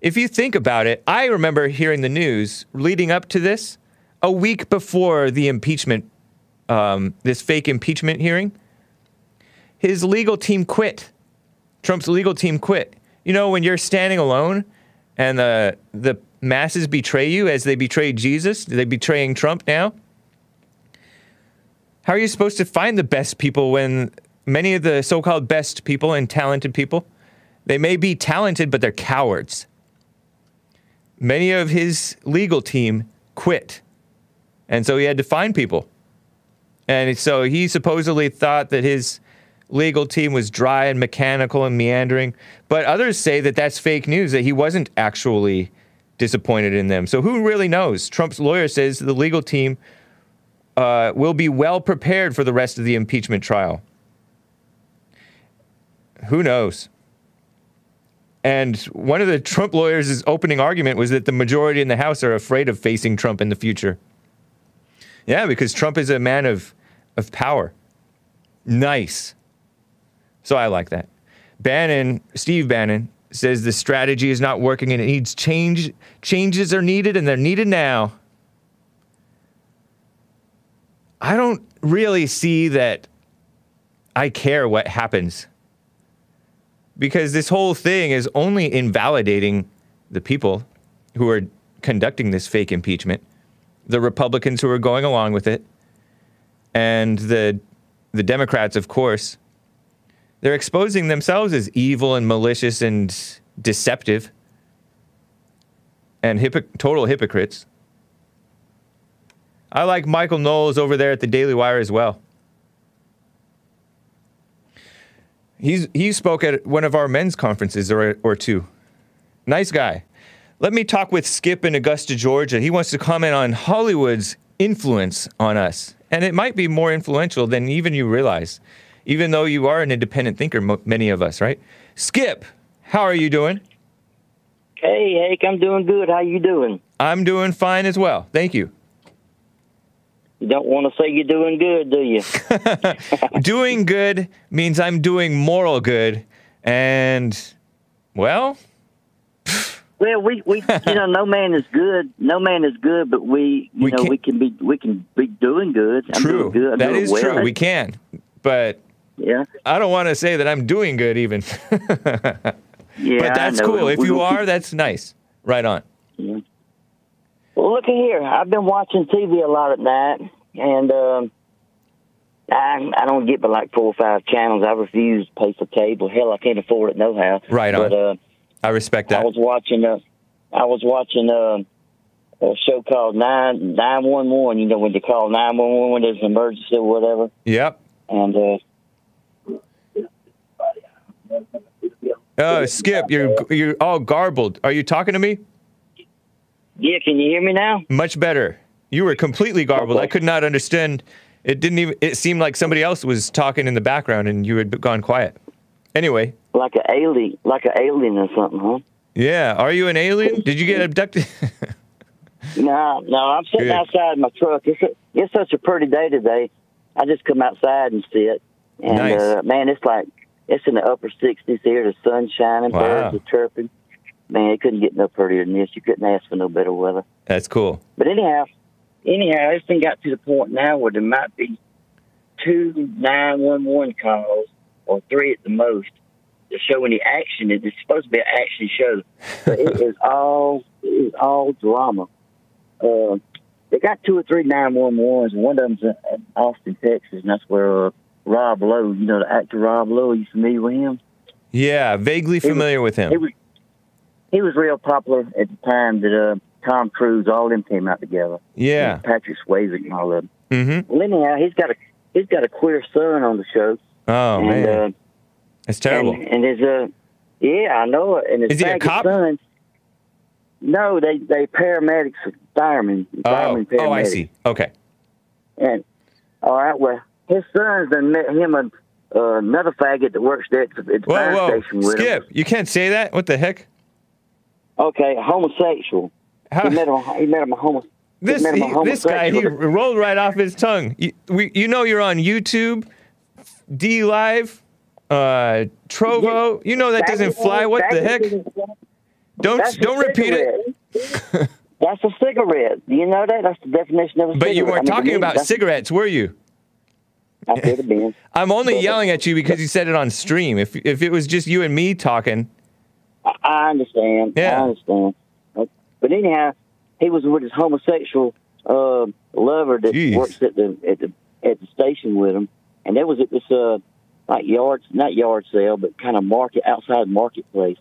[SPEAKER 1] if you think about it, I remember hearing the news leading up to this a week before the impeachment, um, this fake impeachment hearing. His legal team quit. Trump's legal team quit. You know, when you're standing alone and the the masses betray you as they betrayed Jesus, Are they betraying Trump now. How are you supposed to find the best people when many of the so-called best people and talented people, they may be talented, but they're cowards. Many of his legal team quit. And so he had to find people. And so he supposedly thought that his legal team was dry and mechanical and meandering. But others say that that's fake news, that he wasn't actually disappointed in them. So who really knows? Trump's lawyer says the legal team uh, will be well prepared for the rest of the impeachment trial. Who knows? And one of the Trump lawyers' opening argument was that the majority in the House are afraid of facing Trump in the future. Yeah, because Trump is a man of, of power. Nice. So I like that. Bannon, Steve Bannon, says the strategy is not working and it needs change. Changes are needed and they're needed now. I don't really see that I care what happens because this whole thing is only invalidating the people who are conducting this fake impeachment, the Republicans who are going along with it, and the the Democrats, of course. They're exposing themselves as evil and malicious and deceptive and hypo- total hypocrites. I like Michael Knowles over there at the Daily Wire as well. He's, he spoke at one of our men's conferences or, or two. Nice guy. Let me talk with Skip in Augusta, Georgia. He wants to comment on Hollywood's influence on us. And it might be more influential than even you realize, even though you are an independent thinker, mo- many of us, right? Skip, how are you doing?
[SPEAKER 9] Hey, Hank, I'm doing good. How you doing?
[SPEAKER 1] I'm doing fine as well. Thank you.
[SPEAKER 9] You don't want to say you're doing good, do you? <laughs>
[SPEAKER 1] doing good means I'm doing moral good. And, well, <laughs>
[SPEAKER 9] well, we, we you know, no man is good. No man is good, but we, you
[SPEAKER 1] We
[SPEAKER 9] know, we can be we can be doing good. I'm
[SPEAKER 1] true.
[SPEAKER 9] Doing good. I'm
[SPEAKER 1] That is
[SPEAKER 9] well.
[SPEAKER 1] true. We can. But
[SPEAKER 9] Yeah.
[SPEAKER 1] I don't want to say that I'm doing good even. <laughs>
[SPEAKER 9] Yeah.
[SPEAKER 1] but that's cool. If you are, that's nice. Right on. Yeah.
[SPEAKER 9] Well, look at here. I've been watching TV a lot at night, and um, I I don't get but like four or five channels. I refuse to pay for cable. Hell, I can't afford it no how.
[SPEAKER 1] Right on.
[SPEAKER 9] But uh,
[SPEAKER 1] I respect that.
[SPEAKER 9] I was watching uh, I was watching uh, a show called Nine Nine One One. You know when you call nine one one when there's an emergency or whatever.
[SPEAKER 1] Yep.
[SPEAKER 9] And uh,
[SPEAKER 1] Oh, Skip, you're you're all garbled. Are you talking to me?
[SPEAKER 9] yeah, can you hear me now?
[SPEAKER 1] Much better. You were completely garbled. I could not understand It didn't even. It seemed like somebody else was talking in the background, and you had gone quiet. Anyway,
[SPEAKER 9] Like an alien, like an alien or something, huh?
[SPEAKER 1] yeah. Are you an alien? Did you get abducted? <laughs>
[SPEAKER 9] No, no, I'm sitting
[SPEAKER 1] Good.
[SPEAKER 9] outside my truck. It's a, it's such a pretty day today. I just come outside and sit, and
[SPEAKER 1] Nice.
[SPEAKER 9] uh, man, it's like it's in the upper 60s here. The sun's shining,
[SPEAKER 1] Wow.
[SPEAKER 9] birds are chirping. Man, it couldn't get no prettier than this. You couldn't ask for no better weather.
[SPEAKER 1] That's cool.
[SPEAKER 9] But anyhow, anyhow, this thing got to the point now where there might be two 911 calls or three at the most to show any action. It's supposed to be an action show, but it <laughs> is all it is all drama. Uh, they got two or three 911s, one of them's in in Austin, Texas, and that's where uh, Rob Lowe, you know, the actor Rob Lowe, you familiar with him?
[SPEAKER 1] Yeah, vaguely familiar with
[SPEAKER 9] He
[SPEAKER 1] him.
[SPEAKER 9] was he was real popular at the time that uh, Tom Cruise, all of them came out together.
[SPEAKER 1] Yeah.
[SPEAKER 9] Patrick Swayze and all of them.
[SPEAKER 1] Mm-hmm.
[SPEAKER 9] Well, anyhow, he's got a he's got a queer son on the show.
[SPEAKER 1] Oh
[SPEAKER 9] and,
[SPEAKER 1] man,
[SPEAKER 9] Uh,
[SPEAKER 1] that's terrible.
[SPEAKER 9] And, and his uh, yeah, I know it. And his
[SPEAKER 1] Is he a cop?
[SPEAKER 9] Son, no, they they paramedics, firemen,
[SPEAKER 1] oh,
[SPEAKER 9] paramedics.
[SPEAKER 1] oh, I see. Okay.
[SPEAKER 9] And all right, well, his son's done met him a uh, another faggot that works there at the,
[SPEAKER 1] Whoa,
[SPEAKER 9] fire
[SPEAKER 1] whoa,
[SPEAKER 9] station with him.
[SPEAKER 1] Skip! You can't say that. What the heck?
[SPEAKER 9] Okay, homosexual.
[SPEAKER 1] How-
[SPEAKER 9] He met him. He met him a homo.
[SPEAKER 1] This
[SPEAKER 9] he a
[SPEAKER 1] this guy, he rolled right off his tongue. You, we, you know you're on YouTube, DLive, uh, Trovo. You know that doesn't fly. What the heck? Don't
[SPEAKER 9] That's
[SPEAKER 1] don't repeat it. <laughs>
[SPEAKER 9] That's a cigarette. Do you know that? That's the definition of a cigarette.
[SPEAKER 1] But you weren't
[SPEAKER 9] mean,
[SPEAKER 1] talking about cigarettes, were you?
[SPEAKER 9] I could have been.
[SPEAKER 1] I'm only yelling at you because you said it on stream. If if it was just you and me talking,
[SPEAKER 9] I, I understand.
[SPEAKER 1] Yeah.
[SPEAKER 9] I understand. But anyhow, he was with his homosexual uh, lover that
[SPEAKER 1] Jeez.
[SPEAKER 9] works at the at the at the station with him, and they was at this uh like yard not yard sale, but kind of market outside marketplace,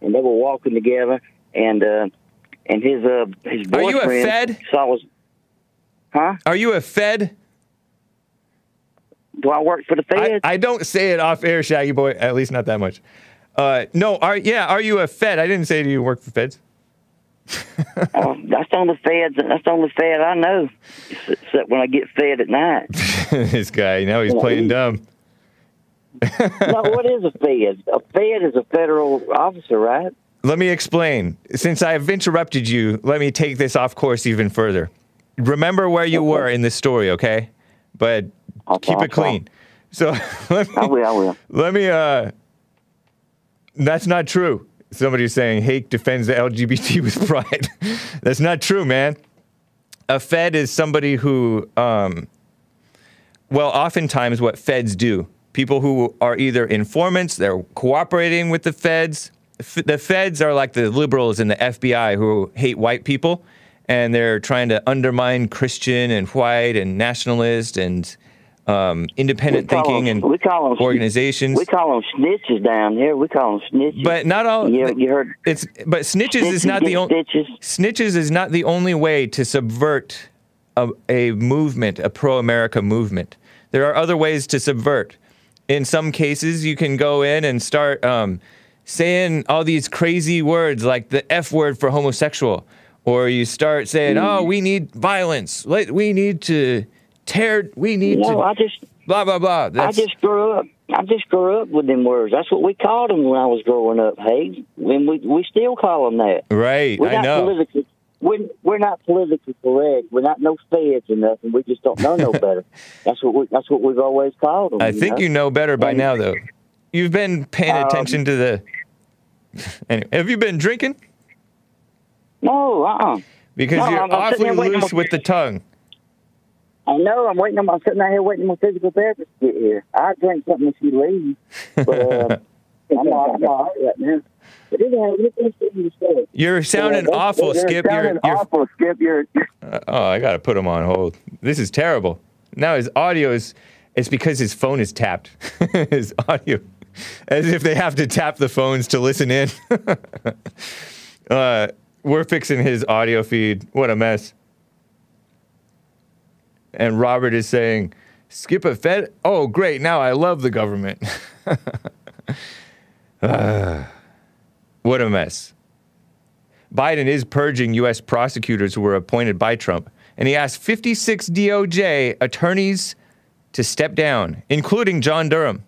[SPEAKER 9] and they were walking together, and uh, and his uh his
[SPEAKER 1] Are you a
[SPEAKER 9] boyfriend
[SPEAKER 1] Fed?
[SPEAKER 9] saw was, huh?
[SPEAKER 1] are you a Fed?
[SPEAKER 9] Do I work for the
[SPEAKER 1] I,
[SPEAKER 9] Fed?
[SPEAKER 1] I don't say it off air, Shaggy Boy. At least not that much. Uh, no, are yeah, are you a Fed? I didn't say do you work for Feds.
[SPEAKER 9] Oh, <laughs> that's the Feds. Fed. That's the only Fed I know. Except when I get fed at night. <laughs>
[SPEAKER 1] this guy, <laughs> now he's playing dumb.
[SPEAKER 9] no, what is a Fed? A Fed is a federal officer, right?
[SPEAKER 1] Let me explain. Since I've interrupted you, let me take this off course even further. Remember where you were in this story, okay? But
[SPEAKER 9] I'll
[SPEAKER 1] keep it clean. So <laughs> let me,
[SPEAKER 9] I will. I will.
[SPEAKER 1] let me uh that's not true. Somebody's saying Hake defends the LGBT <laughs> with pride. <laughs> that's not true, man. A Fed is somebody who um well, oftentimes what feds do, people who are either informants, they're cooperating with the feds. F- The feds are like the liberals in the FBI who hate white people, and they're trying to undermine Christian and white and nationalist and um, independent thinking
[SPEAKER 9] them-
[SPEAKER 1] and
[SPEAKER 9] we call them
[SPEAKER 1] organizations.
[SPEAKER 9] We call them snitches down here. We call them snitches.
[SPEAKER 1] But not all.
[SPEAKER 9] You, you heard
[SPEAKER 1] It's but snitches is not the only. Snitches is not the only way to subvert a, a movement, a pro-America movement. There are other ways to subvert. In some cases, you can go in and start um, saying all these crazy words like the F word for homosexual, or you start saying,
[SPEAKER 9] Mm.
[SPEAKER 1] "Oh, we need violence. We need to tear. We need
[SPEAKER 9] no,
[SPEAKER 1] to
[SPEAKER 9] I just
[SPEAKER 1] blah blah blah."
[SPEAKER 9] I just grew up. I just grew up with them words. That's what we called them when I was growing up. Hey, when we we still call them that.
[SPEAKER 1] right.
[SPEAKER 9] We're
[SPEAKER 1] I
[SPEAKER 9] not
[SPEAKER 1] know.
[SPEAKER 9] politically. We're, we're not politically correct. We're not no feds or nothing. We just don't know no <laughs> better. That's what we. That's what we've always called them.
[SPEAKER 1] I think
[SPEAKER 9] know?
[SPEAKER 1] you know better by
[SPEAKER 9] And-
[SPEAKER 1] now, though. You've been paying
[SPEAKER 9] Um,
[SPEAKER 1] attention to the. <laughs> Anyway, have you been drinking?
[SPEAKER 9] No, uh. uh
[SPEAKER 1] Because
[SPEAKER 9] No,
[SPEAKER 1] you're
[SPEAKER 9] I'm-
[SPEAKER 1] awfully
[SPEAKER 9] sitting here waiting
[SPEAKER 1] loose with the tongue.
[SPEAKER 9] I know. I'm waiting. on I'm sitting out here waiting on my physical therapist to get here. I drink something if she leaves, but uh, <laughs> I'm all, I'm all right right now. But anyhow, let's let's get into the story.
[SPEAKER 1] You're sounding
[SPEAKER 9] Yeah,
[SPEAKER 1] awful,
[SPEAKER 9] you're
[SPEAKER 1] Skip. You're,
[SPEAKER 9] sounding
[SPEAKER 1] you're,
[SPEAKER 9] awful, Skip. You're.
[SPEAKER 1] uh, oh, I gotta put him on hold. This is terrible. Now his audio is. It's because his phone is tapped. <laughs> his audio, as if they have to tap the phones to listen in. <laughs> uh, we're fixing his audio feed. What a mess. And Robert is saying, skip a Fed? Oh, great. Now I love the government. <laughs> Ah, what a mess. Biden is purging U.S. prosecutors who were appointed by Trump. And he asked 56 DOJ attorneys to step down, including John Durham,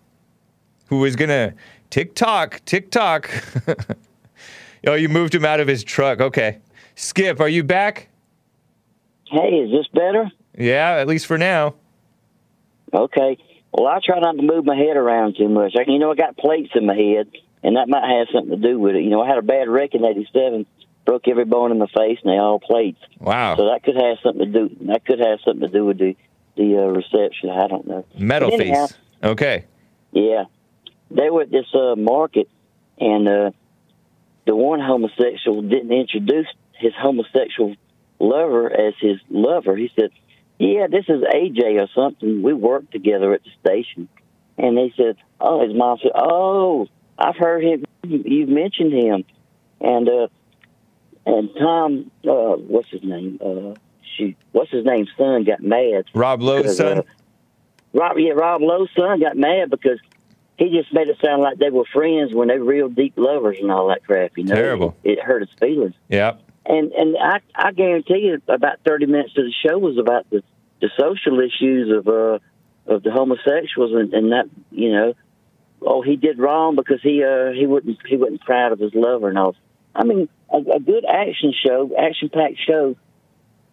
[SPEAKER 1] who was gonna tick tock, tick tock. <laughs> oh, you moved him out of his truck. Okay. Skip, are you back?
[SPEAKER 9] Hey, is this better?
[SPEAKER 1] Yeah, at least for now.
[SPEAKER 9] Okay. Well, I try not to move my head around too much. You know, I got plates in my head, and that might have something to do with it. You know, I had a bad wreck in '87, broke every bone in my face, and they all plates.
[SPEAKER 1] Wow.
[SPEAKER 9] So that could have something to do. That could have something to do with the the uh, reception. I don't know.
[SPEAKER 1] Metal
[SPEAKER 9] anyhow,
[SPEAKER 1] face. Okay.
[SPEAKER 9] Yeah, they were at this uh, market, and uh, the one homosexual didn't introduce his homosexual lover as his lover. He said, "Yeah, this is AJ or something. We worked together at the station." And they said, "Oh," his mom said, "Oh, I've heard him. You've mentioned him." And uh, and Tom, uh, what's his name? Uh, shoot, what's his name's son got mad.
[SPEAKER 1] Rob Lowe's son?
[SPEAKER 9] uh, Rob, yeah, Rob Lowe's son got mad because he just made it sound like they were friends when they were real deep lovers and all that crap. You know,
[SPEAKER 1] Terrible.
[SPEAKER 9] It, it hurt his feelings.
[SPEAKER 1] Yep.
[SPEAKER 9] And and I I guarantee you, about thirty minutes of the show was about the the social issues of uh of the homosexuals and, and that you know, oh he did wrong because he uh he wouldn't he wasn't proud of his lover and all. I mean, a, a good action show, action packed show,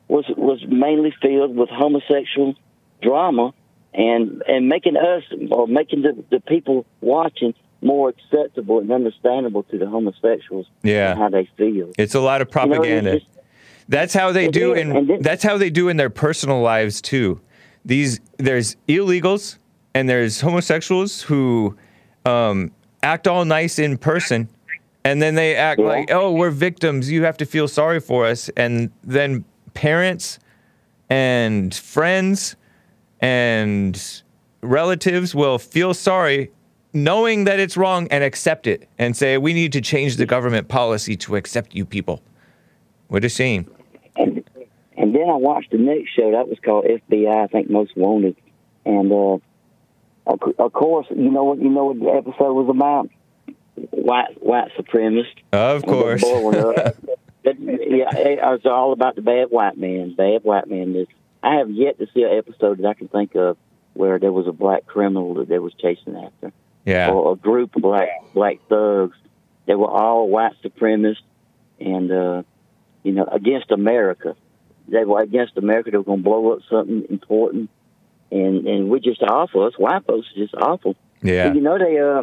[SPEAKER 9] was was mainly filled with homosexual drama and and making us or making the, the people watching more acceptable and understandable to the homosexuals
[SPEAKER 1] Yeah.
[SPEAKER 9] and how they feel.
[SPEAKER 1] It's a lot of
[SPEAKER 9] You know,
[SPEAKER 1] propaganda.
[SPEAKER 9] just-
[SPEAKER 1] that's how they do
[SPEAKER 9] is,
[SPEAKER 1] in
[SPEAKER 9] and then-
[SPEAKER 1] that's how they do in their personal lives too. These there's illegals and there's homosexuals who um, act all nice in person, and then they act
[SPEAKER 9] Yeah.
[SPEAKER 1] like, "Oh, we're victims. You have to feel sorry for us." And then parents and friends and relatives will feel sorry knowing that it's wrong and accept it and say we need to change the government policy to accept you people what a shame
[SPEAKER 9] and and then I watched the next show that was called FBI, I think Most Wanted, and uh, of, of course, you know what you know what the episode was about? White white supremacist.
[SPEAKER 1] of course
[SPEAKER 9] they boiled up. <laughs> But, yeah, it was all about the bad white man. Bad white man. This I have yet to see an episode that I can think of where there was a black criminal that they was chasing after,
[SPEAKER 1] yeah
[SPEAKER 9] or a group of black black thugs. They were all white supremacists, and uh, you know against America. They were against America. They were going to blow up something important, and and we're just awful. Us white folks are just awful.
[SPEAKER 1] yeah
[SPEAKER 9] You know they uh,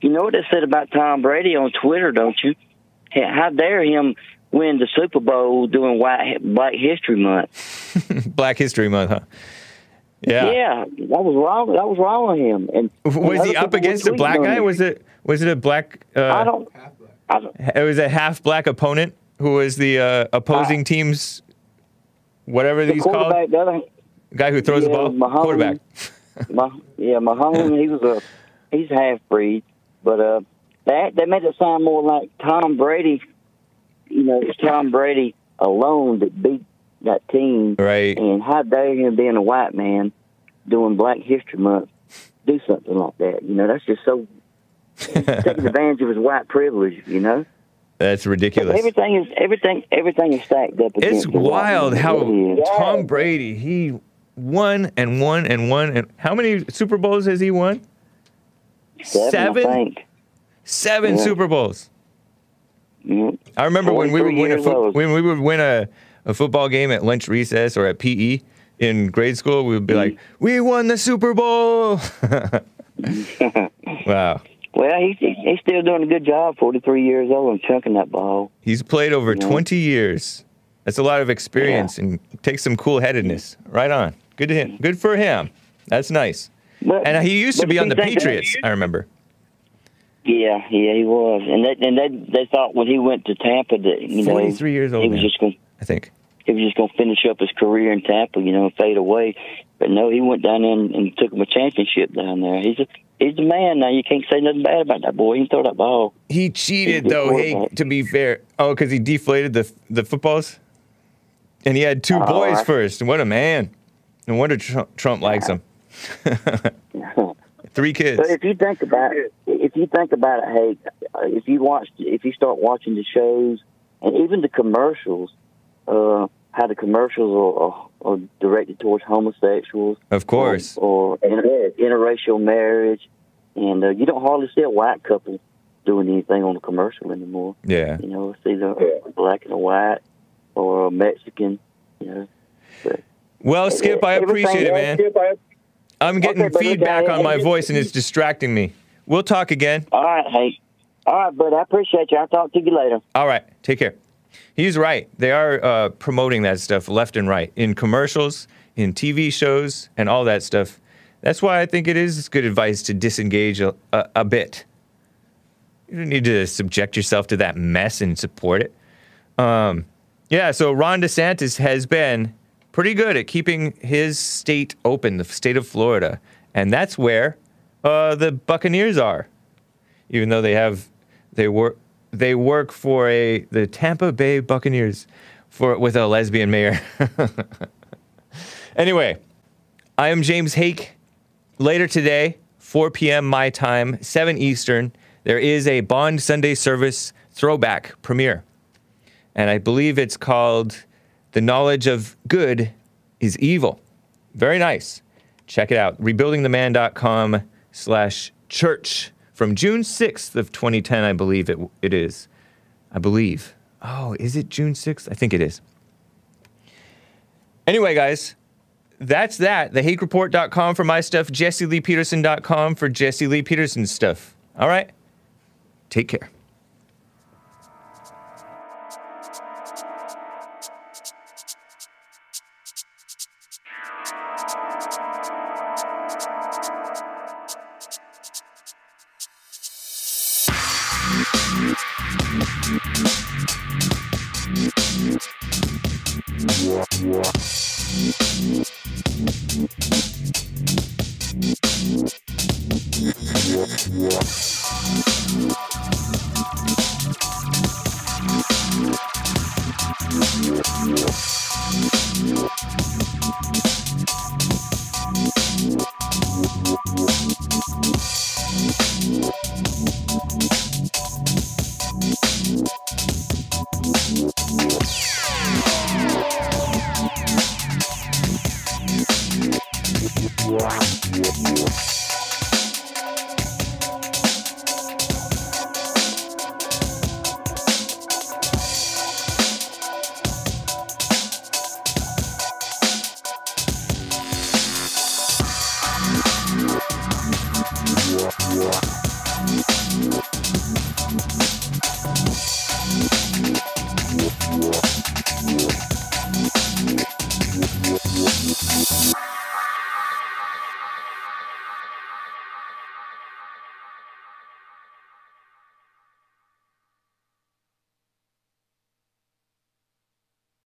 [SPEAKER 9] you know what they said about Tom Brady on Twitter, don't you? How dare him win the Super Bowl during White Black History Month? <laughs>
[SPEAKER 1] black history month huh yeah,
[SPEAKER 9] Yeah, that was wrong. That was wrong with him. And
[SPEAKER 1] was he up against a black guy was it was it a black uh,
[SPEAKER 9] I don't. I don't
[SPEAKER 1] it was a half black opponent who was the uh, opposing team's whatever
[SPEAKER 9] the
[SPEAKER 1] he's called
[SPEAKER 9] the other,
[SPEAKER 1] guy who throws the ball quarterback <laughs>
[SPEAKER 9] Mah- yeah, Mahomes, he was a he's half breed, but uh, that they made it sound more like Tom Brady. You know, it's Tom Brady alone that beat that team.
[SPEAKER 1] right
[SPEAKER 9] And how dare him being a white man doing Black History Month do something like that? You know, that's just so <laughs> taking advantage of his white privilege. You know,
[SPEAKER 1] that's ridiculous
[SPEAKER 9] everything is everything everything is stacked up.
[SPEAKER 1] It's
[SPEAKER 9] against the white
[SPEAKER 1] wild how Tom Brady he won and won and won and how many Super Bowls has he won?
[SPEAKER 9] Seven, think.
[SPEAKER 1] Seven
[SPEAKER 9] Yeah.
[SPEAKER 1] Super Bowls. I remember when we would
[SPEAKER 9] 43
[SPEAKER 1] win a fo- when we would win a, a football game at lunch recess or at PE in grade school. We would be mm-hmm. like, "We won the Super Bowl!" <laughs> <laughs> wow,
[SPEAKER 9] Well, he's he's still doing a good job. Forty three years old and chunking that ball.
[SPEAKER 1] he's played over
[SPEAKER 9] Yeah.
[SPEAKER 1] 20 years. That's a lot of experience and takes some cool headedness. Right on. Good to him. Good for him. That's nice.
[SPEAKER 9] But,
[SPEAKER 1] And he used to be on the
[SPEAKER 9] you
[SPEAKER 1] Patriots. I remember.
[SPEAKER 9] Yeah, yeah, he was, and they and they they thought when he went to Tampa that you know
[SPEAKER 1] 43 years old
[SPEAKER 9] he was
[SPEAKER 1] now.
[SPEAKER 9] just going
[SPEAKER 1] I think.
[SPEAKER 9] He was just going to finish up his career in Tampa, you know, and fade away. But no, he went down there and, and took him a championship down there. He's a he's the man now. You can't say nothing bad about that boy. He can throw that ball.
[SPEAKER 1] He cheated though. Hey, to be fair, oh, because he deflated the the footballs, and he had two
[SPEAKER 9] Oh,
[SPEAKER 1] boys
[SPEAKER 9] I-
[SPEAKER 1] first. What a man! No wonder Trump, Trump likes him. <laughs> Three kids.
[SPEAKER 9] But if you think about it, if you think about it, hey, if you watch, if you start watching the shows and even the commercials, uh, how the commercials are, are, are directed towards homosexuals.
[SPEAKER 1] Of course.
[SPEAKER 9] Or, or inter- interracial marriage, and uh, you don't hardly see a white couple doing anything on a commercial anymore.
[SPEAKER 1] Yeah.
[SPEAKER 9] You know, it's either a black and a white or a Mexican. You know. But,
[SPEAKER 1] Well, Skip, I appreciate it,
[SPEAKER 9] else,
[SPEAKER 1] man. I'm getting
[SPEAKER 9] Okay,
[SPEAKER 1] feedback
[SPEAKER 9] I-
[SPEAKER 1] on my voice and it's distracting me. We'll talk again.
[SPEAKER 9] All right, Hank. All right, bud. I appreciate you. I'll talk to you later.
[SPEAKER 1] All right, take care. He's right. They are uh, promoting that stuff left and right in commercials, in TV shows, and all that stuff. That's why I think it is good advice to disengage a, a, a bit. You don't need to subject yourself to that mess and support it. Um, yeah, so Ron DeSantis has been pretty good at keeping his state open, the state of Florida, and that's where uh, the Buccaneers are. Even though they have, they work, they work for a the Tampa Bay Buccaneers for with a lesbian mayor. <laughs> anyway, I am James Hake. Later today, 4 p.m. my time, 7 Eastern, there is a Bond Sunday service throwback premiere. And I believe it's called The Knowledge of Good is Evil. Very nice. Check it out. Rebuildingtheman.com slash church from June 6th of 2010, I believe it, it is. I believe. Oh, is it June 6th? I think it is. Anyway, guys, that's that. TheHakeReport.com for my stuff, JesseLeePeterson.com for Jesse Lee Peterson's stuff. All right? Take care.